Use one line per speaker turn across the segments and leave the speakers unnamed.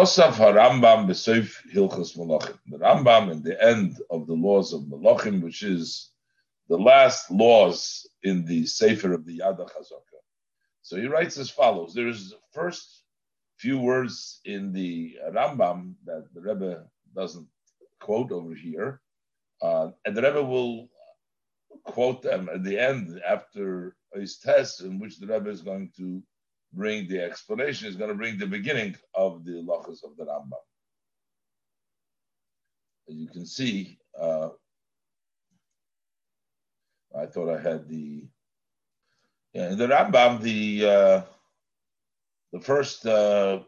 Kosaf Harambam Besoif Hilchos Malachim. The Rambam in the end of the laws of Malachim, which is the last laws in the Sefer of the Yada Chazaka. So he writes as follows. There is the first few words in the Rambam that the Rebbe doesn't quote over here. Uh, and the Rebbe will quote them at the end after his test, in which the Rebbe is going to bring the explanation, is going to bring the beginning of the lachas of the Rambam. As you can see, uh, I thought I had the yeah, in the Rambam the uh, the first uh,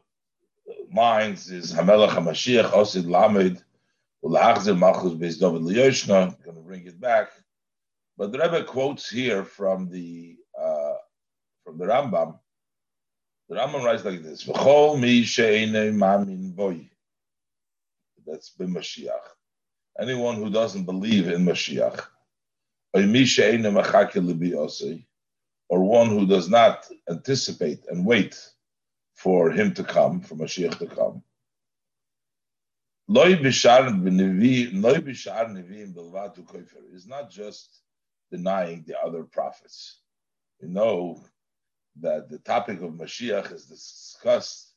lines is Hamelach Hamashiach Osid Lamed Ulachzer Malchus Beis David Liyoshna. Going to bring it back, but the Rebbe quotes here from the uh, from the Rambam. The Rambam writes like this: V'chol mi she'enei mamin boy. That's b'Mashiach. Anyone who doesn't believe in Mashiach, or one who does not anticipate and wait for him to come, for Mashiach to come. Is not just denying the other prophets. We know that the topic of Mashiach is discussed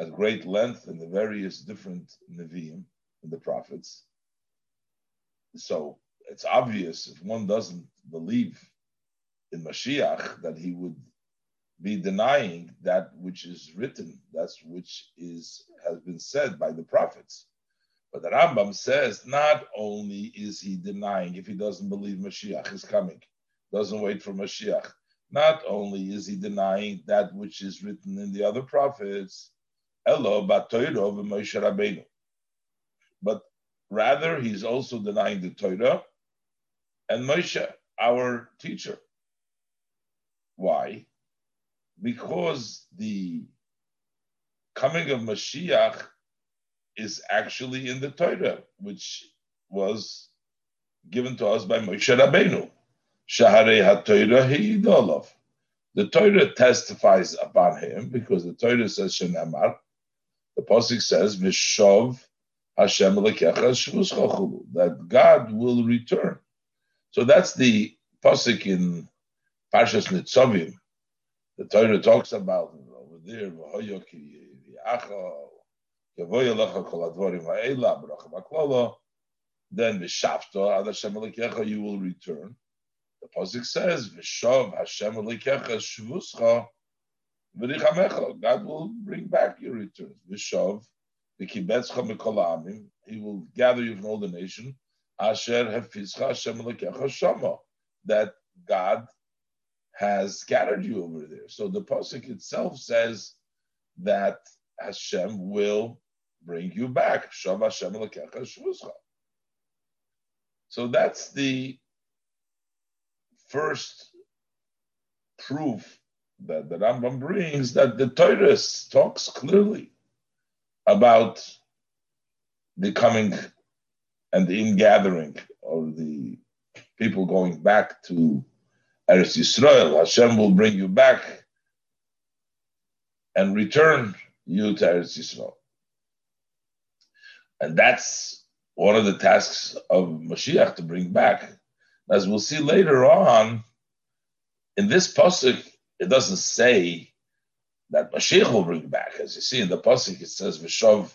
at great length in the various different Nevi'im, in the prophets. So it's obvious if one doesn't believe in Mashiach that he would be denying that which is written, that's which is has been said by the prophets. But the Rambam says not only is he denying if he doesn't believe Mashiach is coming, doesn't wait for Mashiach, not only is he denying that which is written in the other prophets, but rather he's also denying the Torah and Moshe, our teacher. Why? Because the coming of Mashiach is actually in the Torah, which was given to us by Moshe Rabbeinu. The Torah testifies upon him because the Torah says Shenamar. The Pasuk says Vishov Hashem that God will return. So that's the pasuk in Parshas Nitzavim. The Torah talks about over there. Then v'shafto ad Hashem you will return. The pasuk says v'shav Hashem Elokecha shvuscha v'richamecha. God will bring back your return. V'shav v'kibetzcha mikol He will gather you from all the nation Asher Hafizcha Hashem Shama, that God has scattered you over there. So the pasuk itself says that Hashem will bring you back. Hashem Shvuzcha. So that's the first proof that the Rambam brings that the Torah talks clearly about the coming and the ingathering of the people going back to Eretz Yisrael. Hashem will bring you back and return you to Eretz Yisrael. And that's one of the tasks of Mashiach to bring back. As we'll see later on, in this pasuk, it doesn't say that Mashiach will bring back. As you see in the pasuk, it says V'shov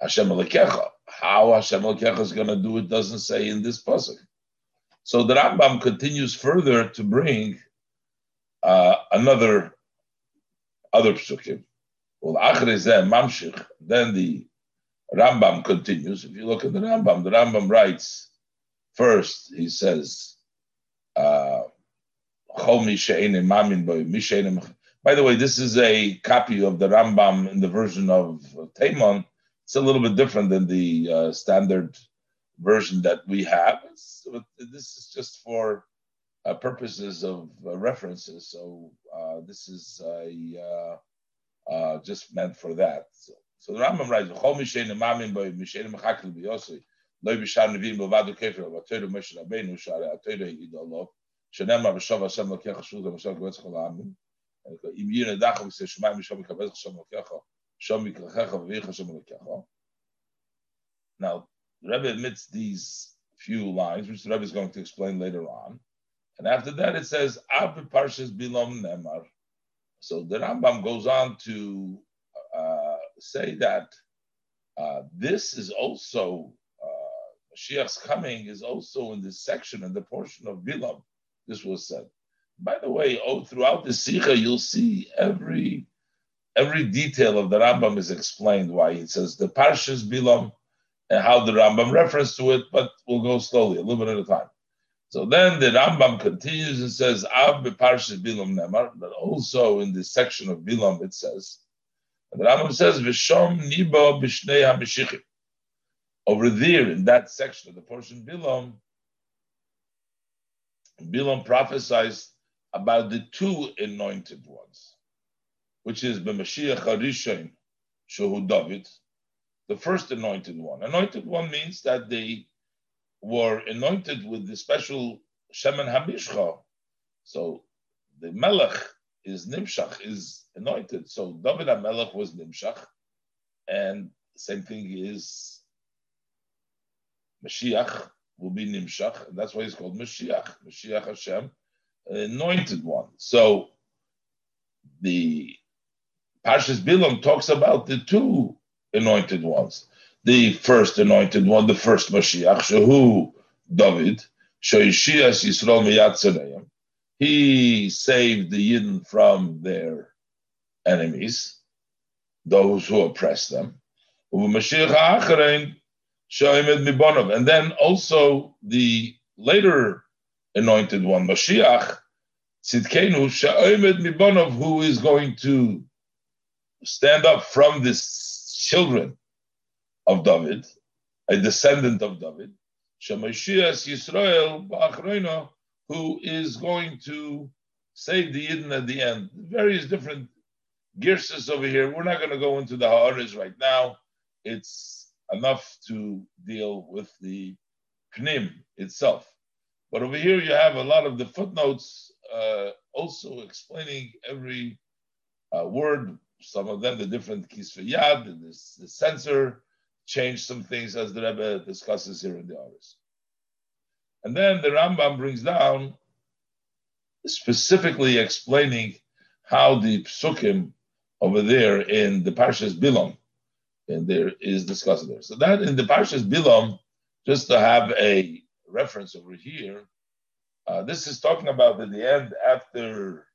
Hashem Alekecha. How Hashem Elokecha is going to do it doesn't say in this pasuk. So the Rambam continues further to bring uh, another other psukim. Well, mamshich. Then the Rambam continues. If you look at the Rambam, the Rambam writes first. He says, uh, by the way, this is a copy of the Rambam in the version of Taimon it's a little bit different than the uh, standard version that we have. It's, this is just for uh, purposes of uh, references. So uh, this is uh, uh, just meant for that. So, so the Rambam writes, "Chol mishein emamin by mishein mechakel biyosi loy bishar nevim bevadu kefer v'atoyru Moshe Rabbeinu shari atoyru yidolov shenemar b'shov Hashem lokecha shul v'mashal gvetz chol ha'amin im yir nedachov v'seh shemayim b'shov v'kabez Hashem lokecha Now, the Rebbe admits these few lines, which the Rebbe is going to explain later on. And after that, it says, Ab Parshas Bilom Nemar. So the Rambam goes on to uh, say that uh, this is also, Mashiach's coming is also in this section, in the portion of Bilam, this was said. By the way, oh, throughout the Sikha, you'll see every every detail of the Rambam is explained why he says the Parshas Bilam and how the Rambam refers to it, but we'll go slowly, a little bit at a time. So then the Rambam continues and says, Av beparshas Bilam Nemar, but also in this section of Bilam it says, the Rambam says, Vishom Nibo Bishnei HaMeshichim. Over there in that section of the portion Bilam, Bilam prophesies about the two anointed ones, which is B'Mashiach HaRishon, Shehu David, the first anointed one. Anointed one means that they were anointed with the special Shemen Hamishcha. So the Melech is Nimshach, is anointed. So David HaMelech was Nimshach. And same thing is Mashiach will be Nimshach. And that's why he's called Mashiach. Mashiach Hashem, anointed one. So the Pashas Bilam talks about the two anointed ones. The first anointed one, the first Mashiach, Shehu David, Shoishias Yisrael Miyat He saved the Yidden from their enemies, those who oppressed them. And then also the later anointed one, Mashiach, Tzidkenu, Sha'omed Mibonov, who is going to stand up from this children of David, a descendant of David, Shemashiach Yisrael who is going to save the Yidden at the end. Various different girsas over here. We're not going to go into the Ha'aris right now. It's enough to deal with the Pnim itself. But over here you have a lot of the footnotes uh, also explaining every uh, word some of them the different kisviyad, the, the censor changed some things as the Rebbe discusses here in the Aris. And then the Rambam brings down specifically explaining how the psukim over there in the Parshas Bilam, and there is discussed there. So that in the Parshas Bilam, just to have a reference over here, uh, this is talking about at the end after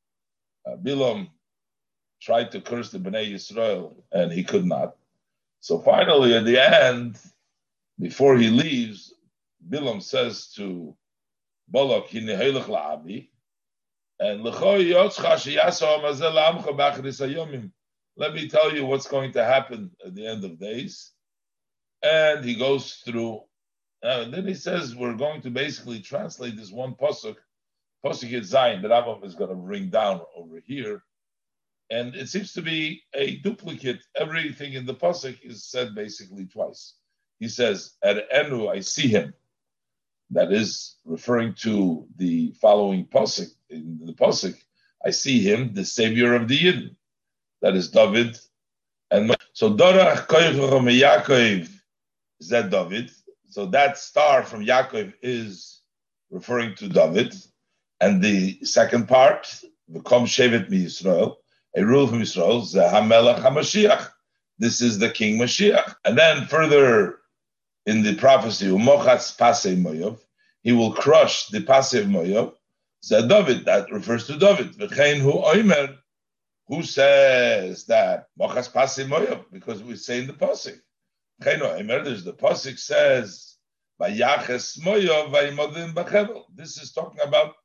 uh, Bilam tried to curse the Bnei Yisrael and he could not. So finally, at the end, before he leaves, Bilam says to Balak, Hinehelech la'abi, and let me tell you what's going to happen at the end of days. And he goes through, uh, then he says, we're going to basically translate this one pasuk, pasuk Zion, that Rambam is going to bring down over here and it seems to be a duplicate. Everything in the pasuk is said basically twice. He says, "At Enu, I see him." That is referring to the following pasuk. In the pasuk, I see him, the savior of the Yidden. That is David. And so Dorach Yaakov is that David. So that star from Yaakov is referring to David. And the second part, the Kom Shevet Mi Yisrael, a rule from Israel, Hamelach HaMashiach. This is the King Mashiach. And then further in the prophecy, Umochatz Pasei Moyov, he will crush the passive Moyov. David, that refers to David. V'chein hu oimer, who says that Mochas Pasei Moyov, because we say in the hu oimer, there's the pasuk says, Vayaches Moyov vayimodim b'chevel. This is talking about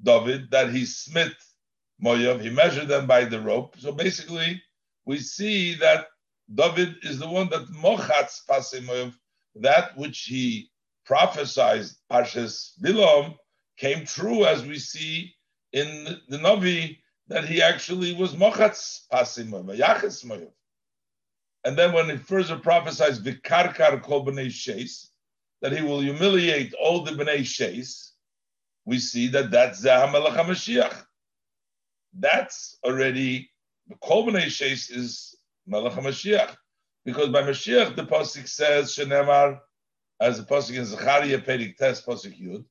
David, that he smit Moyav, he measured them by the rope. So basically, we see that David is the one that mochatz pasei Moyav, that which he prophesied, Parshas Bilam, came true as we see in the Navi that he actually was mochatz pasei Moyav, yaches And then when he further prophesies Vikarkar kol b'nei sheis, that he will humiliate all the b'nei sheis, we see that that's the HaMashiach that's already the Kol Shays is Melech HaMashiach. Because by Mashiach, the Pasuk says, Shenemar, as the Pasuk in Zechariah, Perik Tes, Pasuk Yud,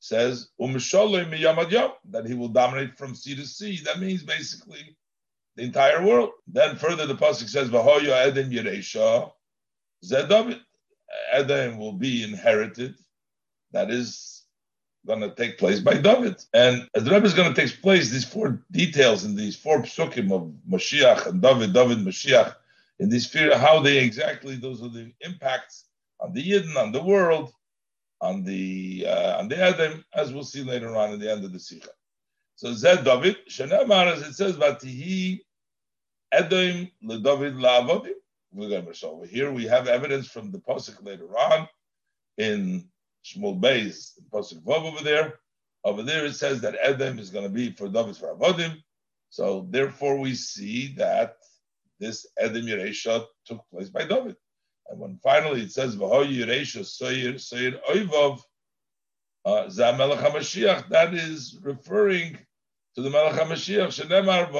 says, that he will dominate from sea to sea. That means basically the entire world. Then further, the Pasuk says, Vahoyo Edom Yeresha. Edom will be inherited. That is going to take place by David. And as the Rebbe is going to take place, these four details in these four psukim of Mashiach and David, David, Mashiach, in this sphere, how they exactly, those are the impacts on the Yidden, on the world, on the uh, on the Adam, as we'll see later on in the end of the Sikha. So Zed David, Shanamar, as it says, Vatihi Edom le David la'avodim. So over here we have evidence from the pasuk later on in Shmuel Beis, pasuk Vav over there. Over there it says that Edom is going to be for David for Avodim. So therefore we see that this Edom Yeresha took place by David. And when finally it says V'hoy Yeresha Soyer Soyer Oivov uh, Melech HaMashiach, that is referring to the Melech HaMashiach, Shenemar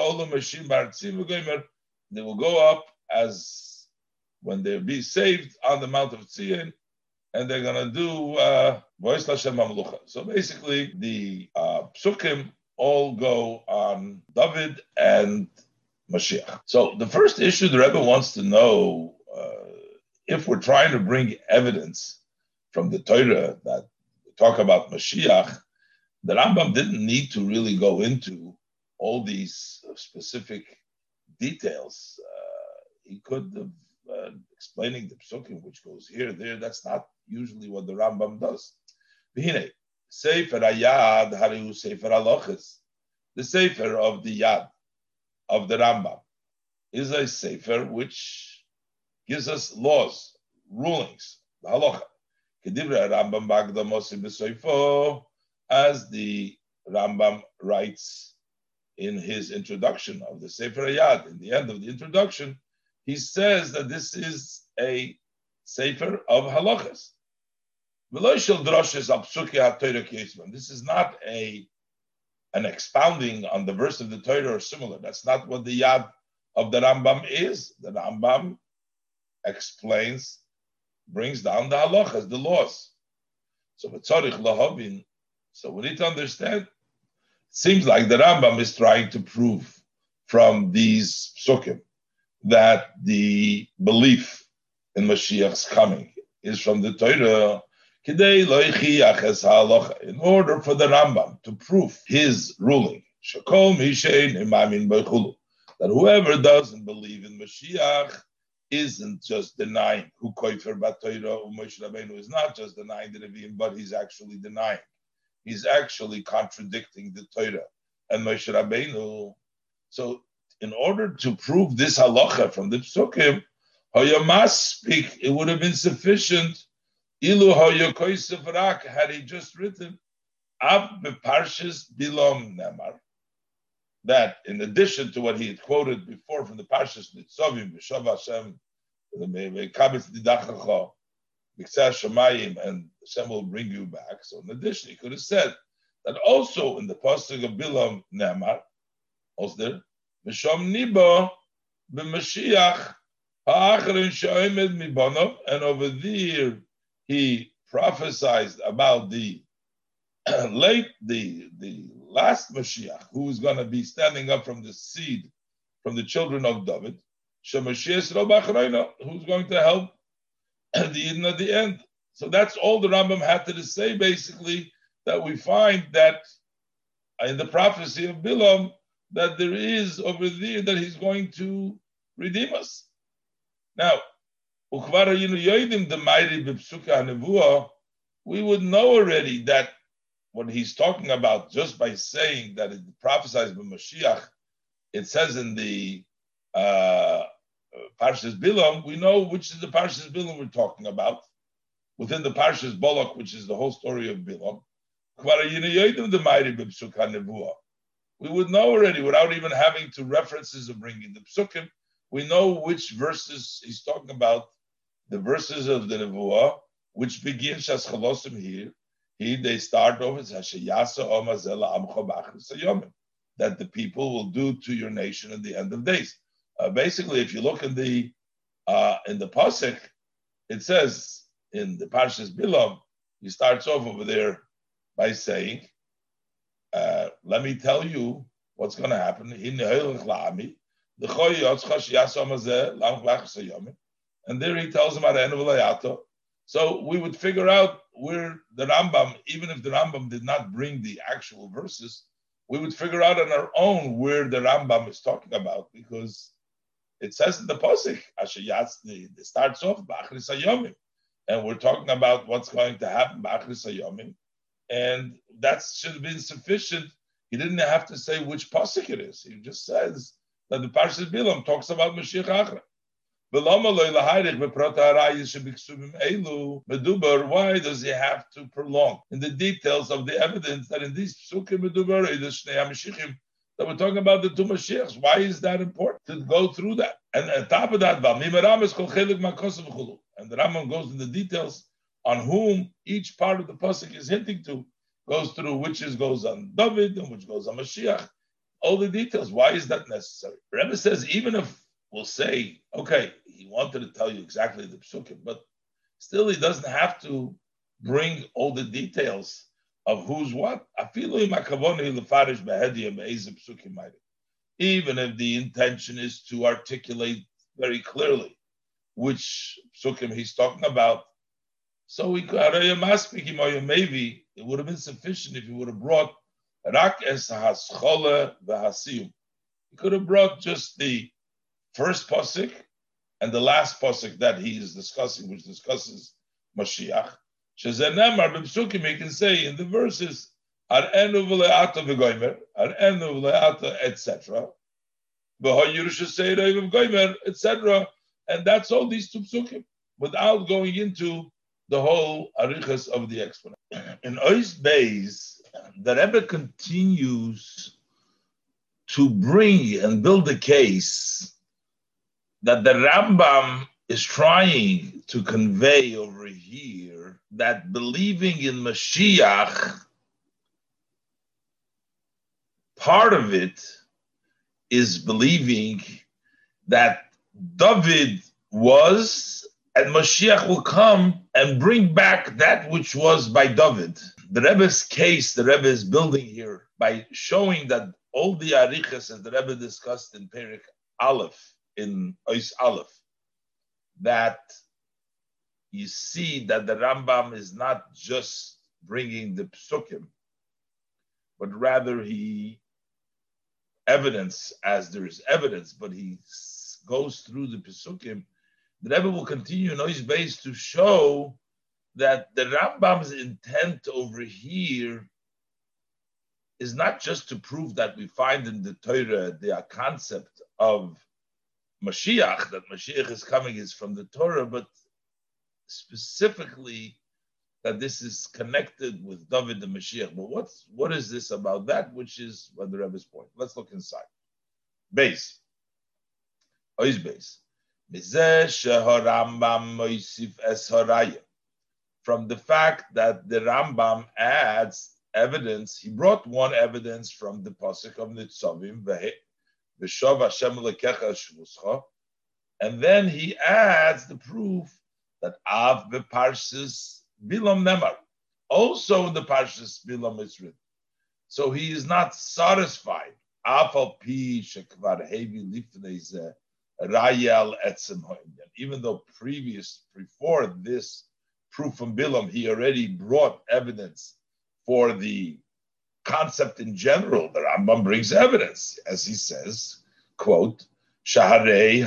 they will go up as when they'll be saved on the Mount of Tzion, and they're going to do Voice uh, Lashem So basically, the uh, psukim all go on David and Mashiach. So the first issue the Rebbe wants to know if we're trying to bring evidence from the Torah that talk about Mashiach, the Rambam didn't need to really go into all these specific details. Uh, he could have uh, explaining the psukim, which goes here, there. That's not usually what the Rambam does. V'hine, Sefer Ayad Harihu Sefer Alochis. The Sefer of the Yad of the Rambam is a Sefer which gives us laws, rulings, the halacha. As the Rambam writes in his introduction of the Sefer Ayad, in the end of the introduction, he says that this is a Sefer of halachas. This is not a an expounding on the verse of the Torah or similar. That's not what the Yad of the Rambam is. The Rambam explains, brings down the halachas, the laws. So So we need to understand seems like the Rambam is trying to prove from these psukim that the belief in Mashiach's coming is from the Torah. In order for the Rambam to prove his ruling, that whoever doesn't believe in Mashiach isn't just denying who koifer batoira Moshe Rabbeinu is not just denying the Nevi'im, but he's actually denying he's actually contradicting the Torah and Moshe Rabbeinu. So, in order to prove this halacha from the psukim, Hayamas speak, it would have been sufficient. Ilu Hayakoisef had he just written Ab beparshis bilom nemar. That, in addition to what he had quoted before from the Parshas Nitzovim, B'Shav Hashem, Kabitz Didachacha, Shemayim, and Hashem will bring you back. So in addition, he could have said that also in the pasuk of Bilam Nemar, also there, Misham Nibo b'Mashiach ha'acharin she'omed mibonov, and over there he prophesied about the late, the the last Mashiach, who is going to be standing up from the seed, from the children of David, who's going to help the Eden at the end. So that's all the Rambam had to say, basically, that we find that in the prophecy of Bilam, that there is over there that he's going to redeem us. Now, we would know already that what he's talking about just by saying that it prophesies by Mashiach, it says in the uh, Parshas Bilam, we know which is the Parshas Bilam we're talking about. Within the Parshas Bolak, which is the whole story of Bilam, we would know already without even having to references of bringing the psukim. We know which verses he's talking about, the verses of the Nevuah, which begin Shas Chalosim here. Here they start off as Hashayasa Omazela Amcha that the people will do to your nation at the end of days. Uh, basically, if you look in the uh, in the pasuk, it says in the Parshas Bilam, he starts off over there by saying, uh, "Let me tell you what's going to happen." And there he tells him at the end of So we would figure out where the Rambam, even if the Rambam did not bring the actual verses, we would figure out on our own where the Rambam is talking about because it says in the Pasuk, it starts off, and we're talking about what's going to happen, and that should have been sufficient. He didn't have to say which Pasuk it is. He just says that the Parshas Bilam talks about Mashiach Achra. Why does he have to prolong in the details of the evidence that in these psukim that we're talking about the two Mashiachs? Why is that important to go through that? And on top of that, and the Rambam goes in the details on whom each part of the pasuk is hinting to, goes through which is goes on David and which goes on Mashiach. All the details. Why is that necessary? Rebbe says even if we'll say, okay, he wanted to tell you exactly the psukim, but still he doesn't have to bring all the details of who's what. Even if the intention is to articulate very clearly which psukim he's talking about, so we could maybe it would have been sufficient if he would have brought rak es haschole v'hasiyum. He could have brought just the first pasuk and the last pasuk that he is discussing, which discusses Mashiach. Shazenemar b'psukim, he can say in the verses, ar enu v'le'ata v'goymer, ar enu v'le'ata, etc. Etc. And that's all these two psukim, without going into the whole arichas of the explanation. In Ois Beis, the Rebbe continues to bring and build a case that the Rambam is trying to convey over here that believing in Mashiach, part of it is believing that David was and Mashiach will come and bring back that which was by David. The Rebbe's case, the Rebbe is building here by showing that all the arichas as the Rebbe discussed in Perik Aleph, in Ois Aleph that you see that the Rambam is not just bringing the psukim, but rather he evidence as there is evidence, but he goes through the psukim. The Rebbe will continue in Ois base to show that the Rambam's intent over here is not just to prove that we find in the Torah the concept of Mashiach, that Mashiach is coming is from the Torah, but specifically that this is connected with David the Mashiach. But what's what is this about that? Which is what the Rebbe's point. Let's look inside. Base. Ois base. From the fact that the Rambam adds evidence, he brought one evidence from the Pasuk of Nitzavim, and then he adds the proof that Av beparshas Bilam Nemar. Also in the Parshas Bilam is written. So he is not satisfied. Even though previous, before this proof from Bilam, he already brought evidence for the concept in general, the Rambam brings evidence, as he says, quote, Shaharei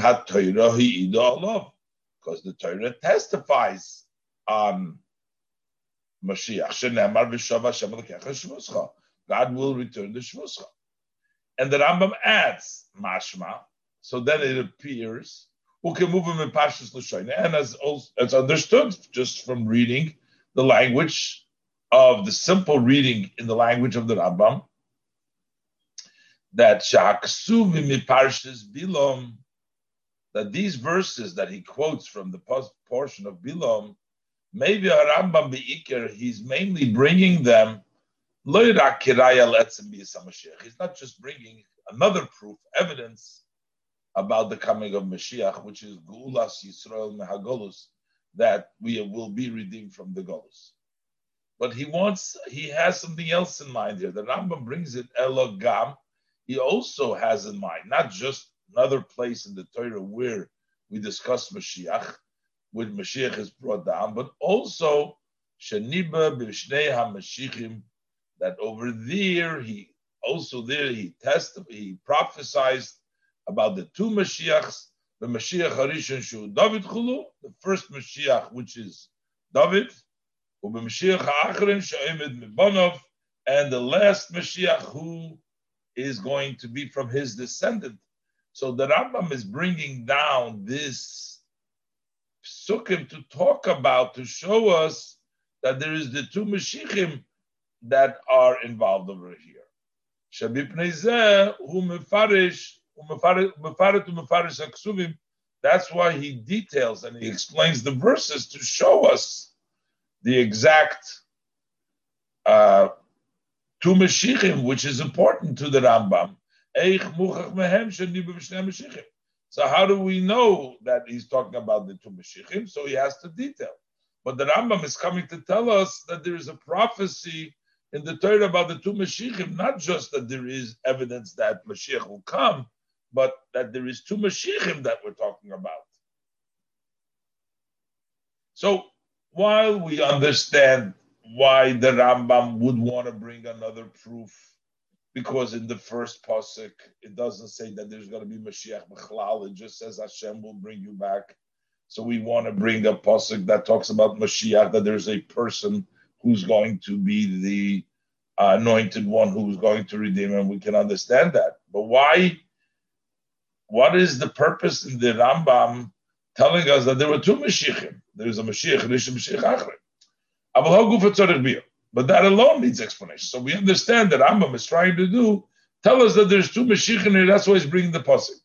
because the Torah testifies on Mashiach. God will return the shvuscha. And the Rambam adds mashma, so then it appears who can move him in Pashas Lashoina, and as as understood just from reading the language of the simple reading in the language of the Rambam, that Shaksuvim Parshas Bilom, that these verses that he quotes from the portion of Bilom, maybe Rambam Be'ikr, he's mainly bringing them He's not just bringing another proof, evidence about the coming of Mashiach, which is Gulas Yisrael Mehagolus, that we will be redeemed from the Golus. But he wants, he has something else in mind here. The Rambam brings it Elogam. He also has in mind not just another place in the Torah where we discuss Mashiach, where Mashiach is brought down, but also Shaniba B'Shnei HaMashichim, that over there he also there he testified, he prophesied about the two Mashiachs, the Mashiach Harishon Shu David Chulu, the first Mashiach which is David, And the last Mashiach who is going to be from his descendant. So the Rambam is bringing down this psukim to talk about, to show us that there is the two Mashiachim that are involved over here. That's why he details and he explains the verses to show us the exact uh, two Mashiachim, which is important to the Rambam. So how do we know that he's talking about the two Mashiachim? So he has to detail. But the Rambam is coming to tell us that there is a prophecy in the Torah about the two Mashiachim, not just that there is evidence that Mashiach will come, but that there is two Mashiachim that we're talking about. So while we understand why the Rambam would want to bring another proof, because in the first pasuk it doesn't say that there's going to be Mashiach Bechlal, it just says Hashem will bring you back. So we want to bring a pasuk that talks about Mashiach, that there's a person who's going to be the uh, anointed one who's going to redeem, and we can understand that. But why? What is the purpose in the Rambam telling us that there were two Mashiachim? There's a Mashiach and Mashiach Achre. But that alone needs explanation. So we understand that Rambam is trying to do tell us that there's two Mashiach in here. That's why he's bringing the pasuk.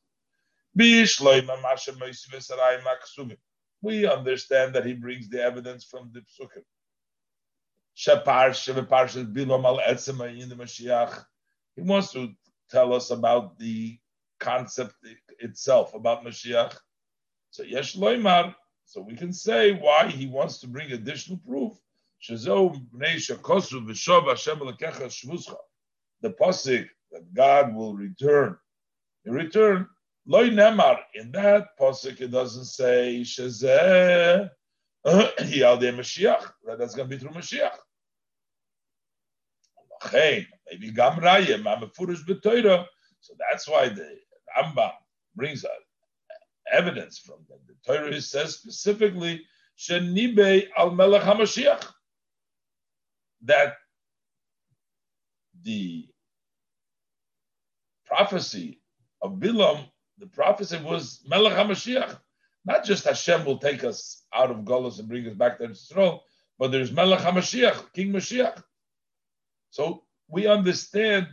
We understand that he brings the evidence from the psukim. He wants to tell us about the concept itself, about Mashiach. So Yesh Loimar, so we can say why he wants to bring additional proof. The pasuk that God will return. In return, loy nemar. In that pasuk, it doesn't say shezeh Mashiach. That's going to be through Mashiach. Maybe Gam Raya, So that's why the Rambam brings out evidence from them. The Torah says specifically, Shenibe al Melech HaMashiach, that the prophecy of Bilam, the prophecy was Melech HaMashiach. Not just Hashem will take us out of Golos and bring us back to Israel, but there's Melech HaMashiach, King Mashiach. So we understand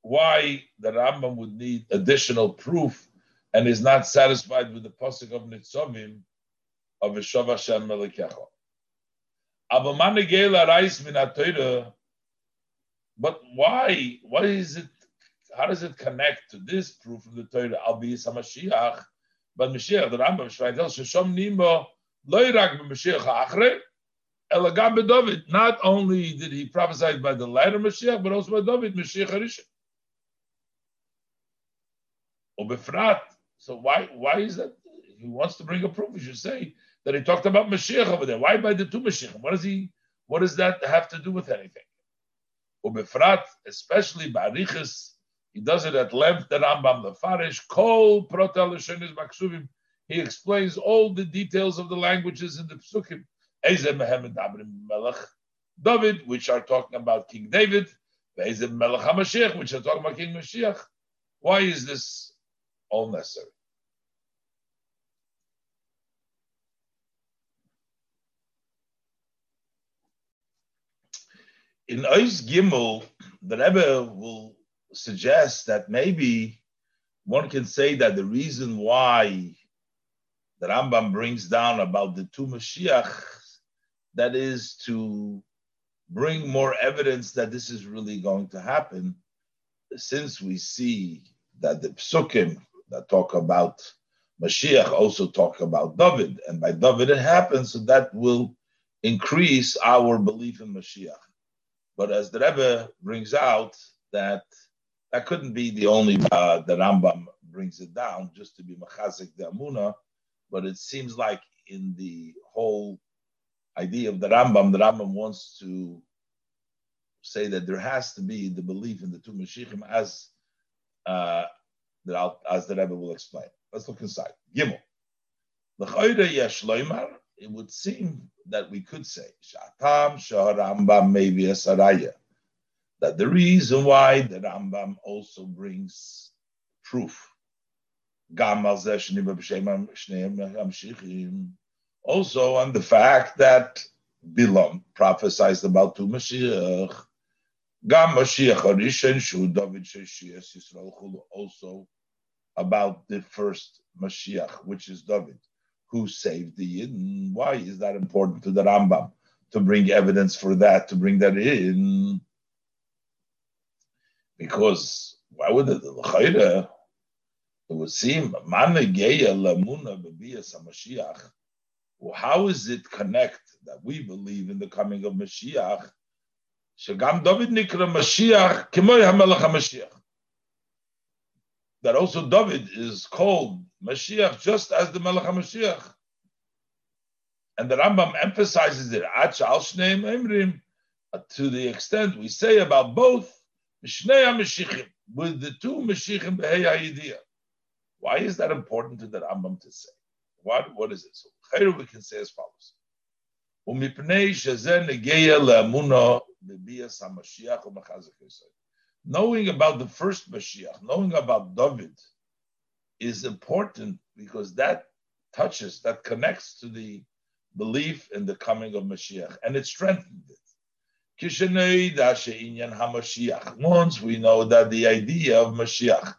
why the Rambam would need additional proof and is not satisfied with the pasuk of Nitzavim of Eshav Hashem Melikecha. But why? Why is it? How does it connect to this proof of the Torah? Al Mashiach, but Mashiach, the Rambam Shrein tells Sheshom Achre. Elagam. Not only did he prophesy by the latter Mashiach, but also by David Mashiach Harishon. So why why is that? He wants to bring a proof. He should say that he talked about Mashiach over there. Why by the two Mashiach? What does he? What does that have to do with anything? Ubefrat, especially Barichas, he does it at length. The Rambam, the Farish, Kol Protal Maksuvim. He explains all the details of the languages in the Psukim. David, which are talking about King David, Melech HaMashiach, which are talking about King Mashiach. Why is this all necessary? In Ois Gimel, the Rebbe will suggest that maybe one can say that the reason why the Rambam brings down about the two Mashiach that is to bring more evidence that this is really going to happen, since we see that the psukim that talk about Mashiach also talk about David, and by David it happens, so that will increase our belief in Mashiach. But as the Rebbe brings out, that that couldn't be the only uh, the Rambam brings it down just to be machazik the amuna, but it seems like in the whole idea of the Rambam, the Rambam wants to say that there has to be the belief in the two Mashiachim as uh, as the Rebbe will explain. Let's look inside. Gimel. It would seem that we could say Shatam Shaharambam maybe a Saraya. That the reason why the Rambam also brings proof. Also on the fact that Bilam prophesied about two Mashiach. Gam Mashiach Arishan Shu David Sheshias Yisrael also about the first Mashiach, which is David, who saved the Yidden. Why is that important to the Rambam? To bring evidence for that, to bring that in. Because why would it, it would seem, how is it connect that we believe in the coming of Mashiach? Shagam David Nikra Mashiach, Kimoy HaMelech that also David is called Mashiach just as the Melech HaMashiach. And the Rambam emphasizes it, to the extent we say about both, with the two Mashiachim Behei Why is that important to the Rambam to say? What, what is it? So, we can say as follows. Knowing about the first Mashiach, knowing about David, is important because that touches, that connects to the belief in the coming of Mashiach, and it strengthens it. Once we know that the idea of Mashiach,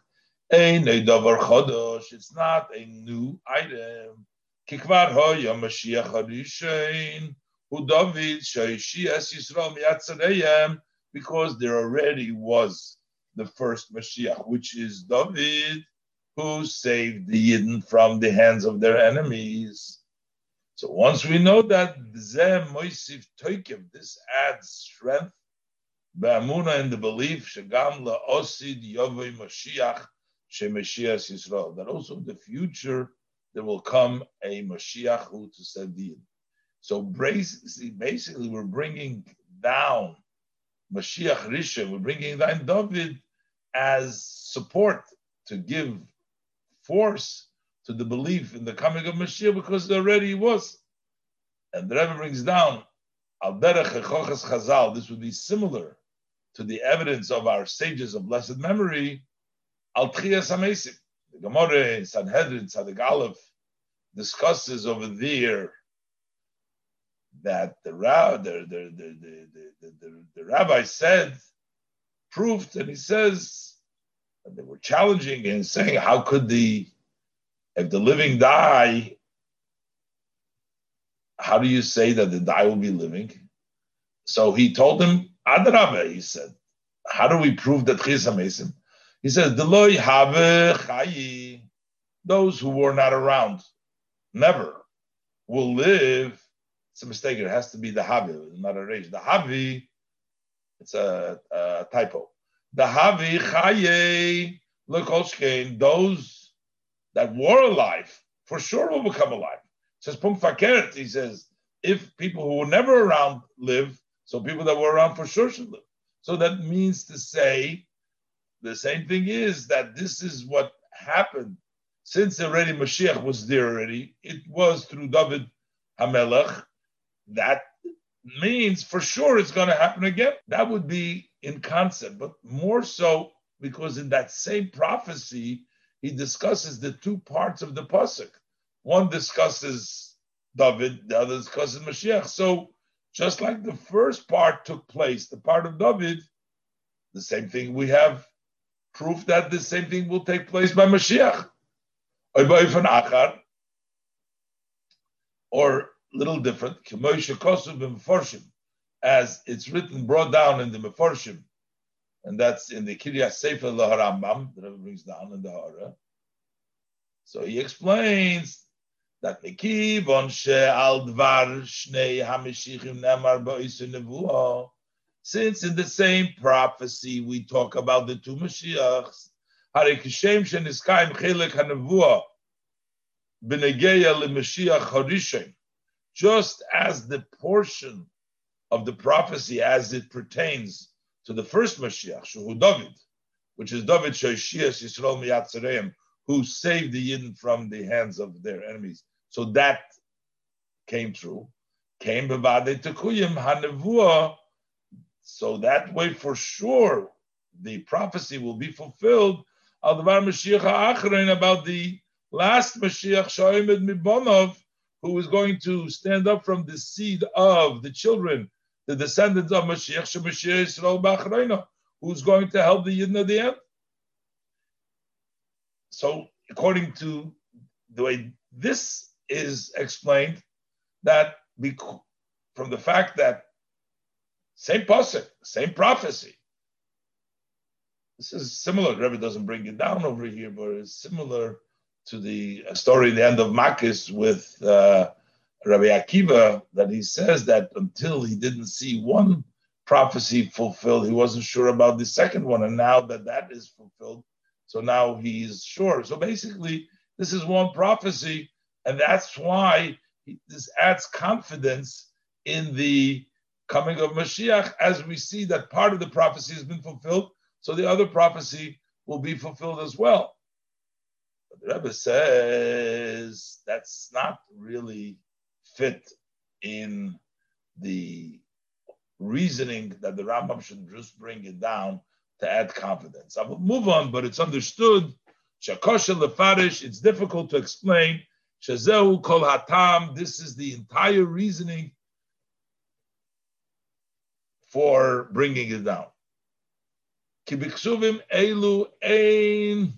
it's not a new item. Kikvar hoya Mashiach Harishain, who David, Shaishias Yisrael Miyatzareyem, because there already was the first Mashiach, which is David, who saved the Yidden from the hands of their enemies. So once we know that this adds strength, Ba'amuna in the belief, Shagam la'osid yovei Mashiach, Shemeshiach Yisrael, that also the future there will come a Mashiach who to the So basically, we're bringing down Mashiach Rishon, we're bringing down David as support to give force to the belief in the coming of Mashiach because already was. And the Rebbe brings down Al Derech Chazal. This would be similar to the evidence of our sages of blessed memory. Al Tchias. The Gemara in Sanhedrin Tzadik Aleph discusses over there that the, the, the, the, the, the rabbi said, proved, and he says, and they were challenging and saying, how could the, if the living die, how do you say that the die will be living? So he told him, Adrabah, he said, how do we prove that Chisa Mesim? He says, chayi, those who were not around, never will live it's a mistake. It has to be the Havi, not a Reish. The Havi, it's a, a typo. The Havi Chaye Lekolshkein, those that were alive, for sure will become alive. Says Pum Fakert, he says, if people who were never around live, so people that were around for sure should live. So that means to say, the same thing is that this is what happened. Since already Mashiach was there already, it was through David Hamelech, that means for sure it's going to happen again. That would be in concept, but more so because in that same prophecy, he discusses the two parts of the pasuk. One discusses David, the other discusses Mashiach. So just like the first part took place, the part of David, the same thing we have proof that the same thing will take place by Mashiach. Or little different. As it's written, brought down in the Meforshim, and that's in the Kiryas Sefer Laharambam that brings down in the Hara. So he explains that Mikivon she'al dvar shnei hamishichim nemar. Since in the same prophecy we talk about the two Mashiachs, harikishem sheniskayim chelik hanevuah b'negeya leMashiach harishim, just as the portion of the prophecy as it pertains to the first Mashiach, Shehu David, which is David Shoshias Yisrael Miyatzareim, who saved the Yidden from the hands of their enemies. So that came true. Came Bavade Tekuyim Hanevua. So that way for sure the prophecy will be fulfilled. About the last Mashiach Shoimed Mibonov, who is going to stand up from the seed of the children the descendants of Mashiach, Shemashiach Yisrael B'Achrayna, who's going to help the Yidden at the end. So, according to the way this is explained, that we from the fact that same pasuk, same prophecy. This is similar. Rebbe doesn't bring it down over here, but it's similar to the story in the end of Makis with uh, Rabbi Akiva that he says that until he didn't see one prophecy fulfilled, he wasn't sure about the second one, and now that that is fulfilled, so now he's sure. So basically, this is one prophecy, and that's why he, this adds confidence in the coming of Mashiach, as we see that part of the prophecy has been fulfilled, so the other prophecy will be fulfilled as well. But the Rebbe says that's not really fit in the reasoning that the Rambam should just bring it down to add confidence. I will move on, but it's understood. Shakosha lefarish, it's difficult to explain. Shazehu kol hatam, this is the entire reasoning for bringing it down. Kibiksuvim elu ein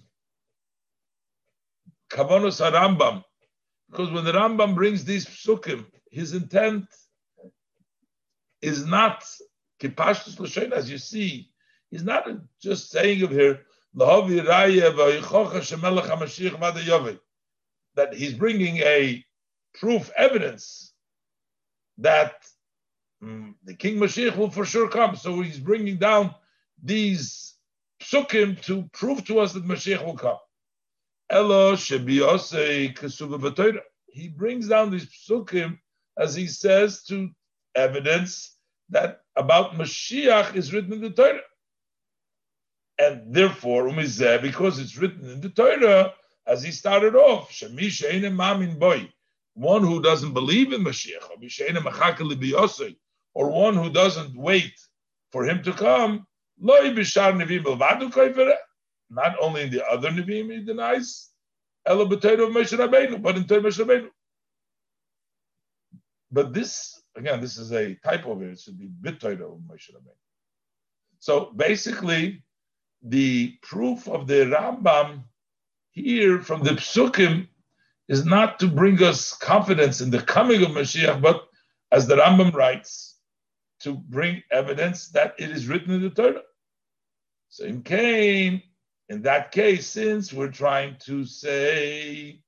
kavanos harambam because when the Rambam brings these psukim, his intent is not kipashtus l'shein, as you see. He's not just saying of here that he's bringing a proof evidence that Mm. the King Mashiach will for sure come. So he's bringing down these psukim to prove to us that Mashiach will come. Elo He brings down these psukim, as he says, to evidence that about Mashiach is written in the Torah. And therefore, umizeh, because it's written in the Torah, as he started off, mamin boy, one who doesn't believe in Mashiach, or one who doesn't wait for him to come, not only in the other Nevi'im he denies, but in Torah. But this, again, this is a typo here. It should be b'Torah of Moshe Rabbeinu. So basically, the proof of the Rambam here from the Psukim is not to bring us confidence in the coming of Mashiach, but as the Rambam writes, to bring evidence that it is written in the Torah. So in Cain, in that case, since we're trying to say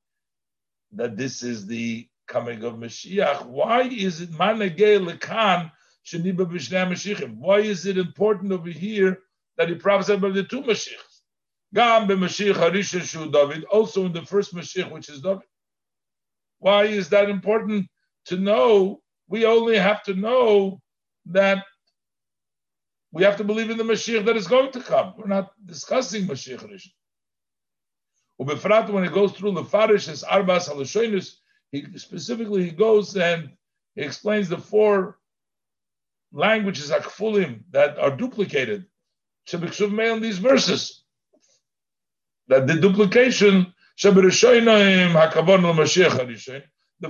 that this is the coming of Mashiach, why is it managel lekan sheniba Mashiachim? Why is it important over here that he prophesied about the two Mashiachs? Gam b'Mashiach Harishon Shu David, also in the first Mashiach, which is David. Why is that important to know? We only have to know that we have to believe in the Mashiach that is going to come. We're not discussing Mashiach Rishon. Ubefrat, when he goes through the Farish, as Arbas Halashoinus, he specifically he goes and he explains the four languages akfulim that are duplicated. Shebikshuv in these verses. That the duplication the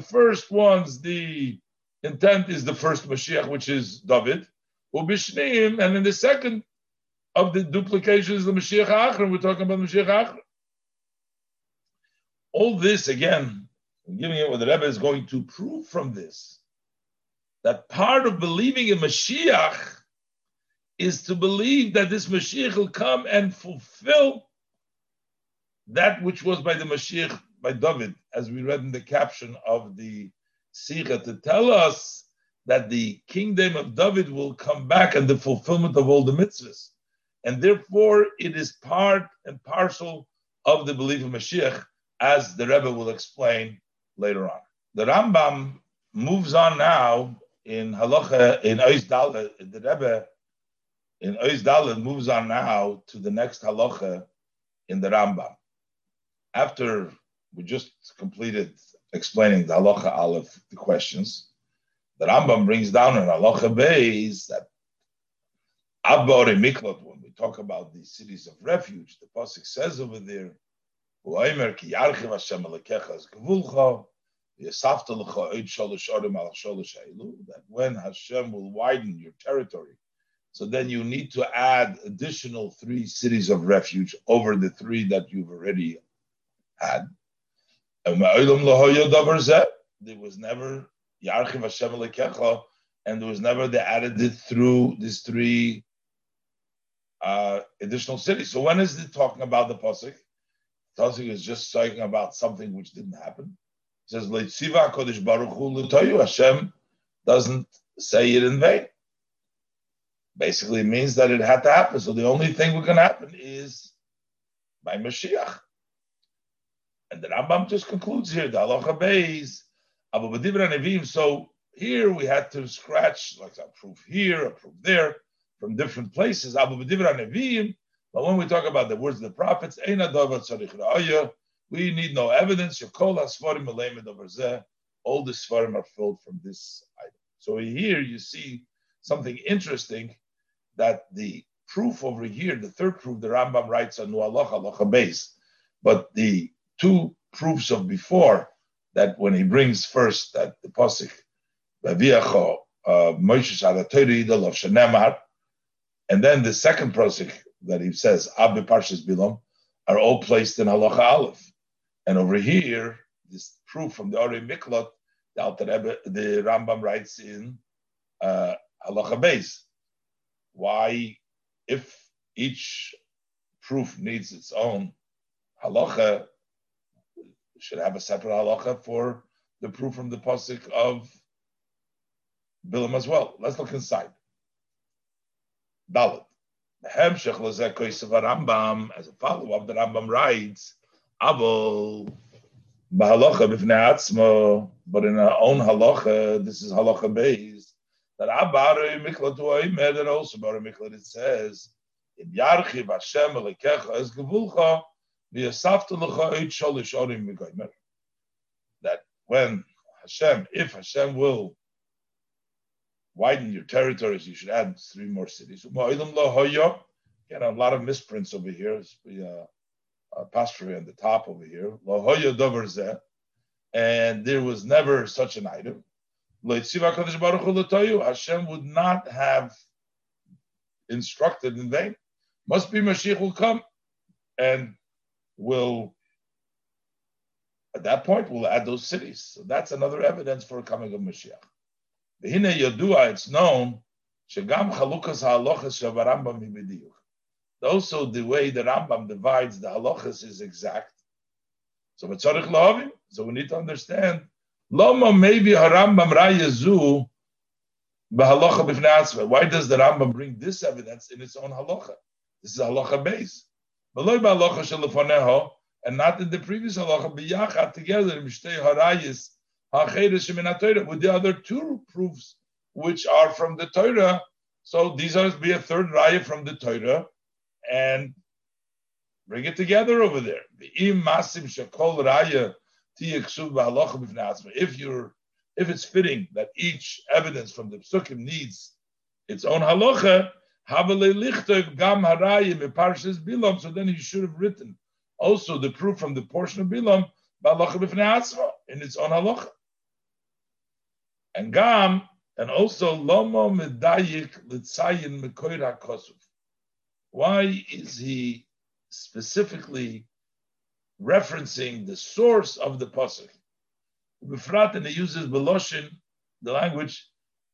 first ones, the intent is the first Mashiach, which is David. And in the second of the duplications, the Mashiach Achron, we're talking about the Mashiach Achron. All this, again, giving it what the Rebbe is going to prove from this, that part of believing in Mashiach is to believe that this Mashiach will come and fulfill that which was by the Mashiach by David, as we read in the caption of the Sikha, to tell us that the kingdom of David will come back and the fulfillment of all the mitzvahs. And therefore, it is part and parcel of the belief of Mashiach, as the Rebbe will explain later on. The Rambam moves on now in Halacha, in Ois the Rebbe in Ois moves on now to the next Halacha in the Rambam. After we just completed explaining the Halacha Aleph, the questions, the Rambam brings down in Halacha Beis that Abore Miklot, when we talk about the cities of refuge, the Pasuk says over there, that when Hashem will widen your territory, so then you need to add additional three cities of refuge over the three that you've already had. There was never Yarchiv Hashem Lekecha, and there was never the added it through these three uh, additional cities. So when is it talking about the pasuk? Pasuk is just talking about something which didn't happen. It says Leitziva Kodesh Baruch Hu Hashem doesn't say it in vain. Basically, means that it had to happen. So the only thing that can happen is by Mashiach. And the Rambam just concludes here, the halacha beis, Abu Nevim. So here we had to scratch like a proof here, a proof there, from different places. Abu Nevim. But when we talk about the words of the prophets, we need no evidence. All the svarim are filled from this item. So here you see something interesting that the proof over here, the third proof, the Rambam writes on Nu'alach Alacha base, but the two proofs of before, that when he brings first that the Pasik, Vaviacho, uh, Moshe Shadatori, of and then the second Pasik that he says, Abbe Parshas Bilom, are all placed in Halacha Aleph. And over here, this proof from the Ori Miklot, the, the Rambam writes in uh, Halacha base why, if each proof needs its own halacha, should have a separate halacha for the proof from the pasuk of Bilam as well. Let's look inside. Dalit. Rambam, as a follow-up, the Rambam writes, Abel bahalacha b'fnei atzmo, but in our own halacha, this is halacha based that Abare Miklat Oimer, that also Bare Miklat it says, in Yarchiv Hashem Elekecha Es Gevulcha, That when Hashem, if Hashem will widen your territories, you should add three more cities. Again, a lot of misprints over here. It's the uh, apostrophe on the top over here. And there was never such an item. Hashem would not have instructed in vain. Must be Mashiach will come and will, at that point, we'll add those cities. So that's another evidence for coming of Mashiach. The Hine Yodua, it's known. Also, the way the Rambam divides the halachas is exact. So, so we need to understand maybe Why does the Rambam bring this evidence in its own halacha? This is halacha base. And not in the previous halacha b'yachat together harayis with the other two proofs which are from the Torah. So these are be a third raya from the Torah, and bring it together over there. If you're if it's fitting that each evidence from the psukim needs its own halacha, so then he should have written also the proof from the portion of bilam in its own halacha. And gam and also lomo medayik litzayin mekoira kosuf. Why is he specifically referencing the source of the pasuk. Befrat, and he uses beloshin, the language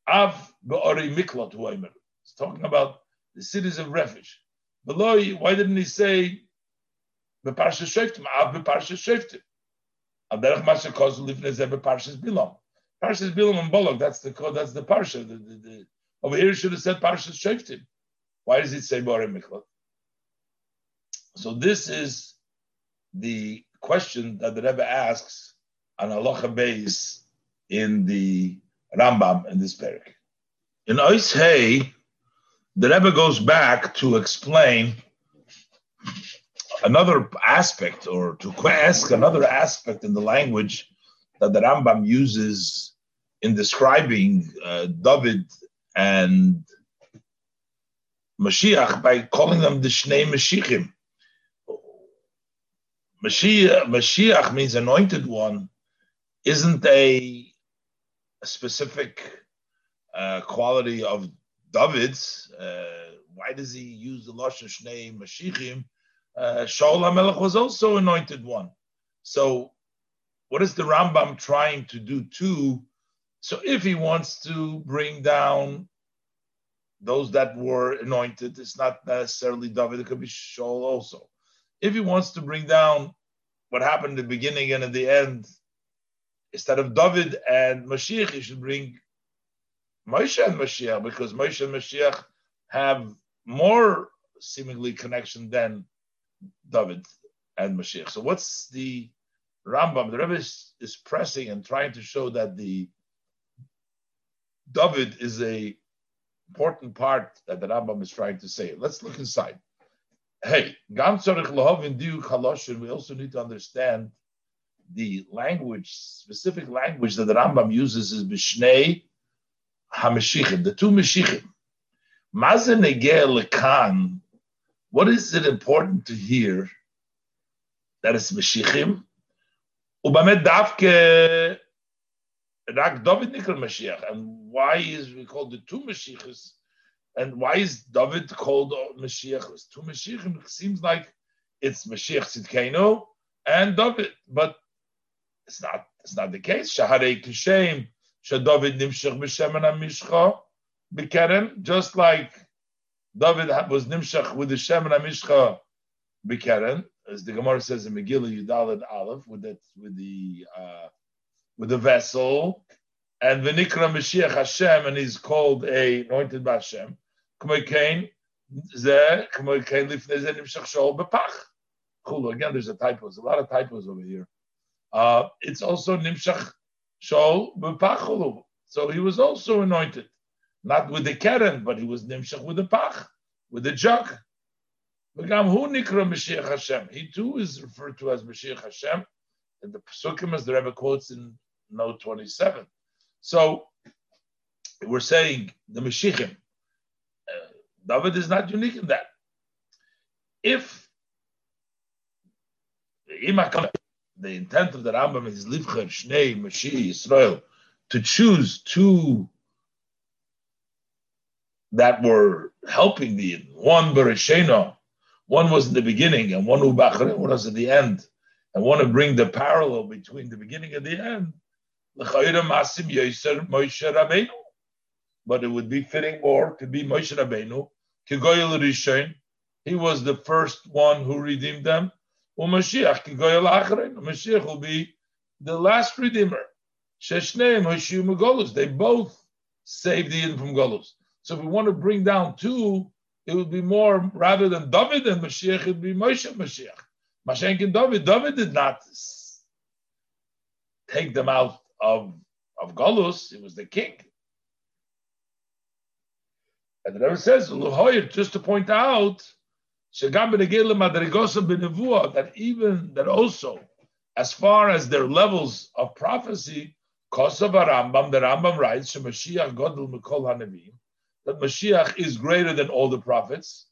av be'ori miklot huaymer. He's talking about the cities of refuge. Below, why didn't he say Masha Parshas and Bolog, that's the code, that's the Parsha. The, the, the, over here should have said Parshas Shoftim. Why does it say Borim Miklat? So this is the question that the Rebbe asks on Halacha Beis in the Rambam in this parak. In Ois Hey, the Rebbe goes back to explain another aspect or to ask another aspect in the language that the Rambam uses in describing uh, David and Mashiach by calling them the Shnei Mashiachim. Mashiach, Mashiach means anointed one, isn't a, a specific uh, quality of David's. Uh, why does he use the Lashon Shnei Mashiachim? Uh, Shaul HaMelech was also anointed one. So, what is the Rambam trying to do too? So, if he wants to bring down those that were anointed, it's not necessarily David, it could be Shaul also. If he wants to bring down what happened in the beginning and at the end, instead of David and Mashiach, he should bring Moshe and Mashiach because Moshe and Mashiach have more seemingly connection than David and Mashiach. So what's the Rambam? The Rebbe is, is, pressing and trying to show that the David is a important part that the Rambam is trying to say. Let's look inside. Hey, we also need to understand the language, specific language that the Rambam uses is Bishnei The two Mashichim. Mazen Lekan what is it important to hear that it's Mashiachim? Ubamed davke rak David nikra Mashiach. And why is we called the two Mashiachs? And why is David called Mashiach? It's two Mashiachim. It seems like it's Mashiach Tzidkenu and David, but it's not. It's not the case. Shaharei kishem David nimshach b'shemen hamishcha b'kerem, just like David was nimshach with the Shem and Amishcha Bikeren, as the Gemara says in Megillah Yudalad Aleph, with that with the uh, with the vessel, and Venikra Mashiach Hashem, and he's called a anointed by Hashem. Again, there's a typo. There's a lot of typos over here. Uh, it's also Nimshach Shol Bepachulu. So he was also anointed not with the keren, but he was nimshach with the pach, with the jug. Who nikra mashiach hashem? He too is referred to as Mashiach Hashem, and the Pesukim as the Rebbe quotes in note 27. So we're saying the Mashiachim. Uh, David is not unique in that. If the intent of the Rambam is Livcher, Shnei, Mashiach, Israel, to choose two that were helping the one Bereshena, one was in the beginning and one Ubachrin, one was at the end, and want to bring the parallel between the beginning and the end. But it would be fitting more to be Moshe Rabbeinu. He was the first one who redeemed them. Mashiach, will be the last redeemer. Sheshneim Hoshiu Megolus. They both saved the Eden from Golus. So if we want to bring down two, it would be more rather than David and Mashiach, it would be Moshe Mashiach. Mashiach and David. David did not take them out of, of Golus, it was the king. And the Rebbe says, just to point out, that even that also, as far as their levels of prophecy, the Rambam writes, that Mashiach is greater than all the prophets,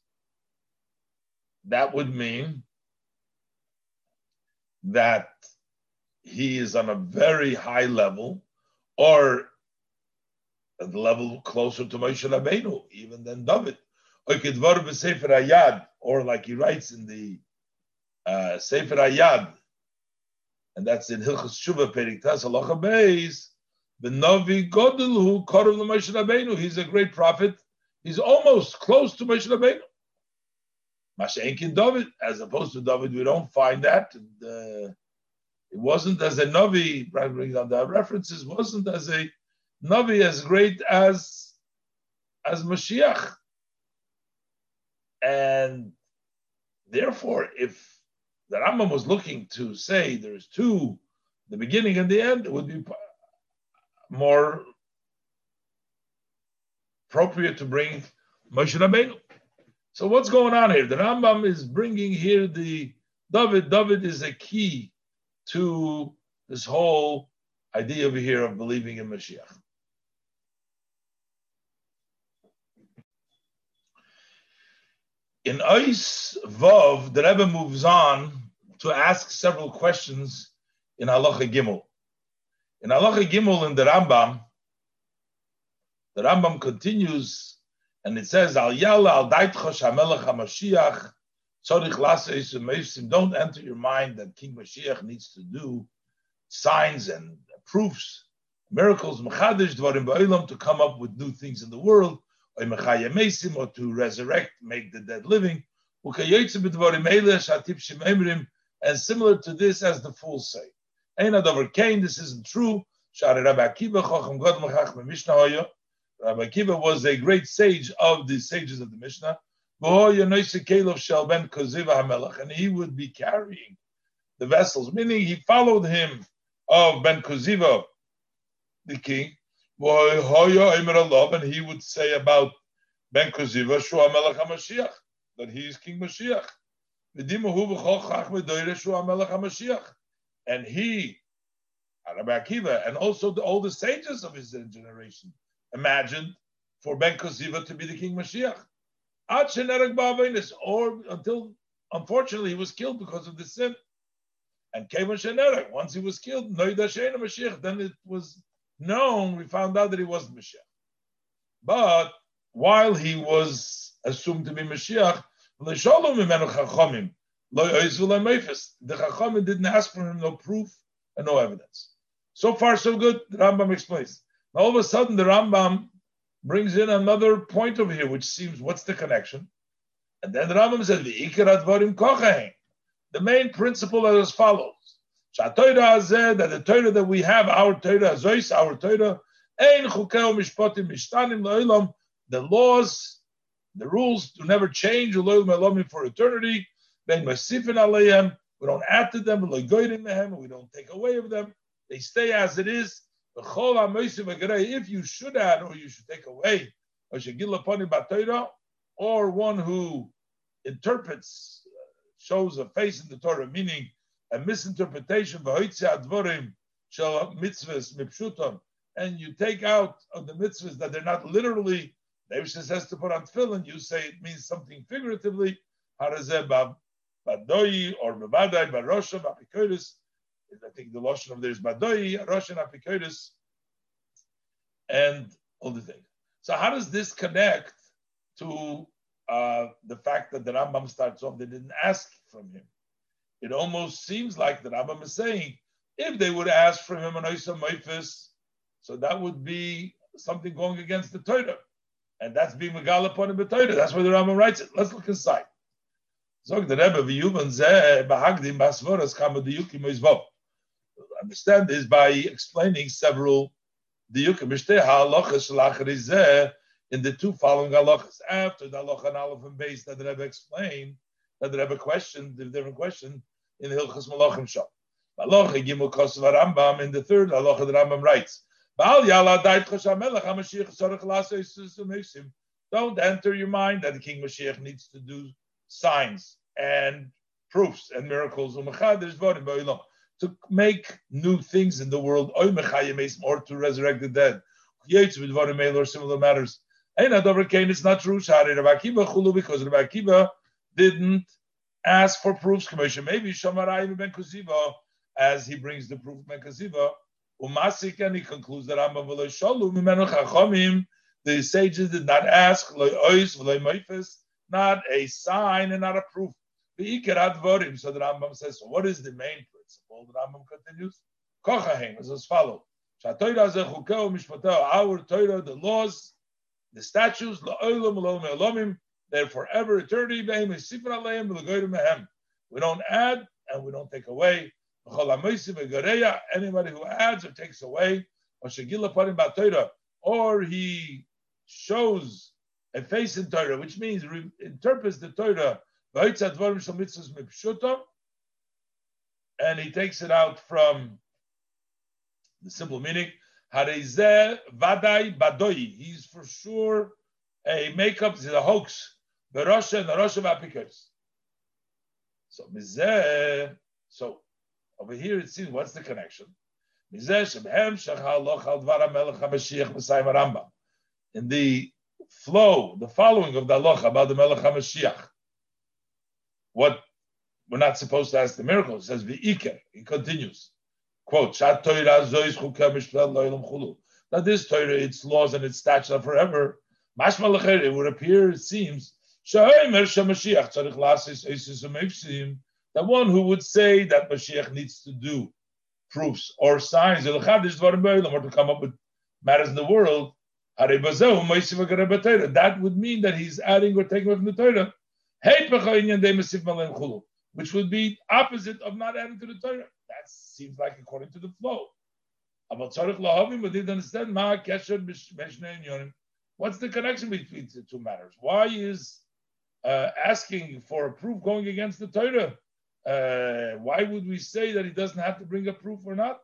that would mean that he is on a very high level, or a level closer to Moshe Rabbeinu, even than David. Or like he writes in the uh, Sefer Ayad, and that's in Hilchas Shuvah Perik Tas Halacha Beis, the Navi Godelu Korav Moshe Rabbeinu. He's a great prophet. He's almost close to Moshe Rabbeinu. Mashenkin David, as opposed to David, we don't find that. The, It wasn't as a Navi, bringing on the references, wasn't as a Navi as great as as Mashiach. And therefore, if the Rambam was looking to say there's two, the beginning and the end, it would be more appropriate to bring Moshe Rabbeinu. So what's going on here? The Rambam is bringing here the David. David is a key to this whole idea over here of believing in Mashiach. In Ois Vav, the Rebbe moves on to ask several questions in Halacha Gimel. In Halacha Gimel in the Rambam, the Rambam continues and it says, Al Yalla al Daitchosh HaMelech HaMashiach Tzorich Don't enter your mind that King Mashiach needs to do signs and proofs, miracles, Mechadish Dvarim to come up with new things in the world or to resurrect, make the dead living. And similar to this as the fools say. This isn't true. Rabbi Akiva was a great sage of the sages of the Mishnah. And he would be carrying the vessels, meaning he followed him of Ben Koziva, the king, and he would say about Ben Koziva, Shua Melech HaMashiach, that he is King Mashiach. And he, Rabbi Akiva, and also the, all the sages of his generation imagined for Ben Koziva to be the King Mashiach. Or until, unfortunately, he was killed because of the sin. And once he was killed, then it was known, we found out that he wasn't Mashiach. But while he was assumed to be Mashiach, the Chachamim didn't ask for him no proof and no evidence. So far, so good. The Rambam explains. Now, all of a sudden, the Rambam brings in another point over here, which seems what's the connection? And then the Rambam says, The main principle is as follows that the Torah that we have, our Torah, Zois, our Torah, Ein Mishtanim La'ilam, the laws, the rules do never change, for eternity. Ben Masifin Aleihem, we don't add to them, we don't take away of them. They stay as it is. If you should add or you should take away, or one who interprets, uh, shows a face in the Torah, meaning a misinterpretation and you take out of the mitzvahs that they're not literally, the says to put on tefillin, you say it means something figuratively, badoyi or bavadai, barosha, bapikoidis. I think the lotion of there is badoyi, roshan, apikoidis, and all the things. So how does this connect to uh, the fact that the Rambam starts off, they didn't ask from him it almost seems like the Rambam is saying, if they would ask for him an Oisa Meifis, so that would be something going against the Torah. And that's being Megal upon him Torah. That's why the Rambam writes it. Let's look inside. Zog the Rebbe zeh. Understand this by explaining several diyukim. Mishteh ha'alochas shalachar in the two following halachas. After the halacha and aleph and base that the Rebbe explained, that the Rebbe questioned, the different question, in the Hilchas Malachim Shop. Malacha Gimel Kosav Rambam in the third Halacha Rambam writes, Don't enter your mind that the King Mashiach needs to do signs and proofs and miracles to make new things in the world or to resurrect the dead. Or similar matters. It's not true. Because Rabbi Akiva didn't ask for proofs. Commission. Maybe Shamarai ben Kuziva, as he brings the proof ben Kuziva, Umasik, and he concludes that the sages did not ask, not a sign and not a proof. So the Rambam says, so what is the main principle? The Rambam continues, Kochahem is as follows. Our Torah, the laws, the statutes, they're forever eternity. We don't add and we don't take away. Anybody who adds or takes away, or he shows a face in Torah, which means re- interprets the Torah, and he takes it out from the simple meaning. He's for sure a makeup, he's a hoax. The Russia and the Russia of So, so over here it seems, what's the connection? In the flow, the following of the Allah about the Melech HaMashiach, what we're not supposed to ask the miracle, it says, V'iker, he continues, quote, That this Torah, its laws and its statutes are forever. It would appear, it seems, that one who would say that Mashiach needs to do proofs or signs, or to come up with matters in the world, that would mean that he's adding or taking away from the Torah, which would be opposite of not adding to the Torah. That seems like according to the flow. What's the connection between the two matters? Why is uh, asking for a proof going against the Torah? Uh, why would we say that he doesn't have to bring a proof or not?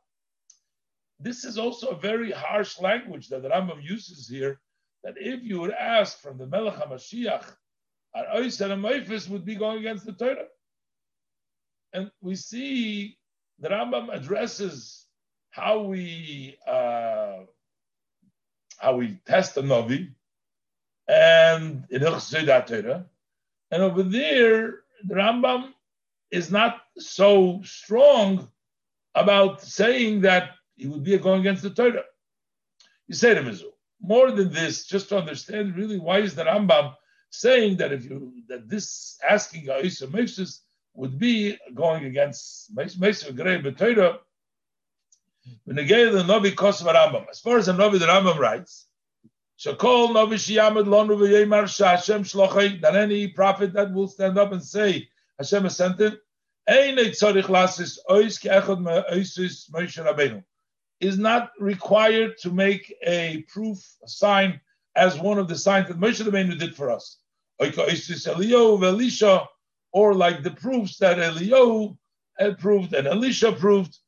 This is also a very harsh language that the Rambam uses here. That if you would ask from the Melech HaMashiach, our Ois and would be going against the Torah. And we see the Rambam addresses how we uh, how we test a Navi and in Torah. And over there, the Rambam is not so strong about saying that he would be going against the Torah. You say to Mizu, more than this, just to understand really why is the Rambam saying that if you that this asking Aisa Meshus would be going against Meshus Grei Rambam. As far as the Navi the Rambam writes, Shakol Navi Shiyamad Lonu V'Yemar Shashem Shlochei, that any prophet that will stand up and say, Hashem has sent him. Is not required to make a proof, a sign, as one of the signs that Moshe Rabbeinu did for us. Or like the proofs that Eliyahu had proved and Elisha proved.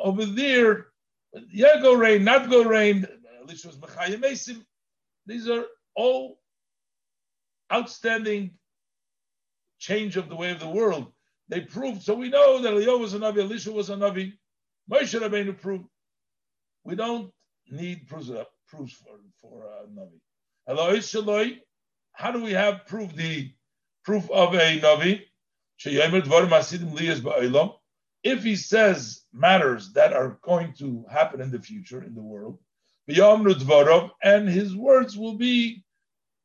Over there, yeah, go rain, not go rain. Elisha was These are all outstanding change of the way of the world. They proved, so we know that Eliyahu was a Navi, Elisha was a Navi, Moshe Rabbeinu proved. We don't need proofs, proofs for, for a Navi. Eloi how do we have proof the proof of a Navi? If he says matters that are going to happen in the future in the world, and his words will be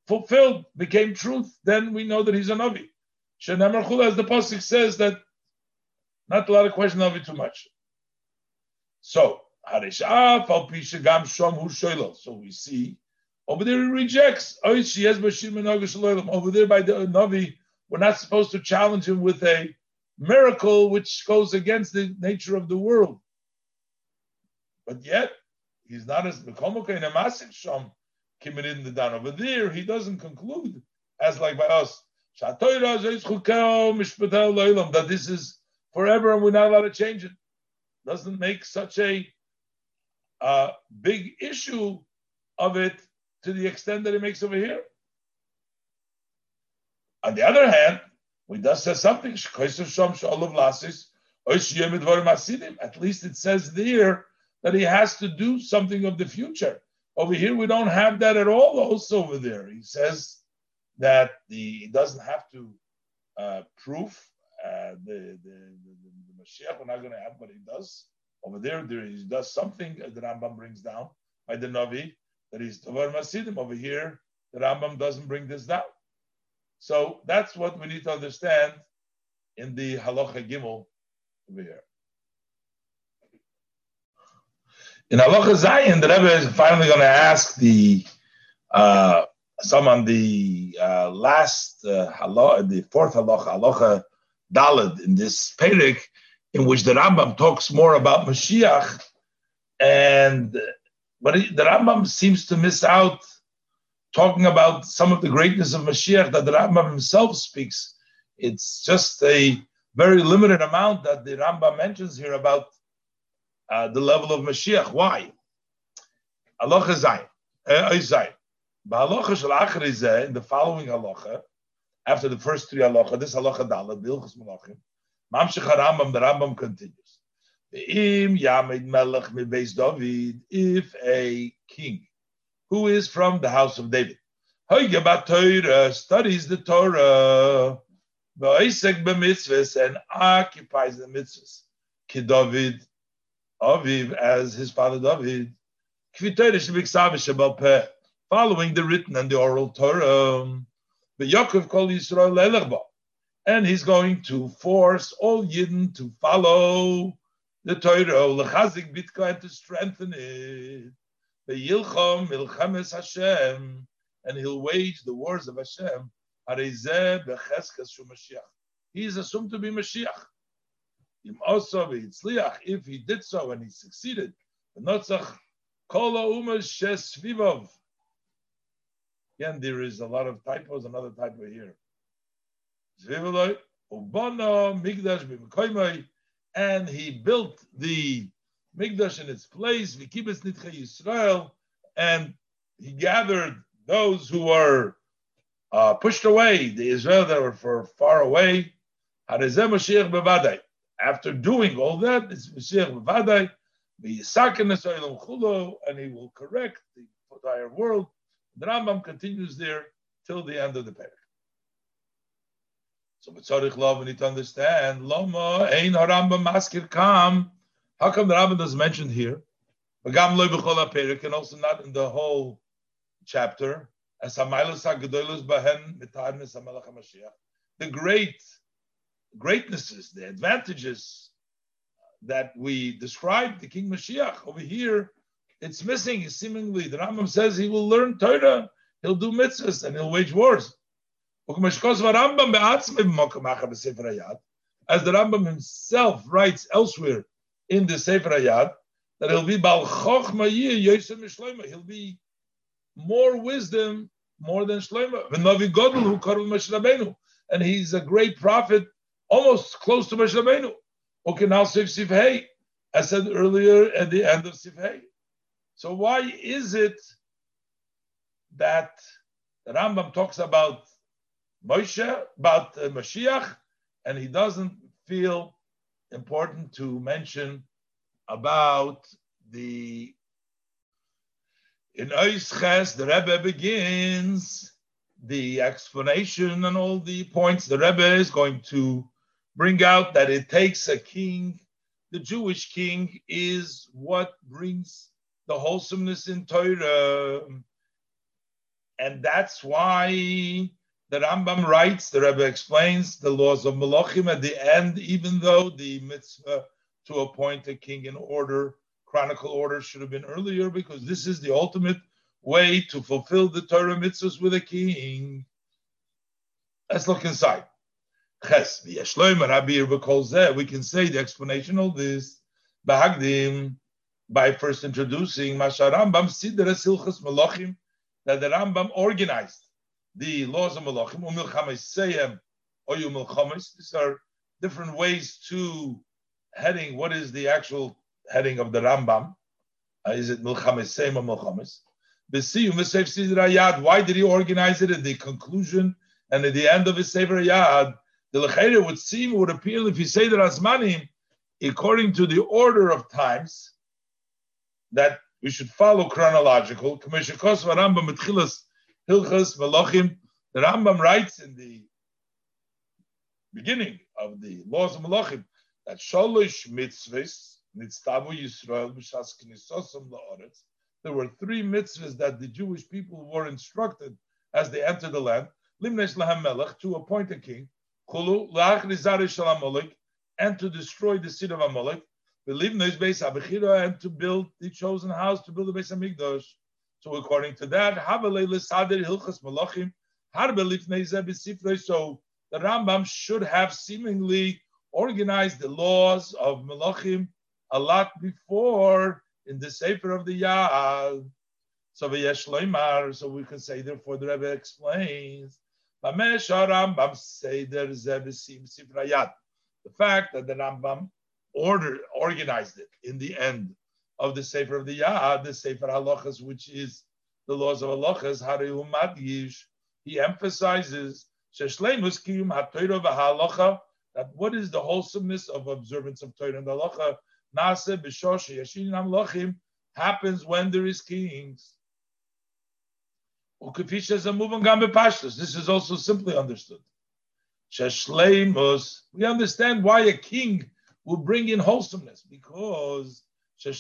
fulfilled, became truth, then we know that he's a Navi. As the Pasuk says, that not a lot of question of it too much. So, so we see over there he rejects. Over there by the Navi, we're not supposed to challenge him with a miracle which goes against the nature of the world. But yet, he's not as in a massive Sham in the down. Over there, he doesn't conclude as like by us that this is forever and we're not allowed to change it. Doesn't make such a big issue of it to the extent that it makes over here. On the other hand, we does say something. At least it says there that he has to do something of the future. Over here, we don't have that at all. Also, over there, he says that the doesn't have to uh, prove uh, the, the, the, the Mashiach. We're not going to have, but he does. Over there, there he does something the Rambam brings down by the Navi that he's Tovar Masidim. Over here, the Rambam doesn't bring this down. So that's what we need to understand in the Halacha Gimel over here. In Halacha Zayin, the Rebbe is finally going to ask the uh, some on the uh, last uh, halacha, the fourth halacha, halacha Dalad in this Perik, in which the Rambam talks more about Mashiach, and but the Rambam seems to miss out talking about some of the greatness of Mashiach that the Rambam himself speaks. It's just a very limited amount that the Rambam mentions here about uh, the level of Mashiach. Why? Allah Zayin. Zayin. In the following halacha, after the first three halacha, this halacha dalat, Bilchus Malachim, Mamshech Rambam, the Rambam continues. If a king who is from the house of David, Torah uh, studies the Torah, and occupies the mitzvahs, Ki David, Aviv, as his father David, following the written and the oral Torah. Yaakov called Yisrael and he's going to force all Yidden to follow the Torah, and to strengthen it. Yilchom milchemes Hashem, and he'll wage the wars of Hashem. He is assumed to be Mashiach. If he did so and he succeeded. Again, there is a lot of typos, another typo here. And he built the Migdash in its place, Vikibes Nitche Yisrael, and he gathered those who were uh, pushed away, the Israel that were for far away. After doing all that, it's Mashiach Bevadai, and he will correct the entire world. The Rambam continues there till the end of the parak. So Mitzarich Love, we need to understand, Loma, Ein Rambam Maskir Kam. How come the Rambam doesn't mention here? And also not in the whole chapter. The great greatnesses, the advantages that we describe the King Mashiach over here it's missing. Seemingly, the Rambam says he will learn Torah, he'll do mitzvahs, and he'll wage wars. As the Rambam himself writes elsewhere in the Sefer Hayad, that he'll be Bal He'll be more wisdom, more than Shlomo. And he's a great prophet, almost close to Moshe Rabbeinu. Okay, now Sif Sifhei. I said earlier at the end of Sifhei. So why is it that the Rambam talks about Moshe, about uh, Mashiach, and he doesn't feel important to mention about the in Oisches, the Rebbe begins the explanation and all the points. The Rebbe is going to bring out that it takes a king. The Jewish king is what brings the wholesomeness in Torah. And that's why the Rambam writes, the Rebbe explains the laws of Malachim at the end, even though the mitzvah to appoint a king in order, chronicle order, should have been earlier, because this is the ultimate way to fulfill the Torah mitzvahs with a king. Let's look inside. We can say the explanation of this. Bahagdim, by first introducing Masha Rambam Sidra Silchas Malachim, that the Rambam organized the laws of Malachim, Umilchamis Seyem, or Umilchamis. These are different ways to heading. What is the actual heading of the Rambam? Uh, is it Milchamis Seyem or Milchamis? Why did he organize it at the conclusion and at the end of his Sefer Yad? The Lechera would seem, would appear if you say the Rasmanim, according to the order of times, that we should follow chronological. Hilchas Melochim, the Rambam writes in the beginning of the laws of Malachim that Sholish mitzvahs nitztavu Yisrael b'shas knisosam la'oretz. There were three mitzvahs that the Jewish people were instructed as they entered the land. Limnesh lahem melech to appoint a king. Chulu la'ach and to destroy the seed of Amalek believe in base Abechira and to build the chosen house to build the base Hamikdash. So according to that. So the Rambam should have seemingly organized the laws of Melachim a lot before in the Sefer of the Yad. So so we can say therefore the Rebbe explains. The fact that the Rambam ordered organized it in the end of the Sefer of the Yad, the Sefer Halachas, which is the laws of Halachas, Harei Umadish. he emphasizes that what is the wholesomeness of observance of Torah and Halacha happens when there is kings. This is also simply understood. We understand why a king will bring in wholesomeness because when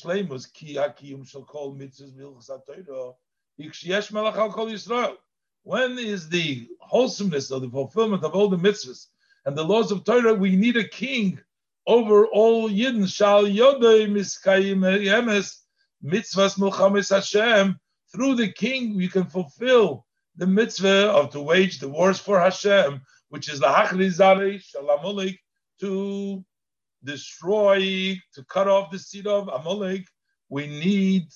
is the wholesomeness of the fulfillment of all the mitzvahs and the laws of Torah? We need a king over all Yidden. Shal Yodei Miskayim Yemes Mitzvahs Milchames Hashem. Through the king, we can fulfill the mitzvah of to wage the wars for Hashem, which is the Hachrizare Shalamulik, to destroy, to cut off the seed of Amalek. We need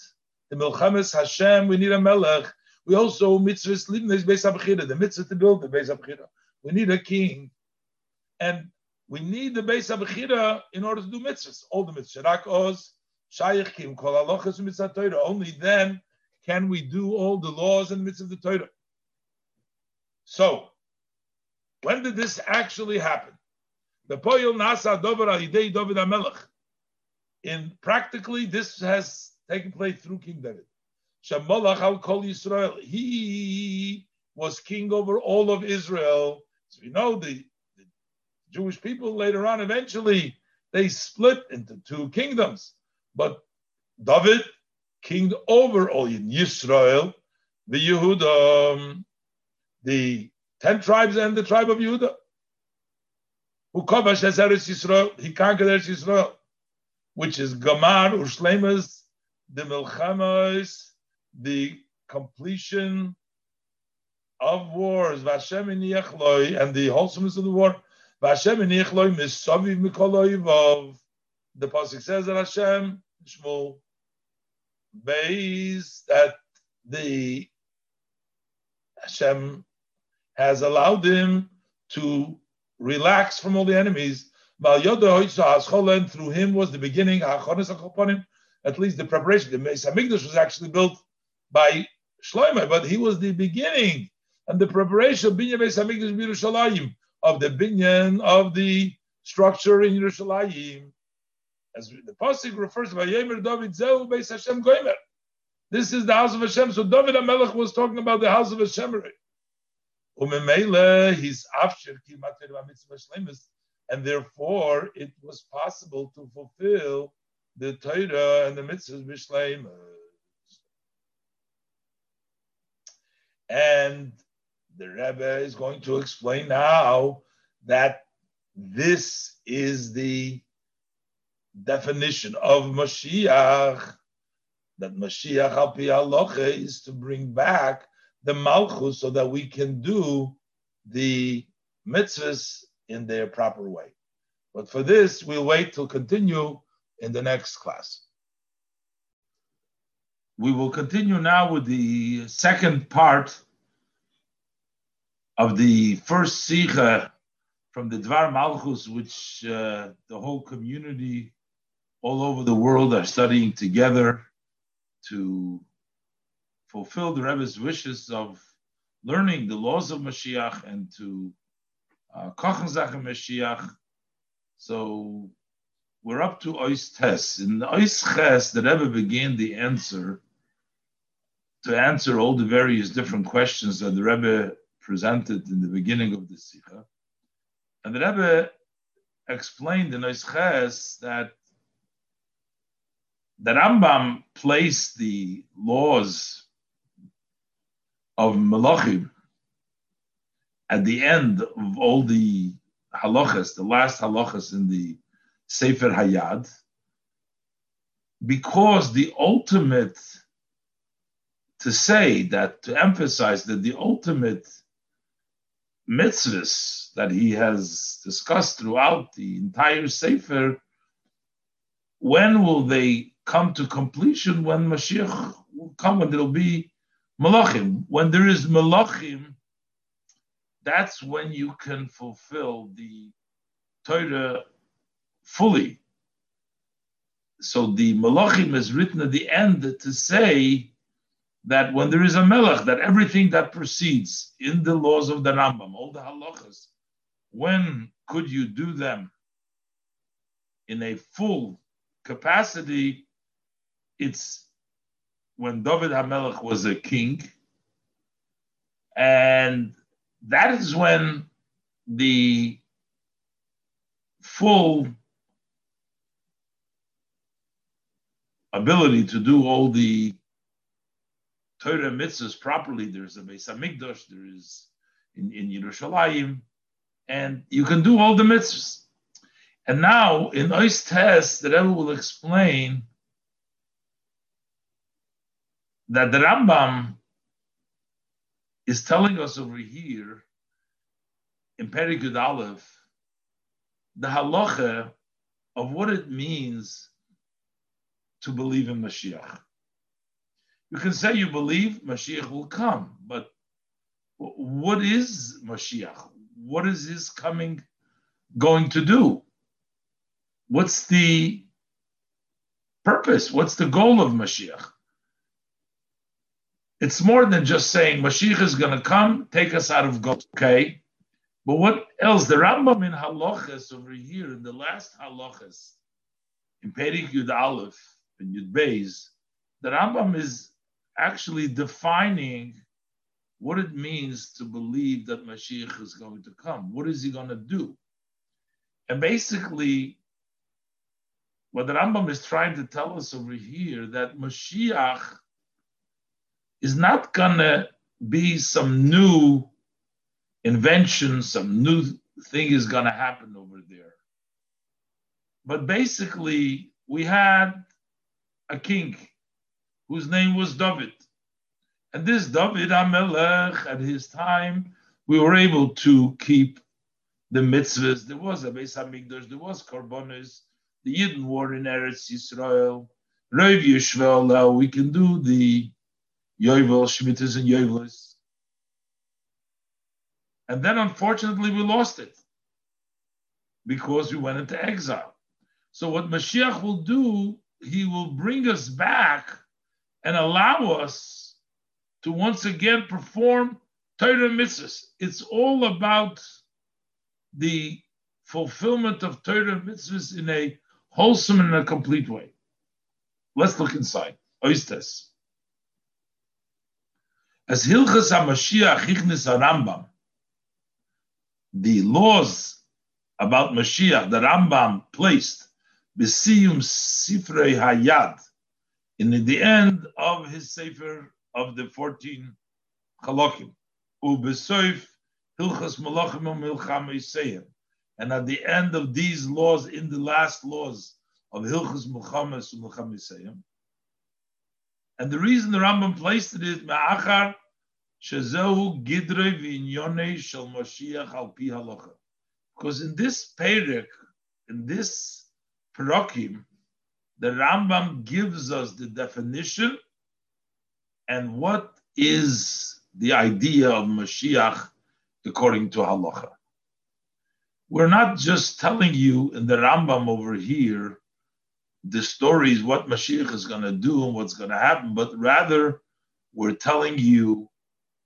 the Milchames Hashem. We need a Melech. We also mitzvahs the mitzvah to build the beis abchira. We need a king, and we need the beis abchira in order to do mitzvahs. All the mitzvahs, shayich kim, kol alochas mitzvah Torah. Only then can we do all the laws and mitzvahs of the Torah. So, when did this actually happen? The poyel nasa dover alidei David Amelech. In practically, this has taken place through King David. Shemalach al Kol Yisrael. He was king over all of Israel. So we know the, the Jewish people later on eventually they split into two kingdoms. But David king over all in Yisrael, the Yehuda, the ten tribes and the tribe of Yehuda. Who covers Eretz Yisrael? He conquered Eretz Yisrael, which is Gamar Ushlemas, the Milchamos, the completion of wars, Vashem and the wholesomeness of the war, Vashem and Misaviv Mikoloiv. The pasuk says that Hashem Shmuel base that the Hashem has allowed him to relax from all the enemies. Through him was the beginning, at least the preparation. The Mesa was actually built by Shlomo, but he was the beginning and the preparation of Binyan Beis Hamikdash Yerushalayim, of the binyan of the structure in Yerushalayim. As the pasuk refers to Vayemer David Zeu Beis Hashem Goimer. This is the house of Hashem. So David Amelech was talking about the house of Hashem. And therefore, it was possible to fulfill the Torah and the mitzvahs b'shleimus. And the Rebbe is going to explain now that this is the definition of Mashiach, that Mashiach al is to bring back the Malchus so that we can do the mitzvahs in their proper way. But for this, we'll wait to continue in the next class. We will continue now with the second part of the first Sikha from the Dvar Malchus, which uh, the whole community all over the world are studying together to fulfill the Rebbe's wishes of learning the laws of Mashiach and to uh, Kochen Zachen Mashiach. So we're up to Ois Tes. In Ois Ches, the Rebbe began the answer to answer all the various different questions that the Rebbe presented in the beginning of the Sikha. And the Rebbe explained in Ois that the Rambam placed the laws of Malachim at the end of all the halachas, the last halachas in the Sefer Hayad, because the ultimate to say that, to emphasize that the ultimate mitzvahs that he has discussed throughout the entire Sefer, when will they come to completion? When Mashiach will come, when there'll be Malachim. When there is Malachim, that's when you can fulfill the Torah fully. So the Malachim is written at the end to say that when there is a melech, that everything that proceeds in the laws of the Rambam, all the halachas, when could you do them in a full capacity? It's when David HaMelech was a king, and that is when the full ability to do all the Torah mitzvahs properly. There's a Beis Hamikdash, there is in, in Yerushalayim, and you can do all the mitzvahs. And now in Ois Test, the Rebbe will explain that the Rambam is telling us over here in Perikut Aleph the halacha of what it means to believe in Mashiach. You can say you believe Mashiach will come, but what is Mashiach? What is his coming going to do? What's the purpose? What's the goal of Mashiach? It's more than just saying Mashiach is going to come, take us out of God. Okay, but what else? The Rambam in Halachas over here in the last Halachas in Perik Yud Aleph and Yud Beis, the Rambam is actually defining what it means to believe that Mashiach is going to come. What is he going to do? And basically, what the Rambam is trying to tell us over here that Mashiach is not to be some new invention, some new thing is to happen over there. But basically, we had a king whose name was David. And this David Amelech, at his time, we were able to keep the mitzvahs. There was a Beis Hamikdash, there was Korbanos, the Yidden war in Eretz Yisrael, Rav Yishvel, we can do the Yovel, Shemitahs and Yovelis. And then unfortunately we lost it because we went into exile. So what Mashiach will do, he will bring us back and allow us to once again perform Torah mitzvahs. It's all about the fulfillment of Torah mitzvahs in a wholesome and a complete way. Let's look inside. Oistes. As Hilchas HaMashiach Hichnis HaRambam, the laws about Mashiach, the Rambam placed Besiyum Sifrei Hayad, in the end of his Sefer of the 14 Chalokim, Ubesoif Hilchas Malachim Milcham and at the end of these laws, in the last laws of Hilchas Milchamas Milcham And the reason the Rambam placed it is Ma'achar Shezehu Gidre V'inyone Shel Mashiach Al Pi Halacha. Because in this Perek, in this Parakim, the Rambam gives us the definition and what is the idea of Mashiach according to halacha. We're not just telling you in the Rambam over here the stories what Mashiach is going to do and what's going to happen, but rather we're telling you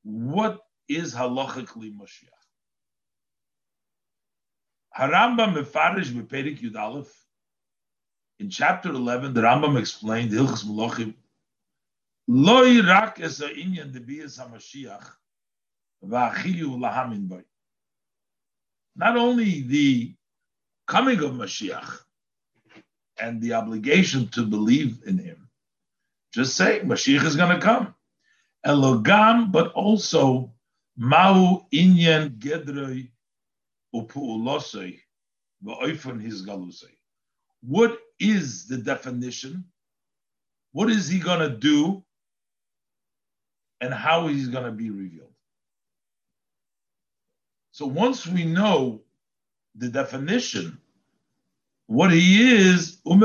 what is halachically Mashiach. Harambam mefarish in chapter 11, the Rambam explained, Hilchas Malachim, Loi rak es a inyan de biyas ha-Mashiach, v'achiyu lahamin boy. Not only the coming of Mashiach and the obligation to believe in him, just say Mashiach is going to come. Elogam, but also Mahu inyan gedroi upu'ulosei v'oifon his galusei. What is the definition? What is he going to do? And how he's going to be revealed.
So once we know the definition, what he is, and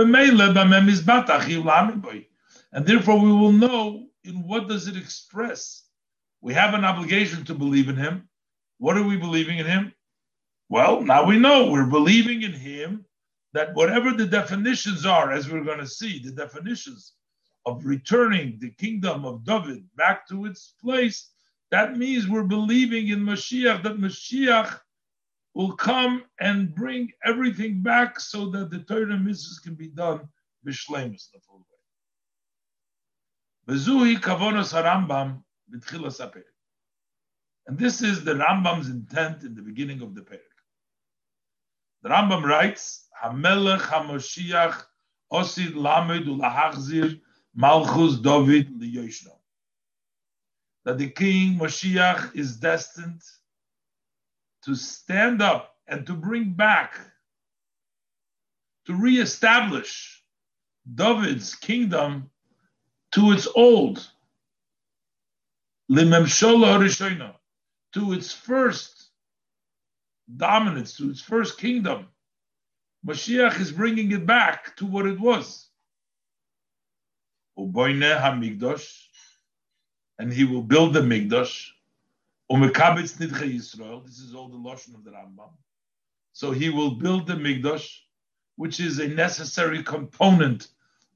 therefore we will know in what does it express. We have an obligation to believe in him. What are we believing in him? Well, now we know we're believing in him that whatever the definitions are, as we're going to see, the definitions of returning the kingdom of David back to its place, that means we're believing in Mashiach, that Mashiach will come and bring everything back so that the Torah mitzvahs can be done b'shleimus, the full way. And this is the Rambam's intent in the beginning of the Perik. The Rambam writes, Hamelech HaMoshiach Osid Lamed Ulahachzir Malchus David Liyoshno. That the king Moshiach is destined to stand up and to bring back, to reestablish David's kingdom to its old, to its first dominance, to its first kingdom. Mashiach is bringing it back to what it was. And he will build the Migdosh. Um Umekabitz Nidche Yisrael. This is all the Lashon of the Rambam. So he will build the Migdosh, which is a necessary component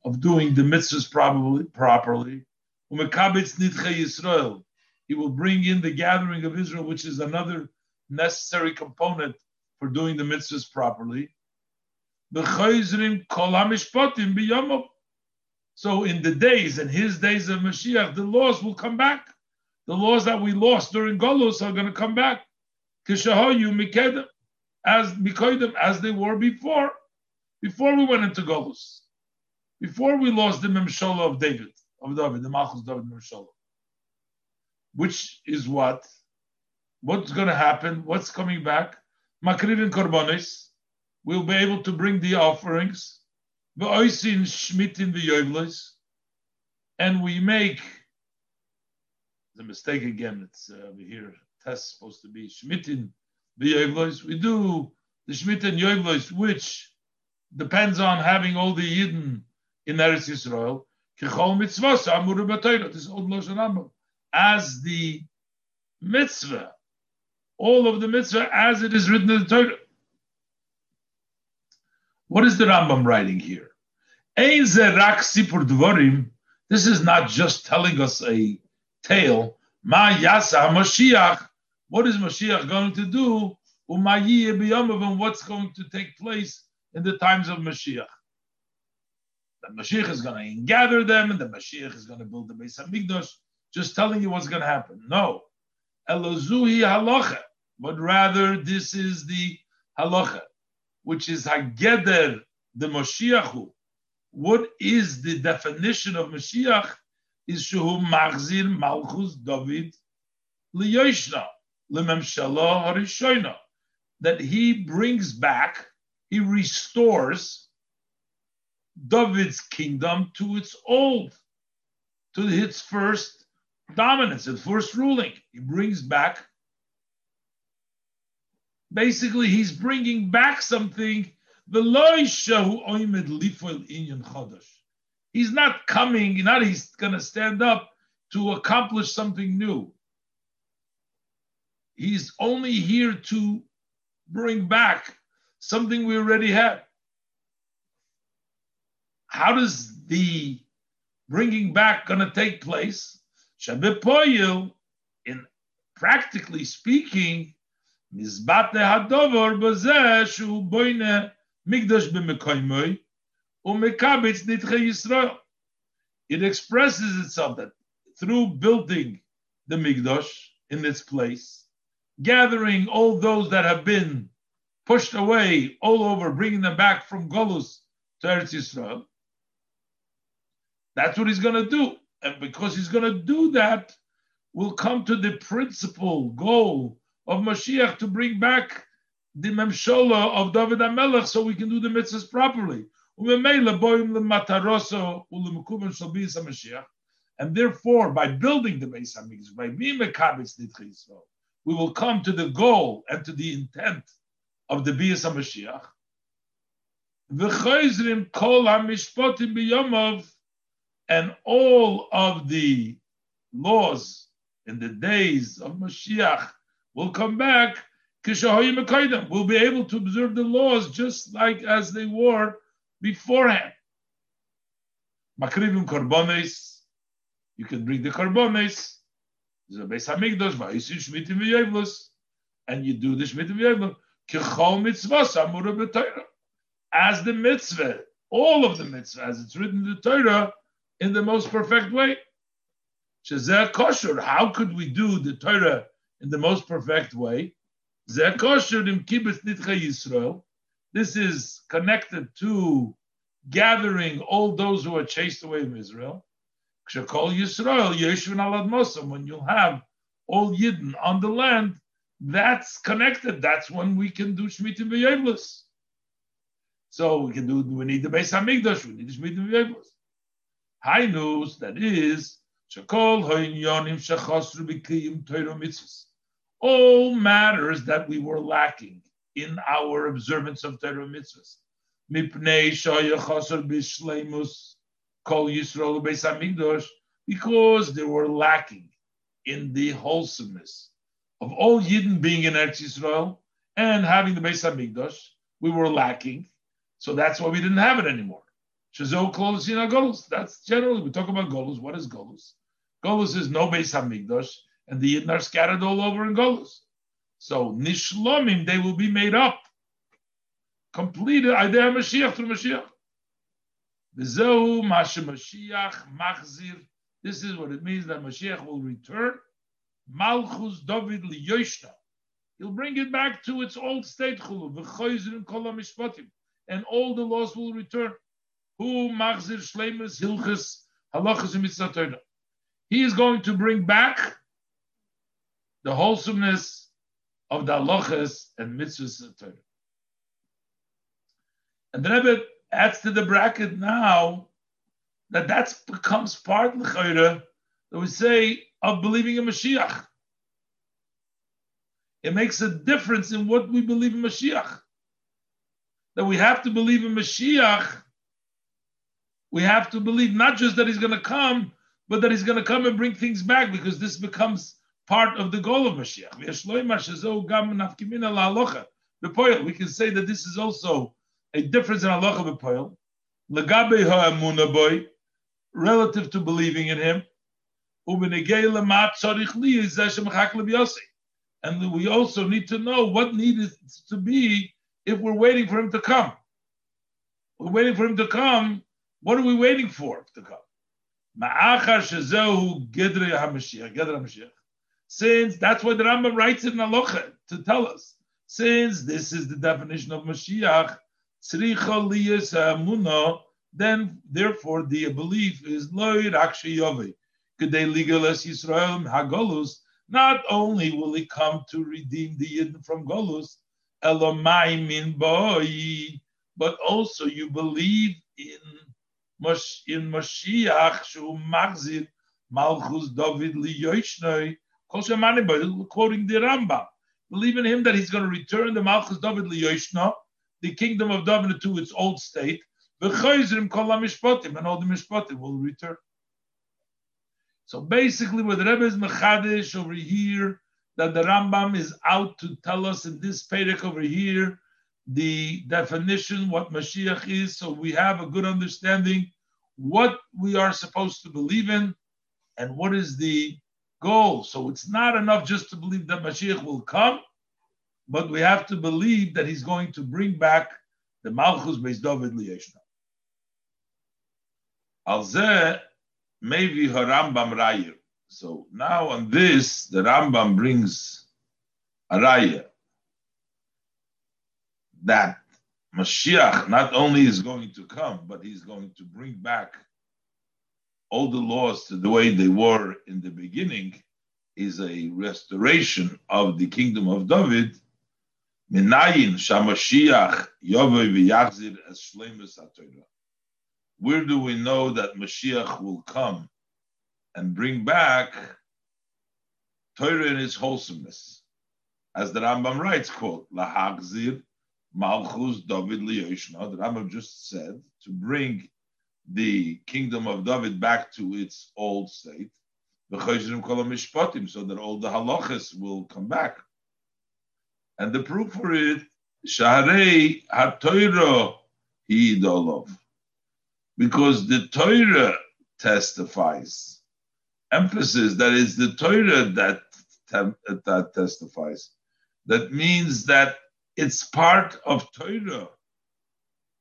of doing the mitzvahs probably properly. Um Umekabitz Nidche Yisrael. He will bring in the gathering of Israel, which is another necessary component for doing the mitzvahs properly. So in the days and his days of Mashiach, the laws will come back. The laws that we lost during Golos are going to come back. As as they were before, before we went into Golos, before we lost the Memshola of David, of David, the Malchus David Memshola, which is what What's going to happen? What's coming back? Makrivin korbanis. We'll be able to bring the offerings. V'oisin shmitin v'yoivlos. And we make the mistake again. It's uh, over here. Test supposed to be shmitin v'yoivlos. We do the shmitin yoivlos, which depends on having all the yidden in Eretz Yisrael. As the mitzvah all of the mitzvah as it is written in the Torah. What is the Rambam writing here? This is not just telling us a tale. Ma yasa Mashiach. What is Mashiach going to do? And what's going to take place in the times of Mashiach? The Mashiach is going to gather them, and the Mashiach is going to build the Beis Hamikdash. Just telling you what's going to happen. No, Elozuhi halacha but rather this is the halacha, which is hageder the Moshiachu. What is the definition of Mashiach? Is shehu machzir malchus David liyoshna lememshala harishona. That he brings back, he restores David's kingdom to its old, to its first dominance, its first ruling. He brings back Basically, he's bringing back something. He's not coming, not he's going to stand up to accomplish something new. He's only here to bring back something we already had. How does the bringing back going to take place? In practically speaking, Mizbate Hadovar Bazeh Boine Migdash it expresses itself that through building the Migdosh in its place, gathering all those that have been pushed away all over, bringing them back from Golus to Eretz Yisrael. That's what he's going to do. And because he's going to do that, we'll come to the principal goal of Mashiach to bring back the Memshola of David HaMelech so we can do the mitzvahs properly. And therefore, by building the Beis Hamikdash, by being Yisrael, we will come to the goal and to the intent of the Bias HaMashiach. V'choizrim kol ha-mishpotim b'yomov and all of the laws in the days of Mashiach will come back. We'll be able to observe the laws just like as they were beforehand. Makrivim korbones, you can bring the v'ayisin shmitim and you do the shmitim v'yevlos. Kechol mitzvah samura b'Torah. As the mitzvah, all of the mitzvah, as it's written in the Torah, in the most perfect way. Shezeh kosher. How could we do the Torah in the most perfect way? Zeh kosher im kibbutz nitcha Yisrael. This is connected to gathering all those who are chased away from Israel. Kshakol Yisrael yeshvin alad mosam. When you'll have all Yidden on the land, that's connected. That's when we can do shmitim v'yevlis. So we can do. We need the Beis Hamikdash. We need shmitim v'yevlis. High news that is shakol ha'inyanim shachasru b'kiyim Torah mitzvahs. All matters that we were lacking in our observance of Torah mitzvahs. Mipnei shayachasar b'shleimus kol Yisrael Beis Hamikdash because they were lacking in the wholesomeness of all Yidden being in Eretz Yisrael and having the Beis Hamikdash. We were lacking, so that's why we didn't have it anymore. Shazo Klolos Yina Golus. That's generally, we talk about Golus. What is Golus? Golus is no Beis Hamikdash, and the Yidden are scattered all over in Golus. So Nishlomim, they will be made up. Completed Idea Mashiach through Mashiach. V'zehu Masha Mashiach Machzir. This is what it means that Mashiach will return. Malchus David liyoshna. He'll bring it back to its old state. Chulu v'choyzrim kol mishpatim, and all the laws will return. Who machzir shleimus hilchas halachas mitzvah He is going to bring back the wholesomeness of the halachas and mitzvahs Torah. And the Rebbe adds to the bracket now that that becomes part of the that we say of believing in Mashiach. It makes a difference in what we believe in Mashiach. That we have to believe in Mashiach. We have to believe not just that he's going to come, but that he's going to come and bring things back because this becomes part of the goal of Mashiach. We can say that this is also a difference in halacha b'poil. Relative to believing in him. And we also need to know what needed to be if we're waiting for him to come. We're waiting for him to come. What are we waiting for to come? Since that's what the Rambam writes in Alocha to tell us. Since this is the definition of Mashiach, then therefore the belief is loy. Could they legalize Yisrael hagolus? Not only will he come to redeem the Yidden from Golus, Elomai min boy, but also you believe in in Mashiach shu magzir Malchus David liyoishnoi quoting the Rambam. Believe in him that he's going to return the Malchus David liyoishna, the kingdom of David to its old state. And all the mishpatim will return. So basically, what Rebbe is mechadish over here, that the Rambam is out to tell us in this Perek over here the definition, what Mashiach is, so we have a good understanding what we are supposed to believe in and what is the goal. So it's not enough just to believe that Mashiach will come, but we have to believe that he's going to bring back the Malchus Beis David Liyeshna. Alzeh maybe her Rambam Raya. So now on this, the Rambam brings a Raya that Mashiach not only is going to come, but he's going to bring back all the laws to the way they were in the beginning, is a restoration of the kingdom of David. Minayin where do we know that Mashiach will come and bring back Torah in its wholesomeness? as the Rambam writes, quote, Lahagzir Malchus David Liyoshna. The Rambam just said to bring the kingdom of David back to its old state. So that all the halachas will come back. And the proof for it. Because the Torah testifies. Emphasis that is the Torah that, that testifies. That means that it's part of Torah.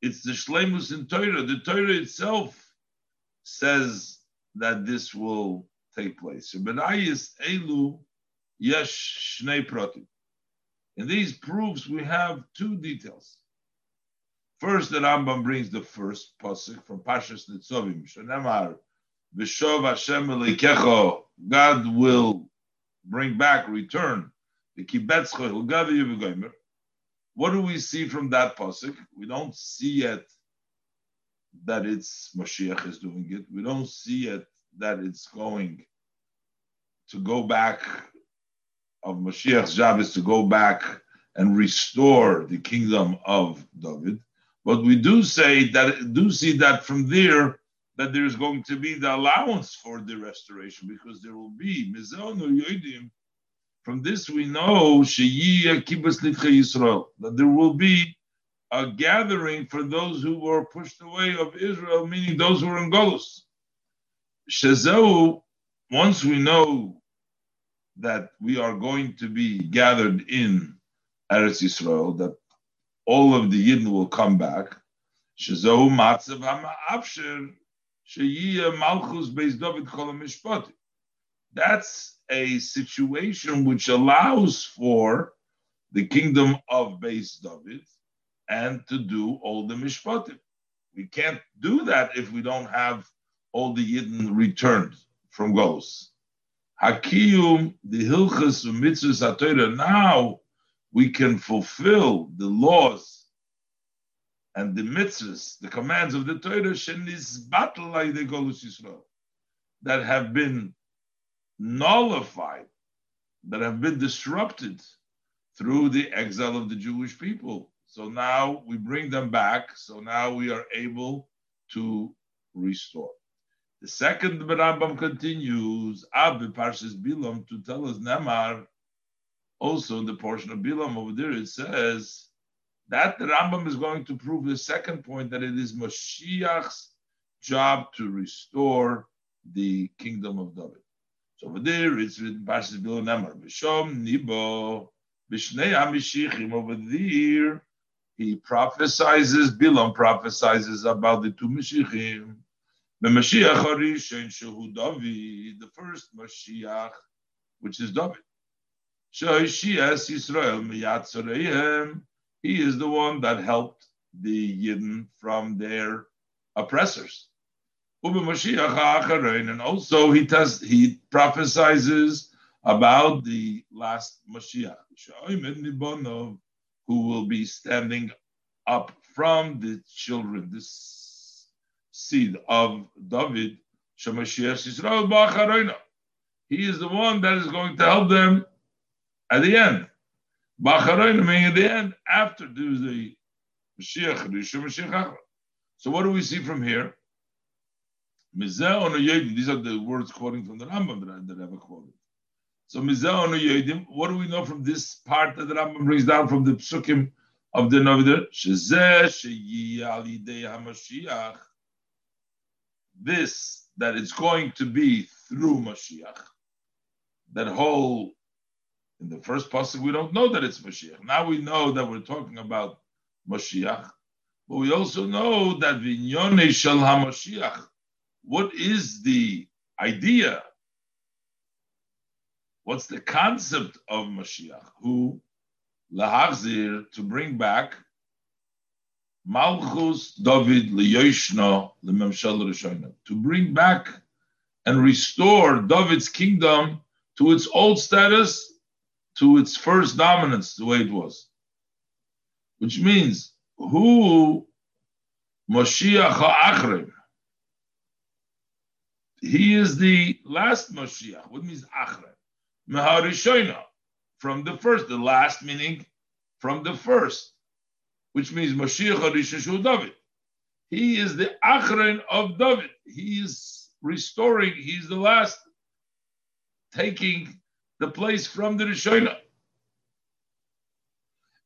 It's the Shlemus in Torah. The Torah itself says that this will take place. elu yesh pratim. In these proofs, we have two details. First, the Rambam brings the first pasuk from Pashas Nitzovim. Shenemar v'shov Hashem elikecho. God will bring back, return the kibetzcho. He'll gather you. What do we see from that pasuk? We don't see yet that it's Mashiach is doing it. We don't see yet that it's going to go back of Mashiach's job is to go back and restore the kingdom of David. But we do say that do see that from there that there is going to be the allowance for the restoration because there will be from this we know that there will be a gathering for those who were pushed away of Israel, meaning those who were in Golus. Shezeu, once we know that we are going to be gathered in Eretz Yisrael, that all of the Yidden will come back. Shezeu matzav ha'ma'afsher sheyiyah malchus beis David cholam That's a situation which allows for the kingdom of Beis David and to do all the mishpatim. We can't do that if we don't have all the Yidden returned from Golos. Hakiyum, the Hilchas mitzvahs Now we can fulfill the laws and the mitzvahs, the commands of the Torah, shenis battle like the Golus Yisrael, that have been nullified, that have been disrupted through the exile of the Jewish people. So now we bring them back. So now we are able to restore. The second Rambam continues, Ab Parshas Bilam, to tell us Nemar, also in the portion of Bilam over there, it says that the Rambam is going to prove the second point that it is Mashiach's job to restore the kingdom of David. So over there, it's written Parshas Bilam Nemar. B'shom Nibo B'shnei Hamishichim. Over there, he prophesizes. Bilam prophesizes about the two Mashiachim. The Mashiach Harishon Shehu David, the first Mashiach, which is David. Shahishiyas Yisrael Miyatzareihem. He is the one that helped the Yidden from their oppressors and also he does he prophesizes about the last Mashiach, who will be standing up from the children, this seed of David, He is the one that is going to help them at the end. meaning at the end, after the Mashiach, So what do we see from here? These are the words quoting from the Rambam that that have quoted. So what do we know from this part that the Rambam brings down from the psukim of the Navidir? This, that it's going to be through Mashiach. That whole, in the first pasuk, we don't know that it's Mashiach. Now we know that we're talking about Mashiach. But we also know that Vinyone Shal HaMashiach, what is the idea? What's the concept of Mashiach? Who lahachzir to bring back Malchus David liyoshna lememshel rishona to bring back and restore David's kingdom to its old status, to its first dominance, the way it was. Which means who Mashiach ha'achrim he is the last Mashiach. What means Achre? Meharishoina. from the first, the last meaning from the first, which means Mashiach Rishon David. He is the Achron of David. He is restoring, he's the last, taking the place from the Rishonah.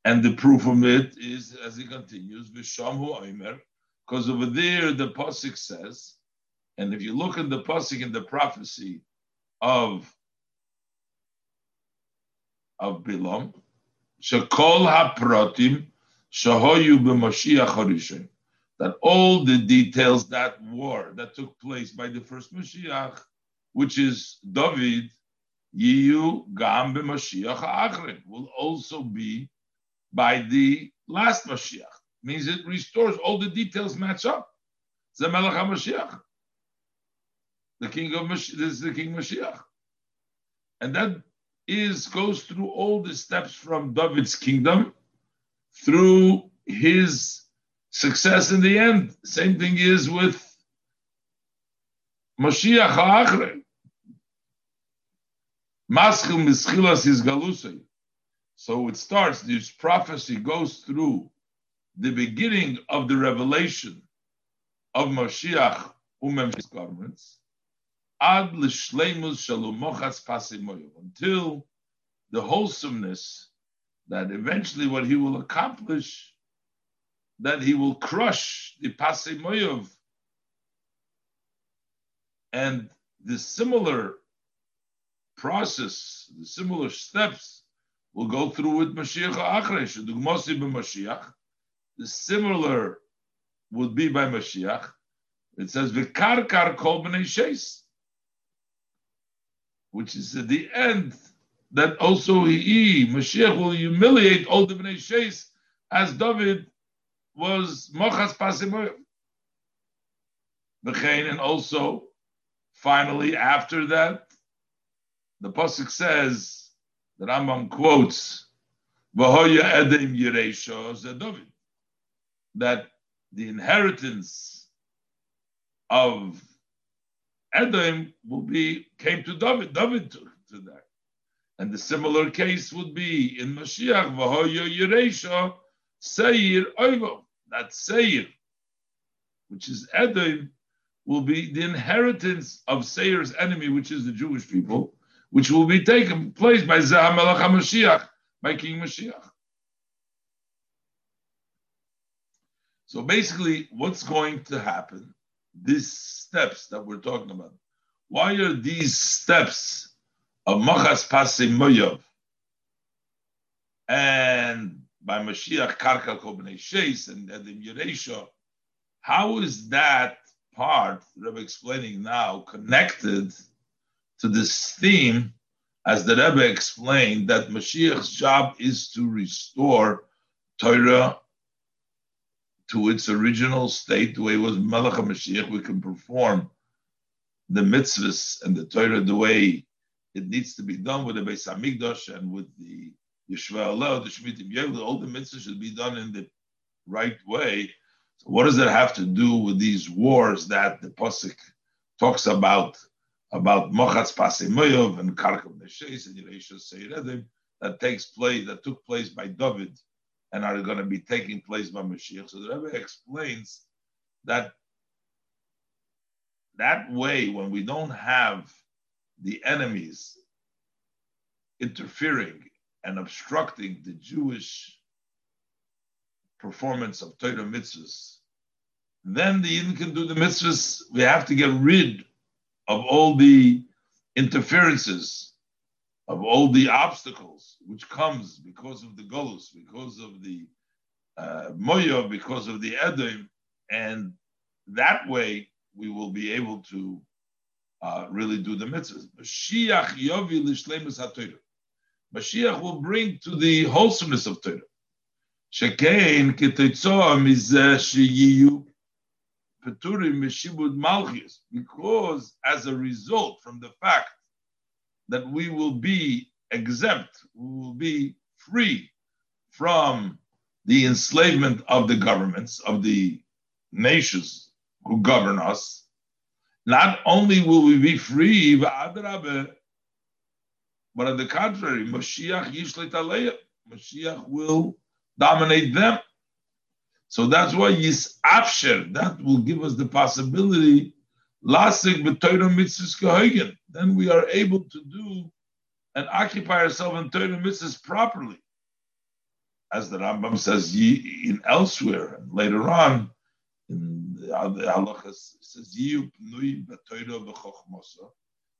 And the proof of it is, as he continues, Vishamhu Omer, because over there the Pasuk says, and if you look at the Pasuk in the prophecy of of Bilam, Shekol HaPratim Shahoyu b'Mashiach that all the details that war that took place by the first Mashiach, which is David, Yiyu Gam b'Mashiach Ha'achrin, will also be by the last Mashiach. Means it restores all the details match up. Zemelach HaMashiach. The king of Mashiach, this is the king Mashiach. And that is goes through all the steps from David's kingdom through his success in the end. Same thing is with Mashiach Ha'achre. Maschil mischilas is galusay. So it starts, this prophecy goes through the beginning of the revelation of Mashiach umem garments ad l'shleimus until the wholesomeness that eventually what he will accomplish that he will crush the pasimoyov and the similar process, the similar steps will go through with Mashiach Achresh, Dugmosi b'Mashiach. The similar would be by Mashiach. It says Vikarkar kol b'nei sheis, which is at the end that also he Mashiach will humiliate all the b'nei sheis as David was mochas pasimoyim. And also, finally, after that, the pasuk says the Rambam quotes Vahoya Edem Yeresha David that the inheritance of Edom will be came to David. David took to that. And the similar case would be in Mashiach, Vahoya Yeresha, Seir Oivo. That Seir, which is Edom, will be the inheritance of Seir's enemy, which is the Jewish people, which will be taken place by Zahamelach Mashiach, by King Mashiach. So basically, what's going to happen? These steps that we're talking about. Why are these steps of Machas Pasim Moyov and by Mashiach Karka Kobnei Sheis and Edim Yeresha? How is that part, Rebbe explaining now, connected to this theme, as the Rebbe explained, that Mashiach's job is to restore Torah to its original state, the way it was Melech Mashiach. We can perform the mitzvahs and the Torah the way it needs to be done with the Beis Hamikdash and with the Yeshua Allah, the Shemitim Yevli. All the mitzvahs should be done in the right way. So what does that have to do with these wars that the Pasuk talks about about Mochatz Pasimoyov and Karkav Neshes and Seiredim that takes place, that took place by David and are going to be taking place by Mashiach. So the Rebbe explains that that way, when we don't have the enemies interfering and obstructing the Jewish performance of Torah mitzvahs, then the Yidden can do the mitzvahs. We have to get rid of all the interferences, of all the obstacles which comes because of the Golus, because of the uh, because of the Edom, and that way we will be able to uh, really do the mitzvahs. Mashiach yovi l'shleimus haTorah. Mashiach will bring to the wholesomeness of Torah. Shekein k'teitzoa mizeh sheyiyu Peturim Meshibud Malchus, because as a result from the fact that we will be exempt, we will be free from the enslavement of the governments, of the nations who govern us, not only will we be free, But on the contrary, Mashiach Mashiach will dominate them. So that's why Yis Afsher, that will give us the possibility, B'Torah Mitzvahs. Then we are able to do and occupy ourselves in Torah Mitzvahs properly. As the Rambam says in elsewhere, and later on, in the halachas, says,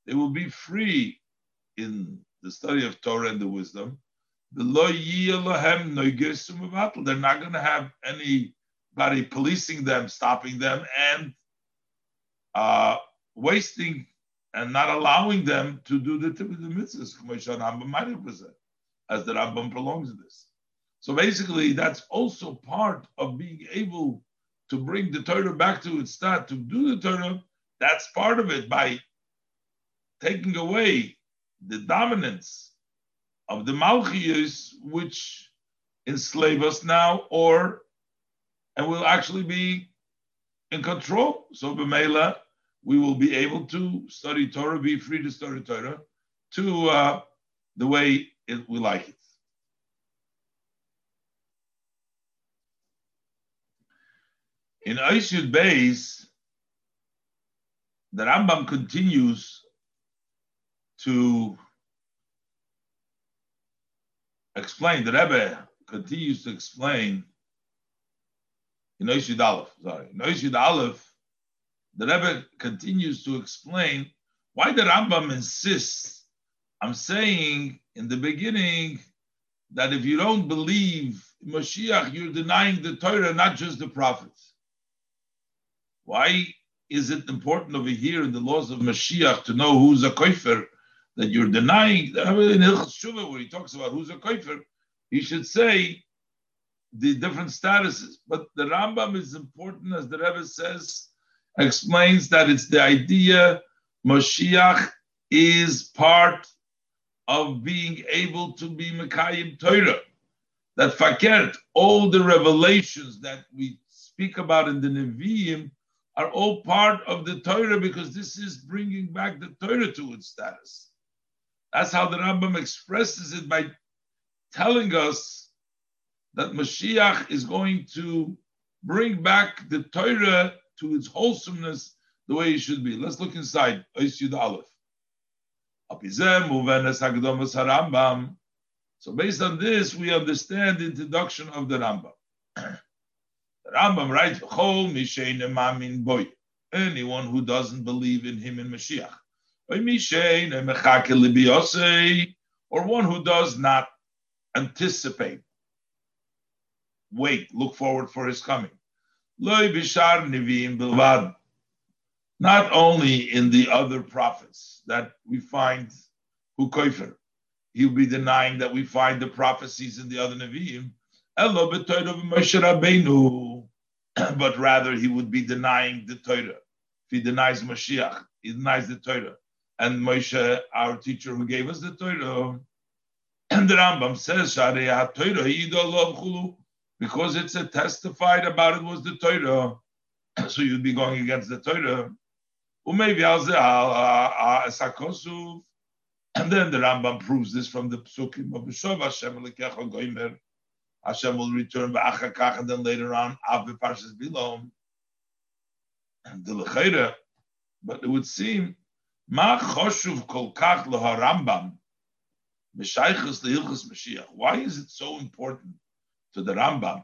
They will be free in the study of Torah and the wisdom, they're not going to have anybody policing them, stopping them, and uh, wasting and not allowing them to do the the mitzvahs, as the Rambam prolongs this. So basically, that's also part of being able to bring the Torah back to its start, to do the Torah. That's part of it by taking away the dominance of the Malchiyos, which enslave us now, or and will actually be in control. So B'meila, we will be able to study Torah, be free to study Torah, to uh, the way it, we like it. In Aishud Beis, the Rambam continues to explain, the Rebbe continues to explain in Oishid Aleph, sorry, in Oishid Aleph, the Rebbe continues to explain why the Rambam insists. I'm saying in the beginning that if you don't believe Mashiach, you're denying the Torah, not just the prophets. Why is it important over here in the laws of Mashiach to know who's a koifer that you're denying, in Hilchas Tshuvah, where he talks about who's a koifer, he should say the different statuses. But the Rambam is important, as the Rebbe says, explains that it's the idea Moshiach is part of being able to be Mekayim Torah. That fakert, all the revelations that we speak about in the Nevi'im are all part of the Torah because this is bringing back the Torah to its status. That's how the Rambam expresses it by telling us that Mashiach is going to bring back the Torah to its wholesomeness the way it should be. Let's look inside. So based on this, we understand the introduction of the Rambam. the Rambam writes, Anyone who doesn't believe in him in Mashiach or one who does not anticipate, wait, look forward for his coming. Not only in the other prophets that we find who koifer, he'll be denying that we find the prophecies in the other Nevi'im, but rather he would be denying the Torah. If he denies Mashiach, he denies the Torah and Moshe, our teacher who gave us the Torah. And the Rambam says, because it's a testified about it was the Torah. So you'd be going against the Torah. And then the Rambam proves this from the Psukim of B'Shov Hashem Goimer. Hashem will return ba'achakach, and then later on, Av Parshas Bilom. And the Lechera. But it would seem Ma choshuv kol kach leharambam mishaychus lehilchus Mashiach. Why is it so important to the Rambam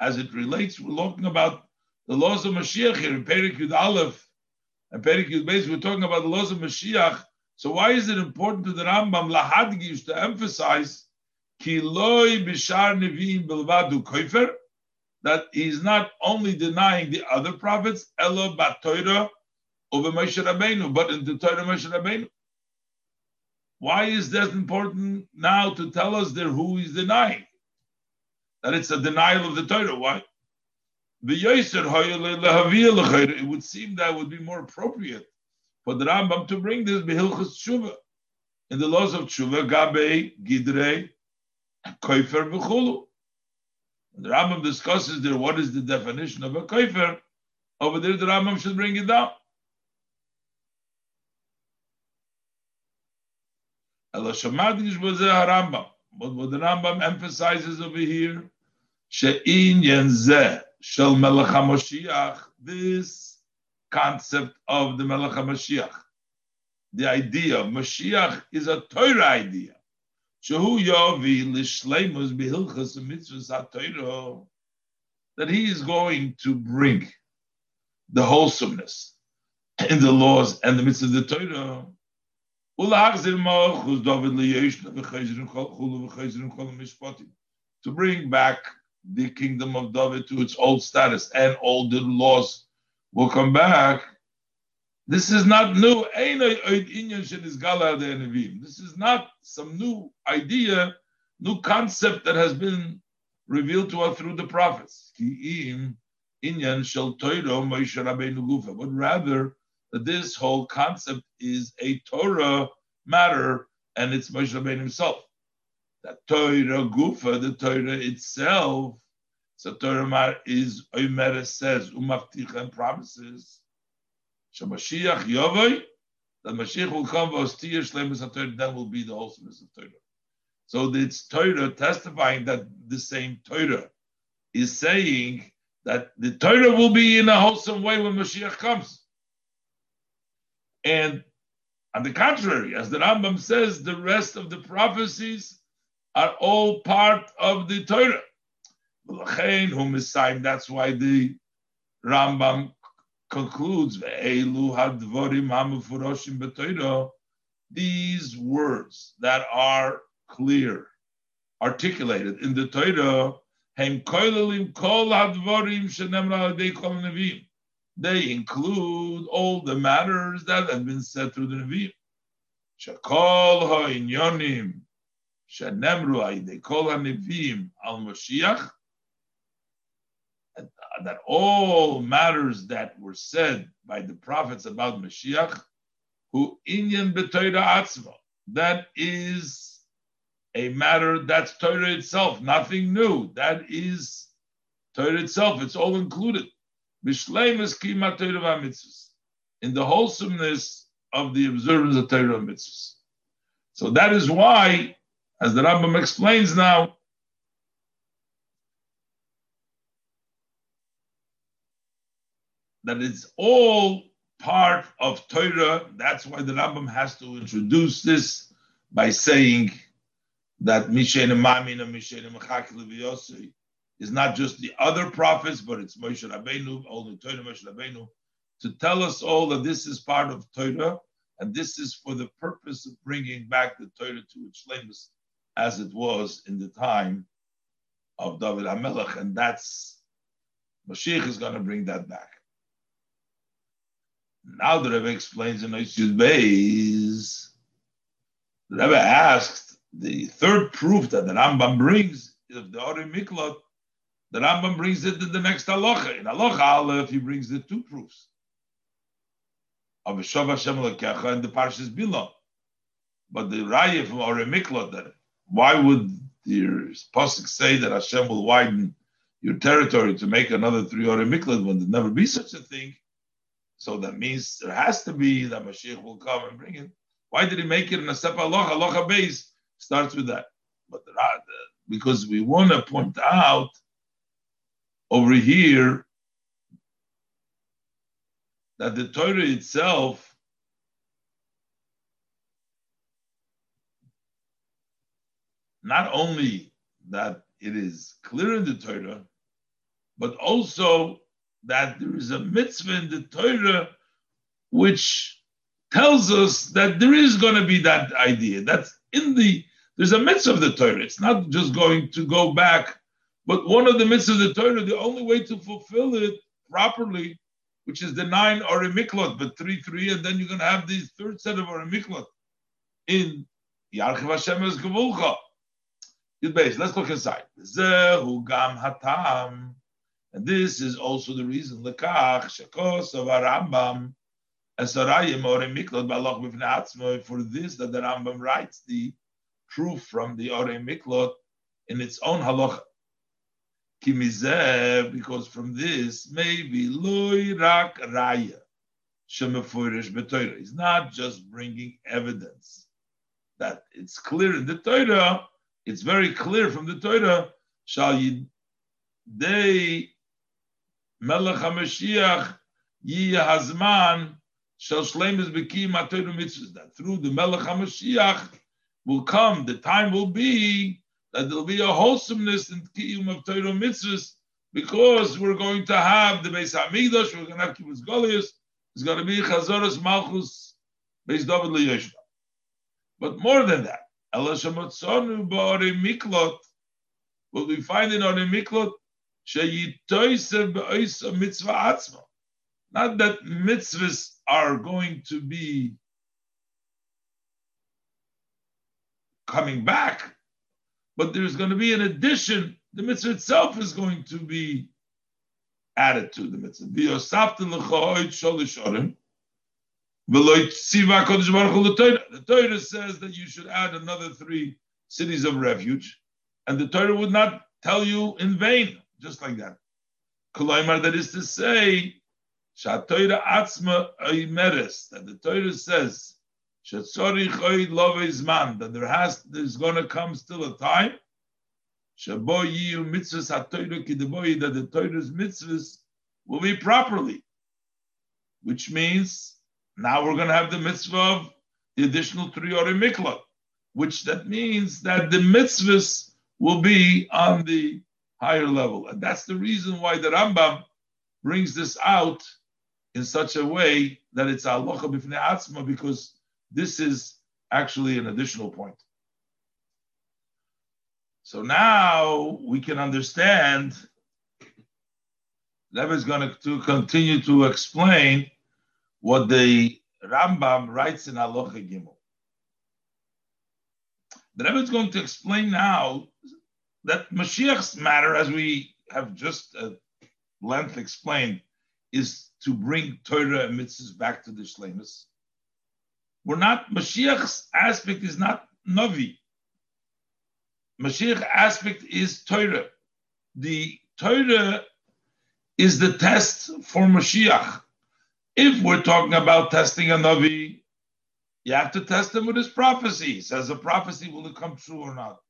as it relates? We're talking about the laws of Mashiach here in Perik Yud Aleph and Perik Yud Beis. We're talking about the laws of Mashiach. So why is it important to the Rambam lahadgish to emphasize bishar neviim bilvadu koifer that he's not only denying the other prophets, elo batoira over Moshe Rabbeinu, but in the Torah Moshe Rabbeinu. Why is that important now to tell us there who is denying? That it's a denial of the Torah. Why? It would seem that would be more appropriate for the Rambam to bring this Behilchas Tshuva in the laws of Tshuva, Gabe, Gidre, Koifer, V'chulu. The Rambam discusses there what is the definition of a Koifer. Over there, the Rambam should bring it down. Ela Shamadish a Rambam. But what the Rambam emphasizes over here, she'inyan zeh shel Melech HaMashiach, this concept of the Melech HaMashiach, the idea of Mashiach is a Torah idea. Shehu yavi lishleimus behilchas mitzvahs ha that he is going to bring the wholesomeness in the laws and the midst of the Torah. To bring back the kingdom of David to its old status and all the laws will come back. This is not new. This is not some new idea, new concept that has been revealed to us through the prophets. But rather, that this whole concept is a Torah matter and it's Moshe Rabbeinu himself. That Torah Gufa, the Torah itself, so Torah matter is Omer says, Umafticha and promises. Mashiach Yovoi, that Mashiach will come, Vostir Shlemus HaTorah, then will be the wholesomeness of Torah. So it's Torah testifying that the same Torah is saying that the Torah will be in a wholesome way when Mashiach comes. And on the contrary, as the Rambam says, the rest of the prophecies are all part of the Torah. That's why the Rambam concludes these words that are clear, articulated in the Torah, they include all the matters that have been said through the Nevi'im. Shakol ha'inyonim shenemru ha'idei kol ha'nevi'im al Mashiach uh, that all matters that were said by the prophets about Mashiach, who inyan b'toira atzma, that is a matter that's Torah itself, nothing new. That is Torah itself. It's all included. In the wholesomeness of the observance of Torah mitzvahs. So that is why, as the Rambam explains now, that it's all part of Torah. That's why the Rambam has to introduce this by saying that Mishen Mamin and Mishen Mechakil is not just the other prophets, but it's Moshe Rabbeinu, only Torah Moshe Rabbeinu, to tell us all that this is part of Torah, and this is for the purpose of bringing back the Torah to its shlemus as it was in the time of David HaMelech, and that's Mashiach is going to bring that back. Now the Rebbe explains in Yud Beis, the Rebbe asked the third proof that the Rambam brings of the Ori Miklot, the Rambam brings it in the next halacha. In halacha Aleph, he brings the two proofs of Shav Hashem Lekecha and the Parshas Bilam. But the Raya from Ori Miklot, that why would the Pasuk say that Hashem will widen your territory to make another three Ori Miklot when there never be such a thing? So that means there has to be that Mashiach will come and bring it. Why did he make it in a separate halacha? Halacha base starts with that. But the, because we want to point out over here that the Torah itself not only that it is clear in the Torah, but also that there is a mitzvah in the Torah which tells us that there is going to be that idea. That's in the there's a mitzvah of the Torah. It's not just going to go back, but one of the mitzvahs of the Torah, the only way to fulfill it properly, which is the nine Orimiklot, but three, three, and then you're going to have the third set of Orimiklot in Yarchiv Hashem es Gevulcha. Let's look inside. Zehu gam hatam. And this is also the reason, Lekach, Shakos of Rambam, Esarayim or Miklot Balach Bifne for this that the Rambam writes the proof from the Ore Miklot in its own halacha. Kimizeh, because from this, maybe Loy Rak Raya, Shemefurish Betoira. He's not just bringing evidence that it's clear in the Torah, it's very clear from the Torah, shall they Melech HaMashiach Yi Hazman shall Shleimus Bekim HaTorah Mitzvahs, that through the Melech HaMashiach will come, the time will be that there'll be a wholesomeness in the Kiyum of Torah Mitzvahs because we're going to have the Beis Hamikdash, we're going to have Kibbutz Galuyos, it's going to be Chazoras Malchus Beis David Liyeshna. But more than that, Elashamatzonu Ba'ore Miklot, what we find in Ore Miklot, Sheyitoise Be'oisa Mitzvah Atzma. Not that mitzvahs are going to be coming back, but there's going to be an addition. The mitzvah itself is going to be added to the mitzvah. The Torah says that you should add another three cities of refuge, and the Torah would not tell you in vain, just like that. That is to say, that the Torah says, that there has, there's going to come still a time, that the Torah's mitzvahs will be properly, which means now we're going to have the mitzvah of the additional three ori miklat, which that means that the mitzvahs will be on the higher level. And that's the reason why the Rambam brings this out in such a way that it's alocha b'fnei atzma because this is actually an additional point. So now we can understand. Rebbe is going to continue to explain what the Rambam writes in Alocha Gimel. The Rebbe is going to explain now that Mashiach's matter, as we have just at length explained, is to bring Torah and mitzvahs back to the Shlemus. We're not, Mashiach's aspect is not Navi. Mashiach aspect is Torah. The Torah is the test for Mashiach. If we're talking about testing a Navi, you have to test him with his prophecy. Says a prophecy, will it come true or not?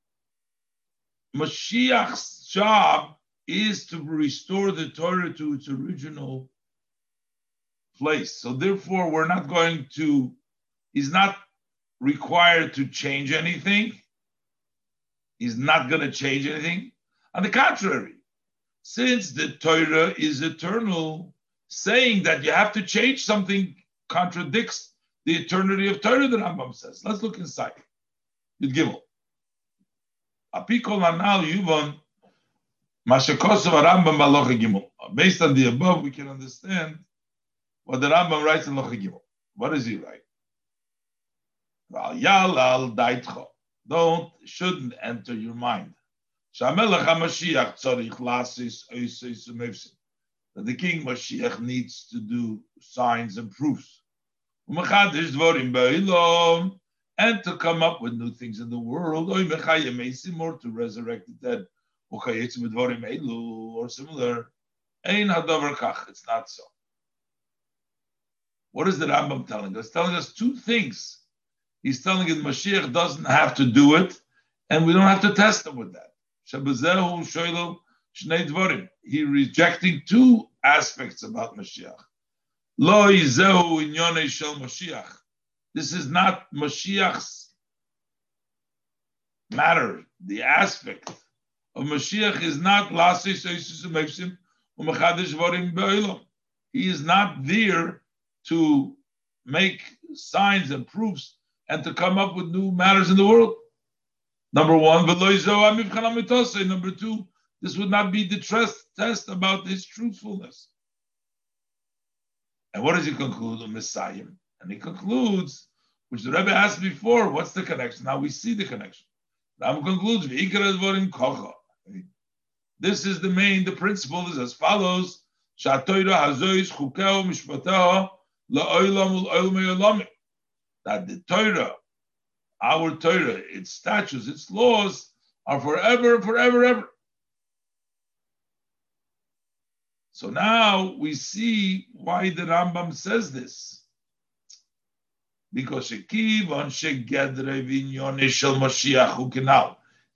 Mashiach's job is to restore the Torah to its original place. So therefore, we're not going to, he's not required to change anything. He's not going to change anything. On the contrary, since the Torah is eternal, saying that you have to change something contradicts the eternity of Torah, the Rambam says. Let's look inside. Rambam balocha Gimel. Based on the above, we can understand what the Rambam writes in Locha Gimel. What does he write? Don't, shouldn't enter your mind. That the King Mashiach needs to do signs and proofs. And to come up with new things in the world. Or to resurrect the dead. Or similar. It's not so. What is the Rambam telling us? Telling us two things. He's telling us Mashiach doesn't have to do it, and we don't have to test him with that. He's rejecting two aspects about Mashiach. This is not Mashiach's matter. The aspect of Mashiach is not He is not there to make signs and proofs and to come up with new matters in the world. Number one, number two, this would not be the trust test about his truthfulness. And what does he conclude? A Messiah. And he concludes, which the Rebbe asked before, what's the connection? Now we see the connection. Ram concludes, this is the main, the principle is as follows. That the Torah, our Torah, its statutes, its laws are forever, forever, ever. So now we see why the Rambam says this. because.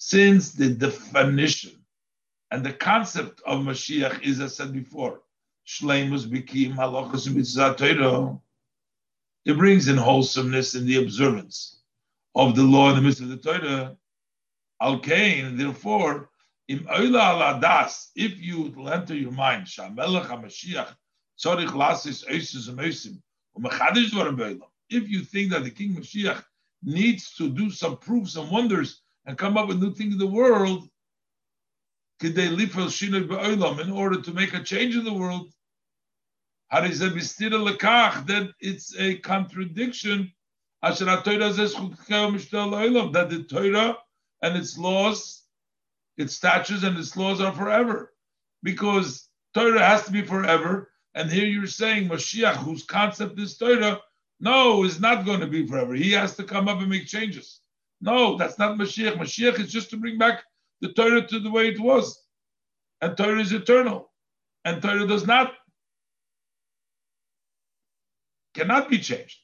Since the definition and the concept of Mashiach is, as I said before, Shleimus Bikim Halachas Mitzvah It brings in wholesomeness in the observance of the law in the midst of the Torah. Al Kain, therefore, im Oila if you will enter your mind, Shamelech HaMashiach, Tzorich Lasis. If you think that the King Mashiach needs to do some proofs and wonders and come up with new things in the world, in order to make a change in the world, that it's a contradiction that the Torah and its laws, its statutes and its laws are forever. Because Torah has to be forever, and here you're saying Mashiach, whose concept is Torah, no, is not going to be forever. He has to come up and make changes. No, that's not Mashiach. Mashiach is just to bring back the Torah to the way it was. And Torah is eternal. And Torah does not, cannot be changed.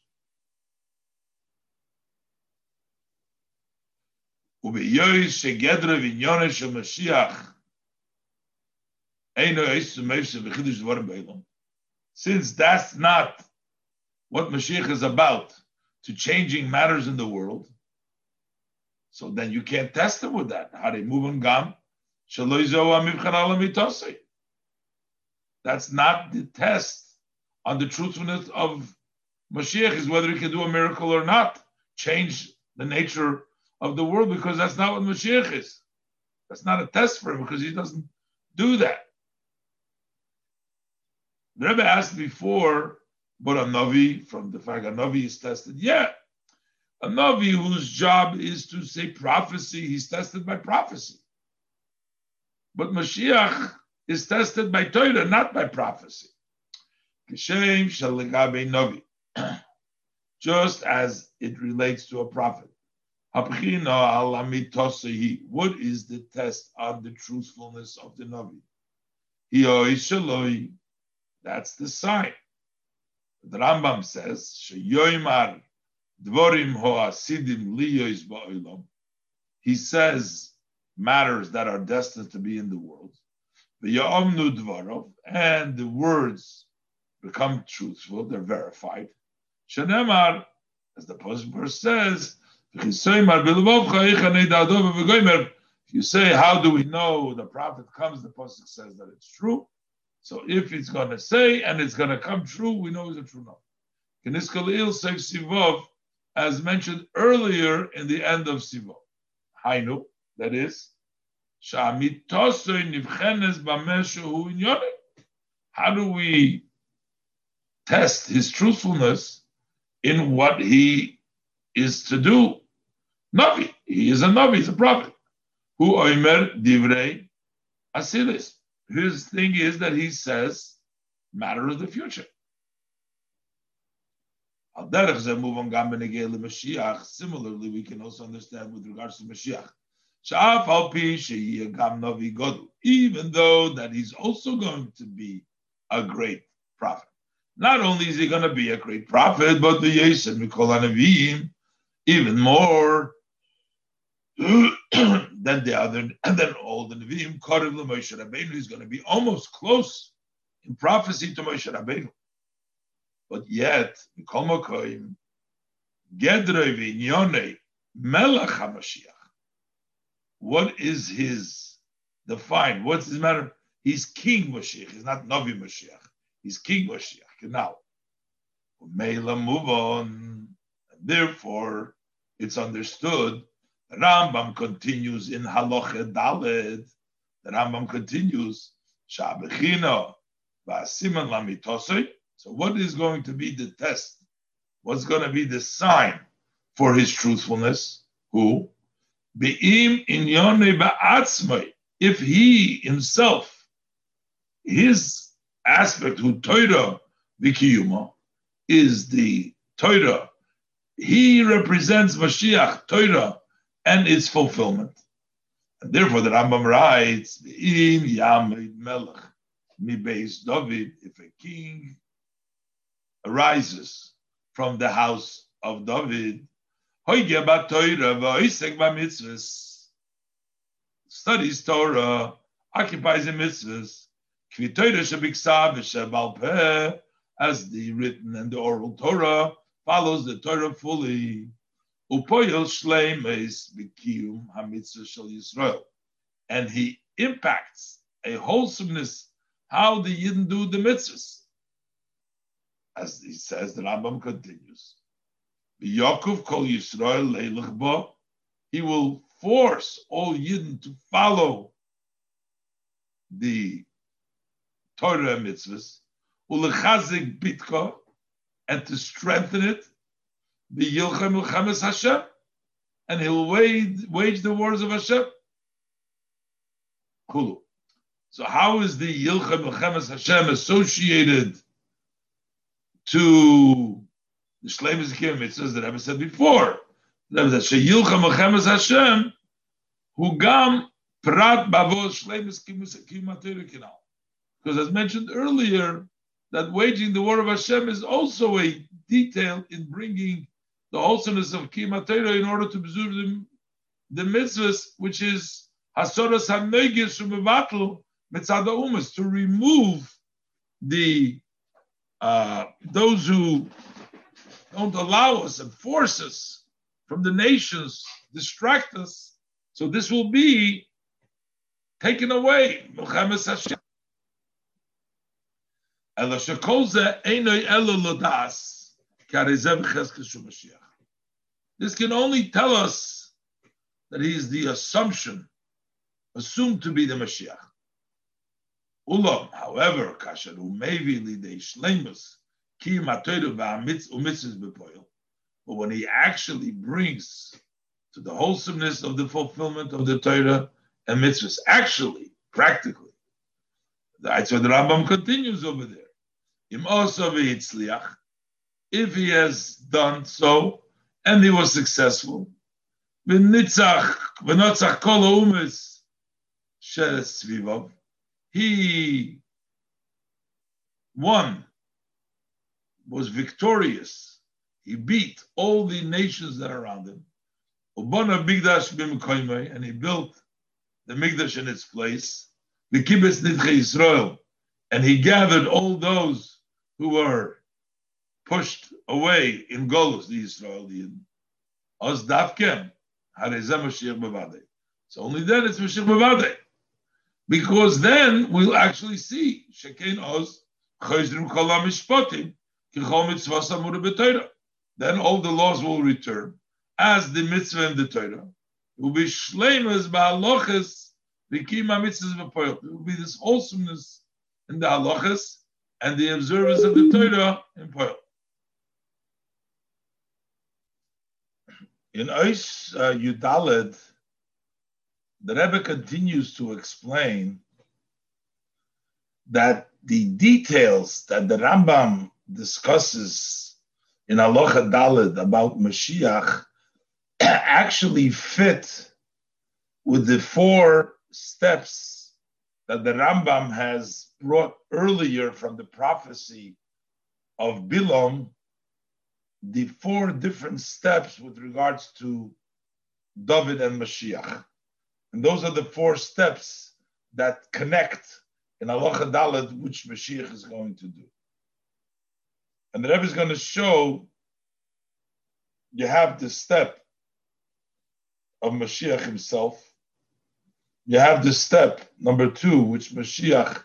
Since that's not what Mashiach is about, to changing matters in the world, so then you can't test him with that. How they move on gam. That's not the test on the truthfulness of Mashiach is whether he can do a miracle or not, change the nature of the world, because that's not what Mashiach is. That's not a test for him because he doesn't do that. The Rebbe asked before, but a Navi, from the fact a Navi is tested. Yeah, a Navi whose job is to say prophecy, he's tested by prophecy. But Mashiach is tested by Torah, not by prophecy. Just as it relates to a prophet. What is the test on the truthfulness of the Navi? That's the sign. The Rambam says. He says matters that are destined to be in the world. And the words become truthful, they're verified. Shenemar, as the verse says, if you say, how do we know the prophet comes, the Pasuk says that it's true. So if it's going to say and it's going to come true, we know it's a true number as mentioned earlier in the end of Sivo. Hainu, that is, how do we test his truthfulness in what he is to do? Navi. He is a Navi, he's a prophet. Who Omer divrei asilis. His thing is that he says matter of the future. Similarly, we can also understand with regards to Mashiach. Even though that he's also going to be a great prophet. Not only is he going to be a great prophet, but the Yesem Mikol Anavim, even more than the other, and then all the Nevi'im, Karev Moshe Rabbeinu is going to be almost close in prophecy to Moshe Rabbeinu. But yet, Kolmokoim, Gedre Vinyone, Melech HaMashiach. What is his define? What's his matter? He's King Mashiach. He's not Navi Mashiach. He's King Mashiach. Now, Mela move on. Therefore, it's understood. The Rambam continues in Halacha Daled. The Rambam continues. Shabechino v'asiman lamitosei so, what is going to be the test? What's going to be the sign for his truthfulness? Who? If he himself, his aspect, who Torah vikiyuma, is the Torah, he represents Mashiach, Torah, and its fulfillment. And therefore, the Rambam writes, "In Yamid Melech, David, if a king arises from the house of David, studies Torah, occupies in mitzvahs, as the written and the oral Torah follows the Torah fully. And he impacts a wholesomeness how the Yidden do the mitzvahs. As he says, the Rambam continues. Yaakov kol Yisrael He will force all Yidden to follow the Torah mitzvahs, ulechazik bitka, and to strengthen it, the Yilchem Milchemes Hashem, and he'll wage, wage the wars of Hashem. Kulu. So how is the Yilchem Milchemes Hashem associated to the Shleimus Kim mitzvahs that Rebbe said before? That said, Sheyilchem Milchemes Hashem, who gam prat bavos Shleimus Kim Kinal. Because as mentioned earlier, that waging the war of Hashem is also a detail in bringing the wholesomeness of Kimatera in order to observe the, the mitzvahs, which is Hasoras HaNegis battle Mitzada Umas, to remove the uh, those who don't allow us and force us from the nations, distract us. So this will be taken away. Muhammad Hashem. This can only tell us that he is the assumption, assumed to be the Mashiach. Ulam, however, kasharu maybe lidei shleimus ki matoyru umitzvus bepoil. But when he actually brings to the wholesomeness of the fulfillment of the Torah and mitzvahs, actually, practically, that's what the Rambam continues over there. If he has done so and he was successful, he won, was victorious. He beat all the nations that are around him. And he built the Migdash in its place. The Kibbutz Nidche Israel. And he gathered all those who were pushed away in Golus, the Israelian, Oz Davkem, Harezem Mashiach Bavade. So only then it's Mashiach Bavade. Because then we'll actually see Shekin Oz, Chayzrim Kol HaMishpotim, Kichol Mitzvah Samura. Then all the laws will return as the mitzvah and the Torah. It will be shleimas ba'alochas v'kim ha-mitzvahs It will be this wholesomeness in the halachas and the observance of the Torah in Pearl. In Ois uh, Yudalid, the Rebbe continues to explain that the details that the Rambam discusses in Alocha Dalid about Mashiach actually fit with the four steps that the Rambam has brought earlier from the prophecy of Bilam the four different steps with regards to David and Mashiach. And those are the four steps that connect in Allah Dalet which Mashiach is going to do. And the Rebbe is going to show you have the step of Mashiach himself. You have the step number two, which Mashiach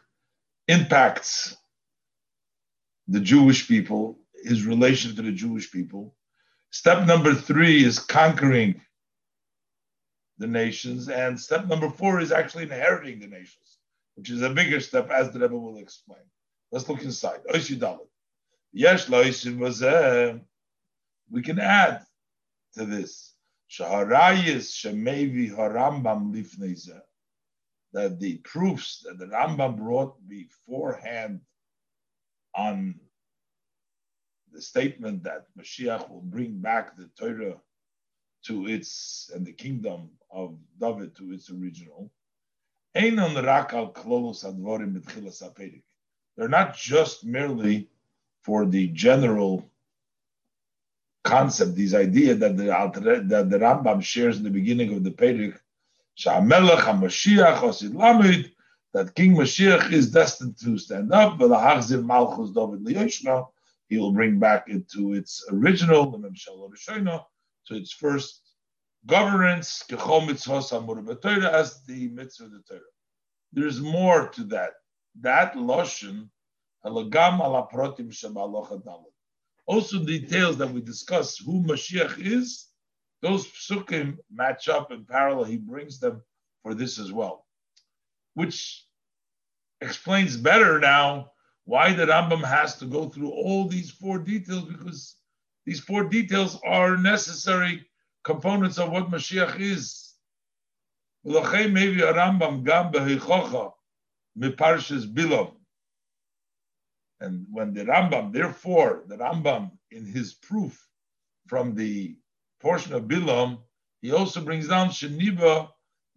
impacts the Jewish people, his relation to the Jewish people. Step number three is conquering the nations, and step number four is actually inheriting the nations, which is a bigger step, as the Rebbe will explain. Let's look inside. We can add to this. Shaharayis shemevi harambam lifneizer that the proofs that the Rambam brought beforehand on the statement that Mashiach will bring back the Torah to its and the kingdom of David to its original. They're not just merely for the general concept, this idea that the that the Rambam shares in the beginning of the Perek, Sha'amelech HaMashiach Osid Lamid, that King Mashiach is destined to stand up, Malchus David Liyoshna, he will bring back it to its original, to its first governance, as the mitzvah of the Torah. There's more to that. That Loshen, also details that we discuss who Mashiach is, those psukim match up in parallel. He brings them for this as well, which explains better now why the Rambam has to go through all these four details because these four details are necessary components of what Mashiach is. a Rambam gam miparshas Bilam. And when the Rambam, therefore, the Rambam in his proof from the portion of Bilam, he also brings down Sheniba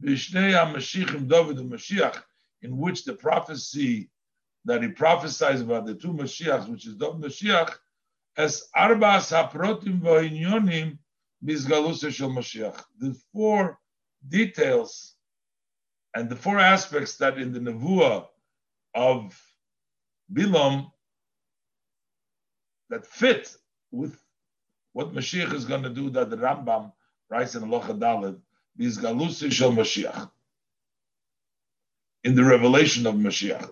Bishnei HaMashiachim David Mashiach, in which the prophecy that he prophesies about the two Mashiachs, which is David Mashiach, as Arbas HaProtim V'Inyonim Mizgalusa Shel Mashiach. The four details and the four aspects that in the Nevuah of Bilam that fit with what Mashiach is going to do that the Rambam writes in Alocha Dalet, Mizgalusa Shel Mashiach. In the revelation of Mashiach.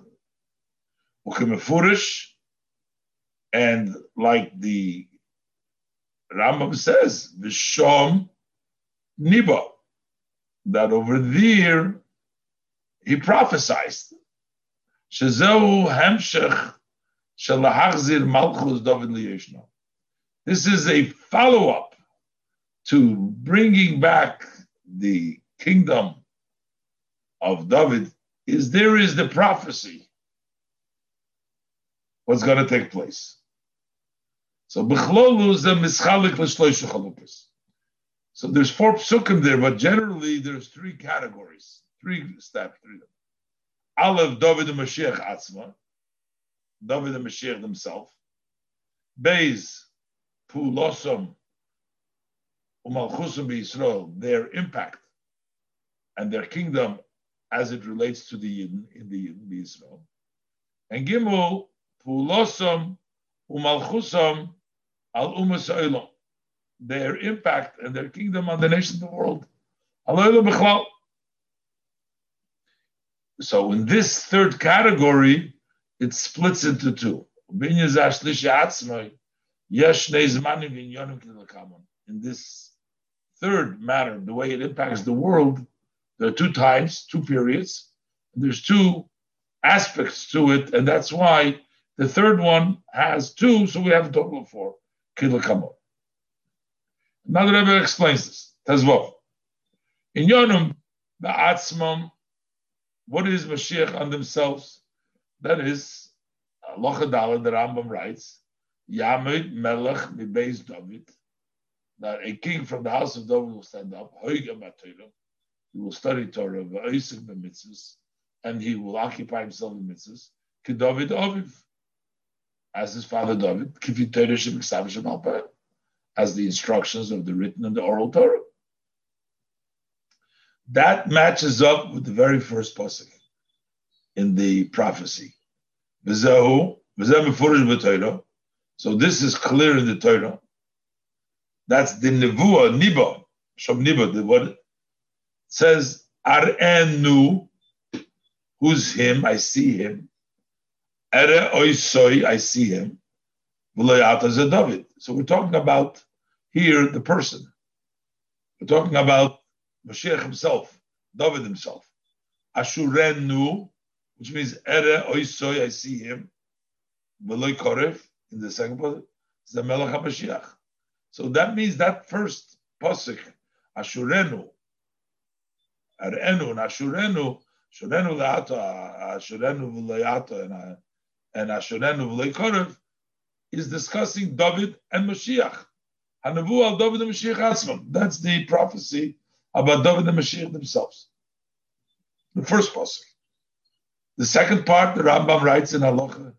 And like the Rambam says, Vishom Niba, that over there he prophesied. Shazehu Hemshech Shalahachzir Malchus David Liyeshna. This is a follow up to bringing back the kingdom of David. Is there is the prophecy what's going to take place. So Bechlolu is the mischalik chalukas. So there's four psukim there, but generally there's three categories, three steps, three. Aleph, David and Mashiach Atzma, David and Mashiach themselves. Beis, Pulosam, Umalchusam Yisrael, their impact and their kingdom as it relates to the Yidden in the Yidden, Israel. And Gimel, Pulosam, Umalchusam, al umas their impact and their kingdom on the nations of the world. So in this third category, it splits into two. In this third matter, the way it impacts the world, there are two times, two periods, there's two aspects to it, and that's why the third one has two, so we have a total of four. Kilakamo. Now the Rebbe explains this. Tazvov. In Yonum, the Atzmam, what is Mashiach on themselves? That is, Allah the Rambam writes, Yamid Melech Mibeis David, that a king from the house of David will stand up, he will study Torah, and he will occupy himself in mitzvahs, David Aviv, as his father David, as the instructions of the written and the oral Torah. That matches up with the very first pasuk in the prophecy. So this is clear in the Torah. That's the nevuah niba, shom niba. The word says arenu, who's him? I see him. Ere oisoi, I see him. David. So we're talking about here the person. We're talking about Mashiach himself, David himself. Ashurenu, which means Ere oisoi, I see him. V'loi korev, in the second part, the HaMashiach. So that means that first pasuk, Ashurenu, Arenu, and Ashurenu, Ashurenu le'ata, Ashurenu uh, v'le'ata, and Ashurenu v'leikorev is discussing David and Mashiach. Hanavu al David and Mashiach Asman. That's the prophecy about David and Mashiach themselves. The first pasuk. The second part, the Rambam writes in Halacha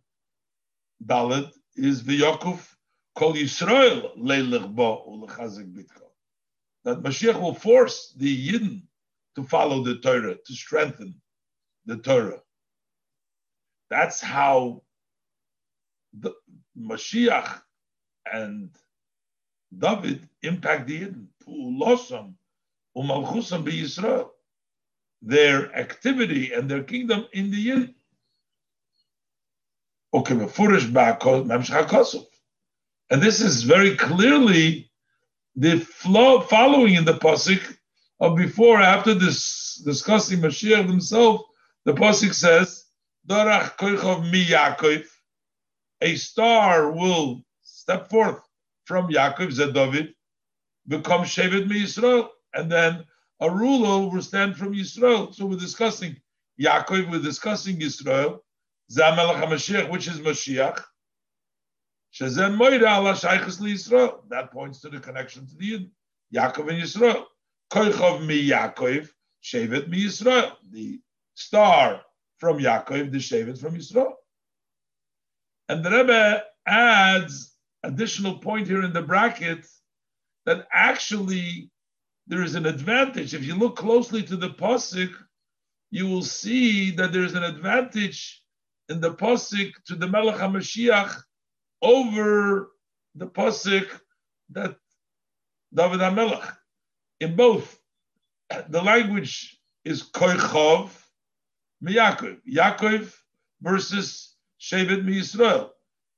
Dalet, is V'Yokuf Kol Yisrael leilich bo ulechazik bitcha. That Mashiach will force the Yidden to follow the Torah, to strengthen the Torah. That's how the Mashiach and David impact the Yidden. Pu'ulosam umalchusam Yisrael. Their activity and their kingdom in the Yidden. Okay, and this is very clearly the flow following in the pasuk of before after this discussing Mashiach himself. The pasuk says, "Dorach koichov mi Yaakov." A star will step forth from Yaakov, David, become Shevet mi Yisrael, and then a ruler will stand from Yisrael. So we're discussing Yaakov, we're discussing Yisrael, Zamelach HaMashiach, which is Mashiach. Shazen Moira Allah Shaykhis Yisrael. That points to the connection to the Yid. Yaakov and Yisrael. Koichov mi Yaakov, Shevet mi Yisrael. The star from Yaakov, the Shevet from Yisrael. And the Rebbe adds additional point here in the bracket that actually there is an advantage. If you look closely to the pasuk, you will see that there is an advantage in the pasuk to the Melech HaMashiach over the pasuk that David HaMelech. In both, the language is koichov miyakov, Yaakov versus Shevet Yisrael.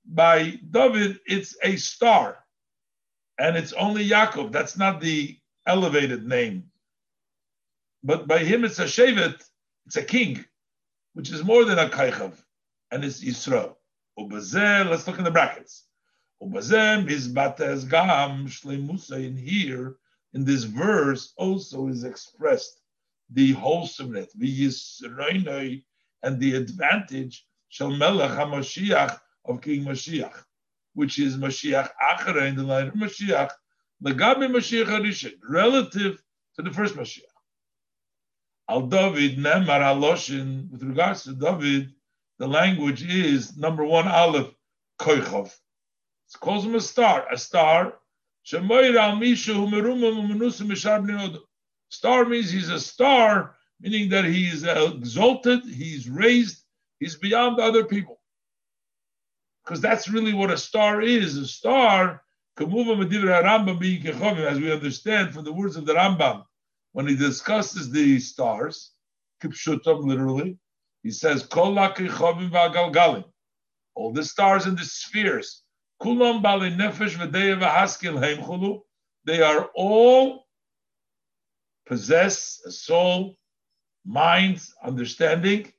By David, it's a star, and it's only Yaakov. That's not the elevated name. But by him, it's a Shevet, it's a king, which is more than a Kaichav, and it's Yisrael. Let's look in the brackets. gam in here in this verse also is expressed the wholesomeness, the and the advantage shall melech hamashiach of King Mashiach, which is Mashiach Achara in the line of Mashiach, Lagabi Mashiach Harisha, relative to the first Mashiach. Al David Nemar Aloshin, with regards to David, the language is number one, Aleph, Koichov. It calls him a star, a star. Star means he's a star, meaning that he's exalted, he's raised, he's beyond other people. Because that's really what a star is. A star, as we understand from the words of the Rambam, when he discusses the stars, kipshutam literally, he says, All the stars in the spheres, they are all possess a soul, mind, understanding,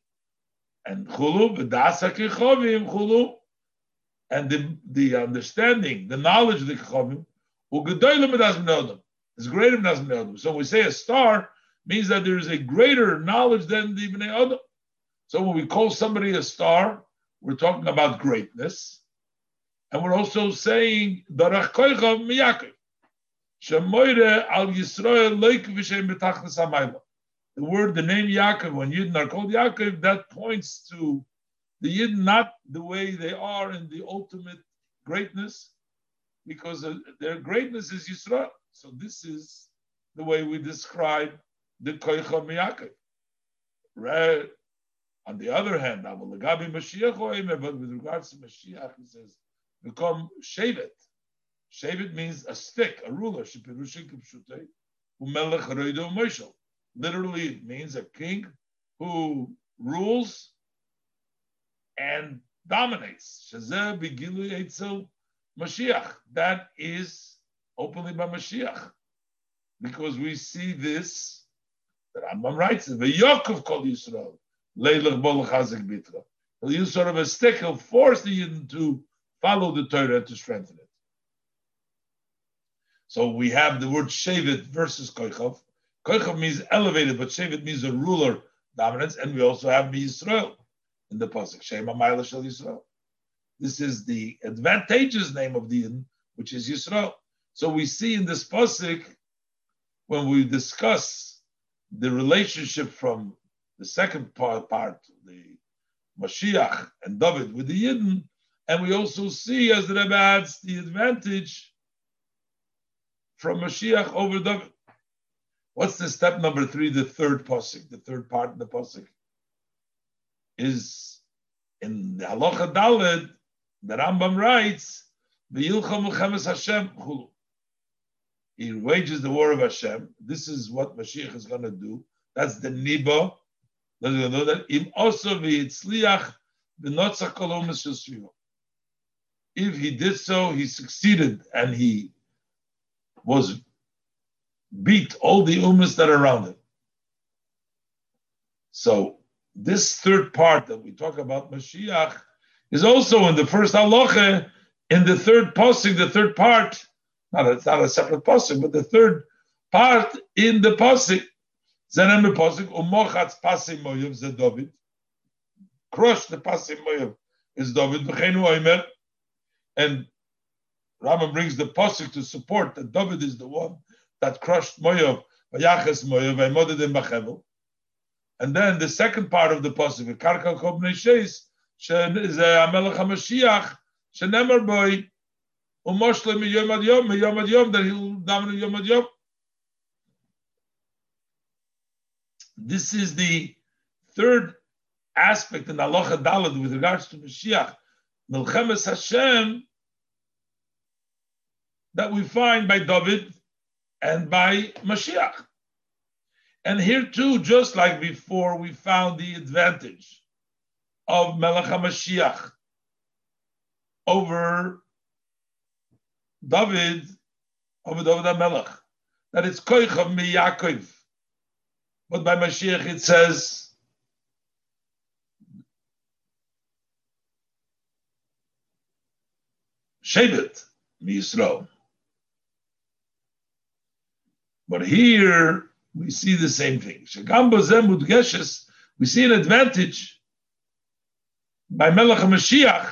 and chulu, chulu, and the, the understanding, the knowledge of the kechavim, is greater than So we say a star, means that there is a greater knowledge than the Bnei Adam. So when we call somebody a star, we're talking about greatness. And we're also saying. The word, the name Yaakov, when Yidden are called Yaakov, that points to the Yidden not the way they are in the ultimate greatness, because uh, their greatness is Yisrael. So this is the way we describe the Koichav Miyakov. On the other hand, but with regards to Mashiach, he says, become Shevet. Shevet means a stick, a ruler. Literally, it means a king who rules and dominates. Mashiach. That is openly by Mashiach. Because we see this, the Rambam writes, the Yaakov called Yisrael. Bitra. He'll use sort of a stick, he'll force the Yidden to follow the Torah to strengthen it. So we have the word Shevet versus Koichov. Koichov means elevated, but Shevet means a ruler dominance, and we also have Yisrael in the pasuk Shema Ma'ila Shel Yisrael. This is the advantageous name of the Yidden, which is Yisrael. So we see in this pasuk when we discuss the relationship from the second part, part the Mashiach and David with the Yidden, And we also see, as the Rebbe adds, the advantage from Mashiach over David. What's the step number three, the third posik, the third part of the posik? Is in the Halacha Daled, the Rambam writes, Hashem Chulu. He wages the war of Hashem. This is what Mashiach is going to do. That's the Niba. Im also v'yitzliach v'notzach If he did so, he succeeded and he was beat all the umas that are around him. So this third part that we talk about Mashiach is also in the first halacha, in the third posting, the third part. Not it's not a separate posting, but the third part in the posting. Zenem posting umochatz pasim moyev ze David. Crush the pasim moyev is David v'chenu oimer, and Rambam brings the posik to support that David is the one that crushed Moav, Vayaches Moav, Vaymoded in Bachevel. And then the second part of the posik, Karka Kob Neshes, is Amelech HaMashiach, Shenemer Boy, Umoshle Miyom Ad Yom, Miyom Ad Yom, that he'll dominate Yom Ad Yom. This is the third aspect in Allah Dalad with regards to Mashiach. Milchemes Hashem that we find by David and by Mashiach. And here too, just like before, we found the advantage of Melech HaMashiach over David, over David HaMelech, that it's Koichav mi Yaakov. But by Mashiach it says, Shevet Yisrael. But here we see the same thing. We see an advantage by Melech Mashiach.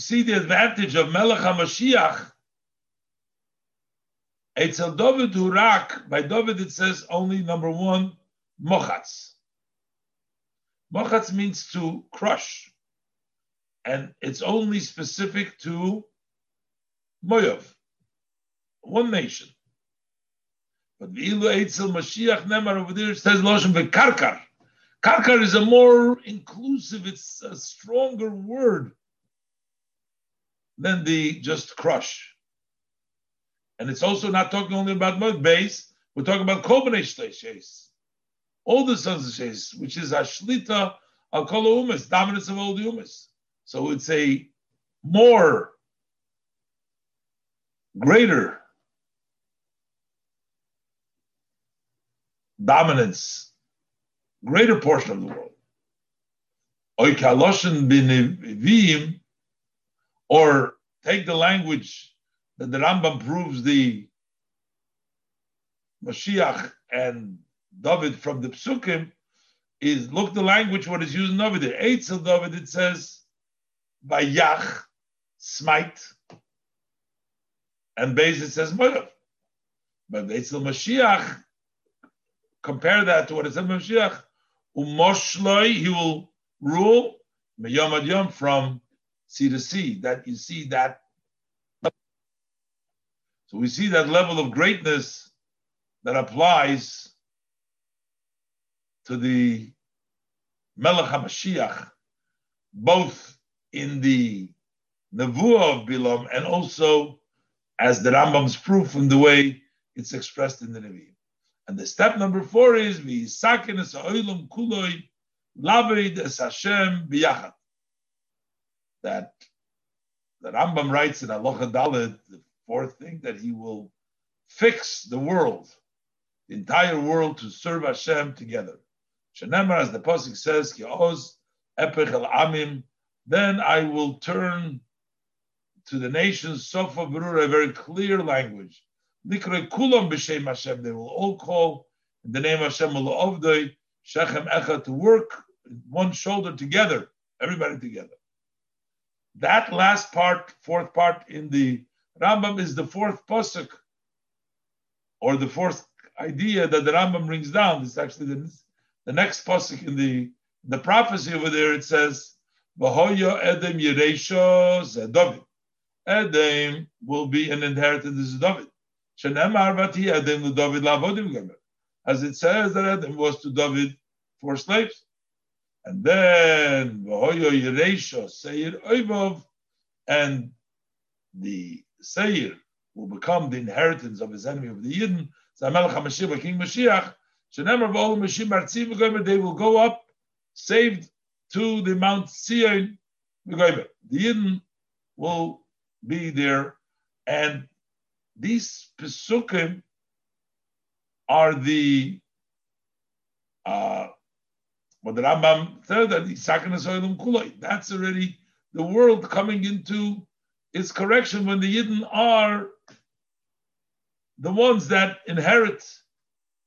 See the advantage of Melech HaMashiach. Eitzel David Hurak, by David it says only number one, Mochatz. Mochatz means to crush and it's only specific to Moav, one nation. But the Ilu Eitzel Mashiach Nemar over there says Loshem Karkar. Karkar is a more inclusive, it's a stronger word than the just crush. And it's also not talking only about Moav base, we're talking about Kobanesh all the sons of which is Ashlita Al Umas, dominance of all the Umas. So it's a more greater dominance, greater portion of the world. Or take the language that the Rambam proves the Mashiach and David from the Psukim is look the language what is used in over there. Eitzel David it says by Yach, smite, and Bezit says Moav. But Eitzel Mashiach, compare that to what it says Mashiach, Umoshloi, he will rule Meyom Yom from sea to sea. That you see that. So we see that level of greatness that applies to the Melech HaMashiach, both in the Nevuah of Bilam and also as the Rambam's proof in the way it's expressed in the Nevi'im. And the step number four is V'yisakin es ha'olam kuloi laveid es Hashem b'yachad. That the Rambam writes in Aloha Dalet, the fourth thing, that he will fix the world, the entire world to serve Hashem together. Shenemar, as the Pasuk says, Ki oz epech el amim then I will turn to the nations, Sofa Berura, a very clear language. Nikre Kulam B'Shem Hashem, they will all call in the name of Hashem Shechem Echa, to work one shoulder together, everybody together. That last part, fourth part in the Rambam is the fourth pasuk, or the fourth idea that the Rambam brings down. This actually the, the next pasuk in the the prophecy over there. It says, "V'hoyo Edom Yereisha David." Edom will be an inheritance of David. Shenemar vati Edom David lavodim. As it says that Edom was to David for slaves. And then V'hoyo Yereisha Seir Oivov, and the Seir will become the inheritance of his enemy of the Yidden. Zamelech HaMashiach, King Mashiach. Shenemar V'ol Mashim Artzi V'gomer. They will go up saved to the Mount Zion. The Yidden will be there, and these pesukim are the uh, the Rambam kuloi. That's already the world coming into its correction when the Yidden are the ones that inherit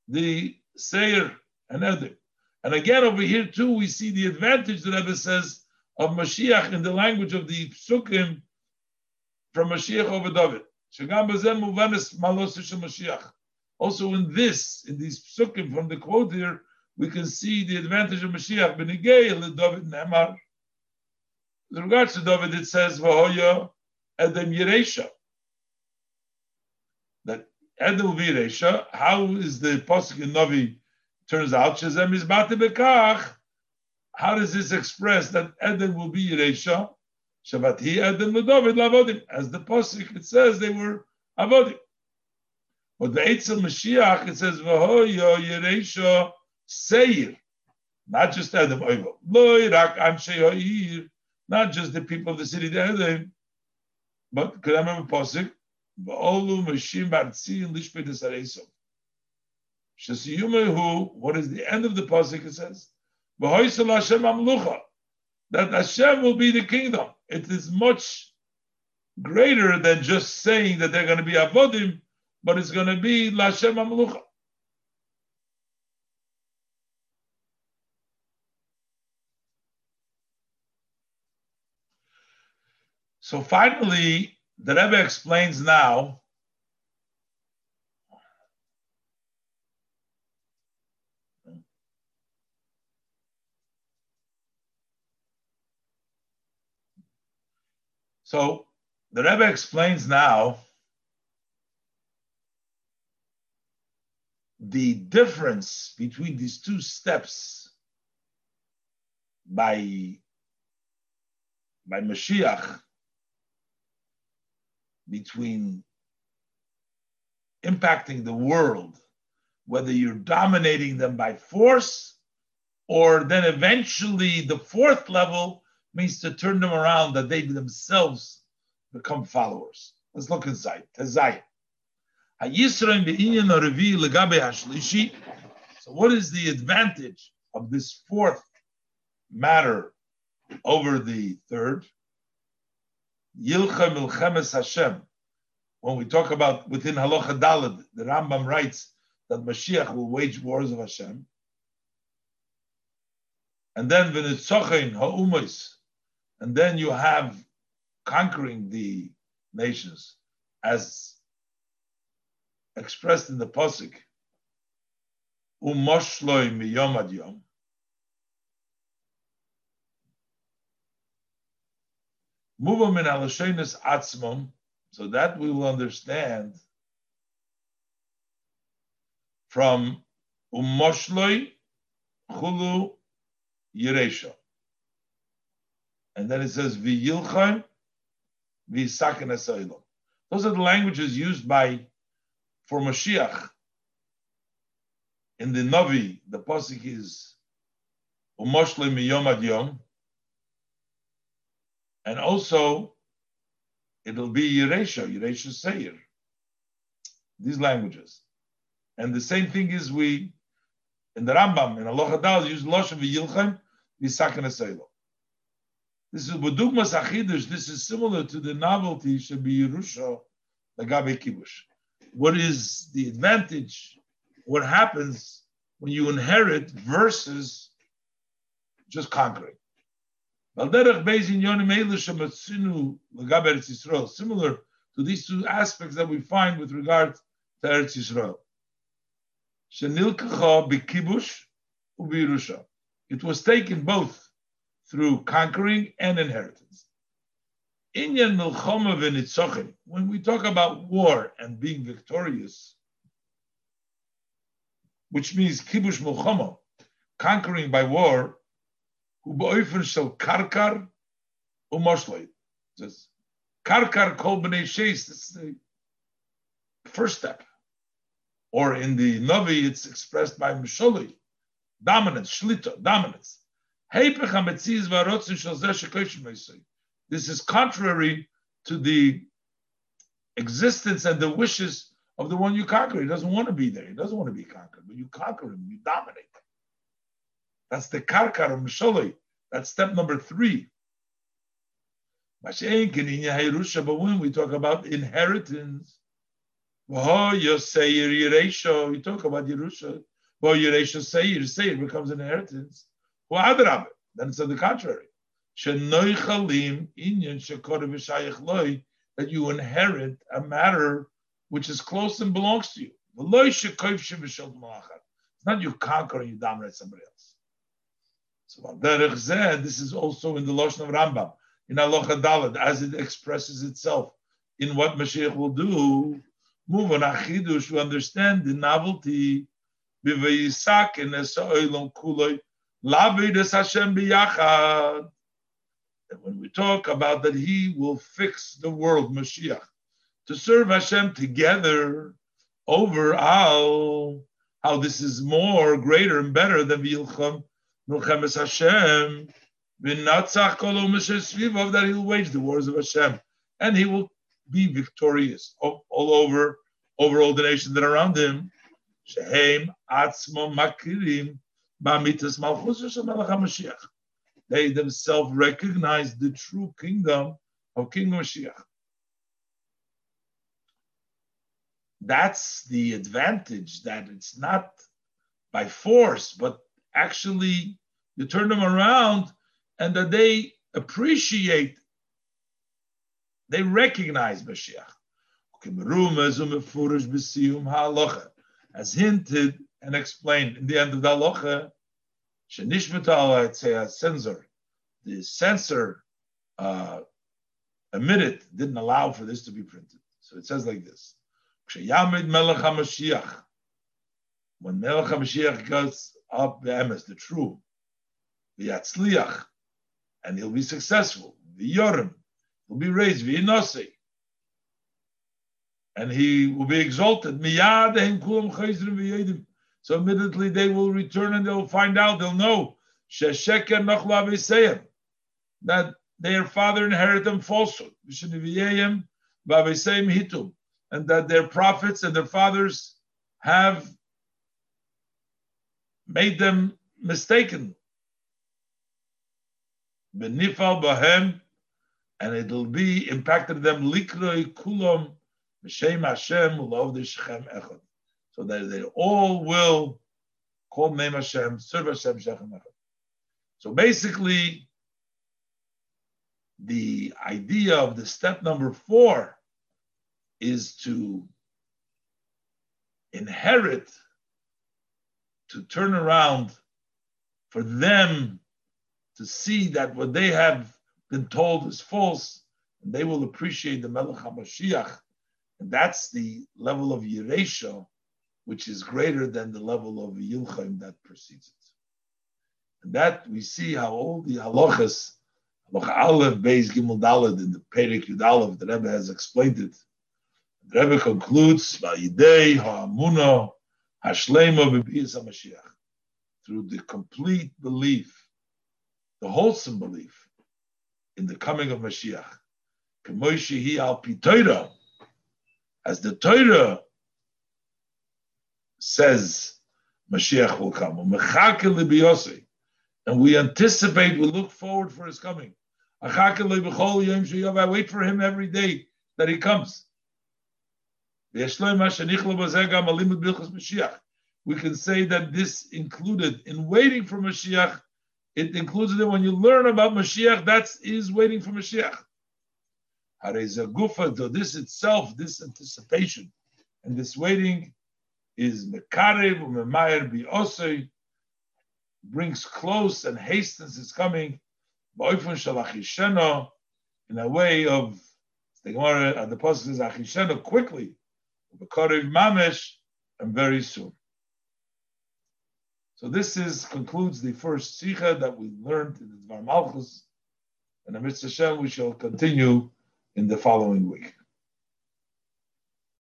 the Seir and Edom. And again, over here too, we see the advantage that Rebbe says of Mashiach in the language of the Psukim from Mashiach over David. Also in this, in these Psukim from the quote here, we can see the advantage of Mashiach. ben Benigay David Nemar. With regards to David, it says, Vahoya Edom Yeresha. That Edom will be Yeresha. How is the Pasuk in Navi Turns out, Shazem is Bekach. How does this express that Edom will be Yeresha? Shabati Edom David Lavodim. As the Pasuk, it says they were Avodim. But the Eitzel Mashiach, it says, Vahoyo Yeresha Seir. Not just Edom Ha'ir. Not just the people of the city, the Edom. But, could I remember Pasuk? Va'olu Mashim Bartzi and Lishpe Desaresom. Shesiyumehu, what is the end of the pasuk? It says, Hashem amlucha, that Hashem will be the kingdom. It is much greater than just saying that they're going to be avodim, but it's going to be Lashem amlucha. So finally, the Rebbe explains now So the Rebbe explains now the difference between these two steps by by Mashiach between impacting the world, whether you're dominating them by force, or then eventually the fourth level means to turn them around, that they themselves become followers. Let's look inside. So, what is the advantage of this fourth matter over the third? Yilcha milchemes Hashem. When we talk about within Halacha Dalad, the Rambam writes that Mashiach will wage wars of Hashem. And then v'nitzochein ha'umois, and then you have conquering the nations as expressed in the Pasuk, Umoshloi miyom ad yom. Atzmum, so that we will understand from Umoshloi chulu yiresha. And then it says v'yilchaim v'yisakin. Those are the languages used by for Mashiach. In the Navi, the pasuk is umoshle miyom ad yom, and also it'll be Yeresha, Yeresha Seir. These languages, and the same thing is we in the Rambam in Allah Hadal use Loshem v'yilchaim v'yisakin esaylam. This is Budugmas Achidush. This is similar to the novelty should be Yerusha Lagabe Kibush. What is the advantage? What happens when you inherit versus just conquering? Similar to these two aspects that we find with regard to Eretz Yisrael. It was taken both through conquering and inheritance. When we talk about war and being victorious, which means kibush milchoma, conquering by war, hu ba'ofen shel karkar umoshleit. Says karkar kol b'nei sheis. Is the first step. Or in the Navi, it's expressed by Misholi, dominance, shlita, dominance. This is contrary to the existence and the wishes of the one you conquer. He doesn't want to be there. He doesn't want to be conquered, but you conquer him, you dominate. That's the karkar of Misholi. That's step number three. But when we talk about inheritance, you talk about Yerusha. Well, Yeresha say Seir becomes an inheritance. Then it's on the contrary. That you inherit a matter which is close and belongs to you. It's not you conquer and you dominate somebody else. So this is also in the Lashon of Rambam, in Allah Dalad, as it expresses itself in what Mashiach will do move on achidush to understand the novelty. And when we talk about that, He will fix the world, Mashiach, to serve Hashem together over all. How this is more, greater, and better than Vilcham Milchemes Hashem. V'natzach kol of that He will wage the wars of Hashem, and He will be victorious all, over over all the nations that are around him. Atzmo makirim ba'mitas malchus Mashiach. They themselves recognize the true kingdom of King Mashiach. That's the advantage that it's not by force, but actually you turn them around and that they appreciate they recognize Mashiach. As hinted and explained in the end of the halacha, censor, the censor uh, emitted didn't allow for this to be printed. So it says like this: When Melech HaMashiach goes up the emes, the true, the Yatzliach, and he'll be successful. The Yorim, will be raised, the v'yinosei, and he will be exalted. So immediately they will return and they'll find out, they'll know that their father inherited them falsehood, and that their prophets and their fathers have made them mistaken. Benifal bahem and it'll be impacted them likroi kulam b'shem Hashem ulov echad. So that they all will call name Hashem, serve Hashem shechem echad. So basically, the idea of the step number four is to inherit, to turn around for them to see that what they have been told is false, and they will appreciate the Melech HaMashiach. And that's the level of Yeresha, which is greater than the level of Yilchaim that precedes it. And that we see how all the halachas, halacha Aleph, Beis, Gimel, Dalad, in the Perek Yud the Rebbe has explained it. The Rebbe concludes, Vayidei ha'amuna ha'shlema b'biyas HaMashiach. Through the complete belief, the wholesome belief in the coming of Mashiach. As the Torah says, Mashiach will come. And we anticipate, we look forward for his coming. I wait for him every day that he comes. We can say that this included in waiting for Mashiach it includes that when you learn about Mashiach, that is waiting for Mashiach. This itself, this anticipation and this waiting is mekarev u'memayer bi'osei, brings close and hastens its coming, ba'oifun shalachisheno, in a way of the Gemara at the post says achisheno quickly, mekarev mamesh, and very soon. So this is concludes the first sikha that we learned in the Dvar Malchus, and Amidst Hashem we shall continue in the following week.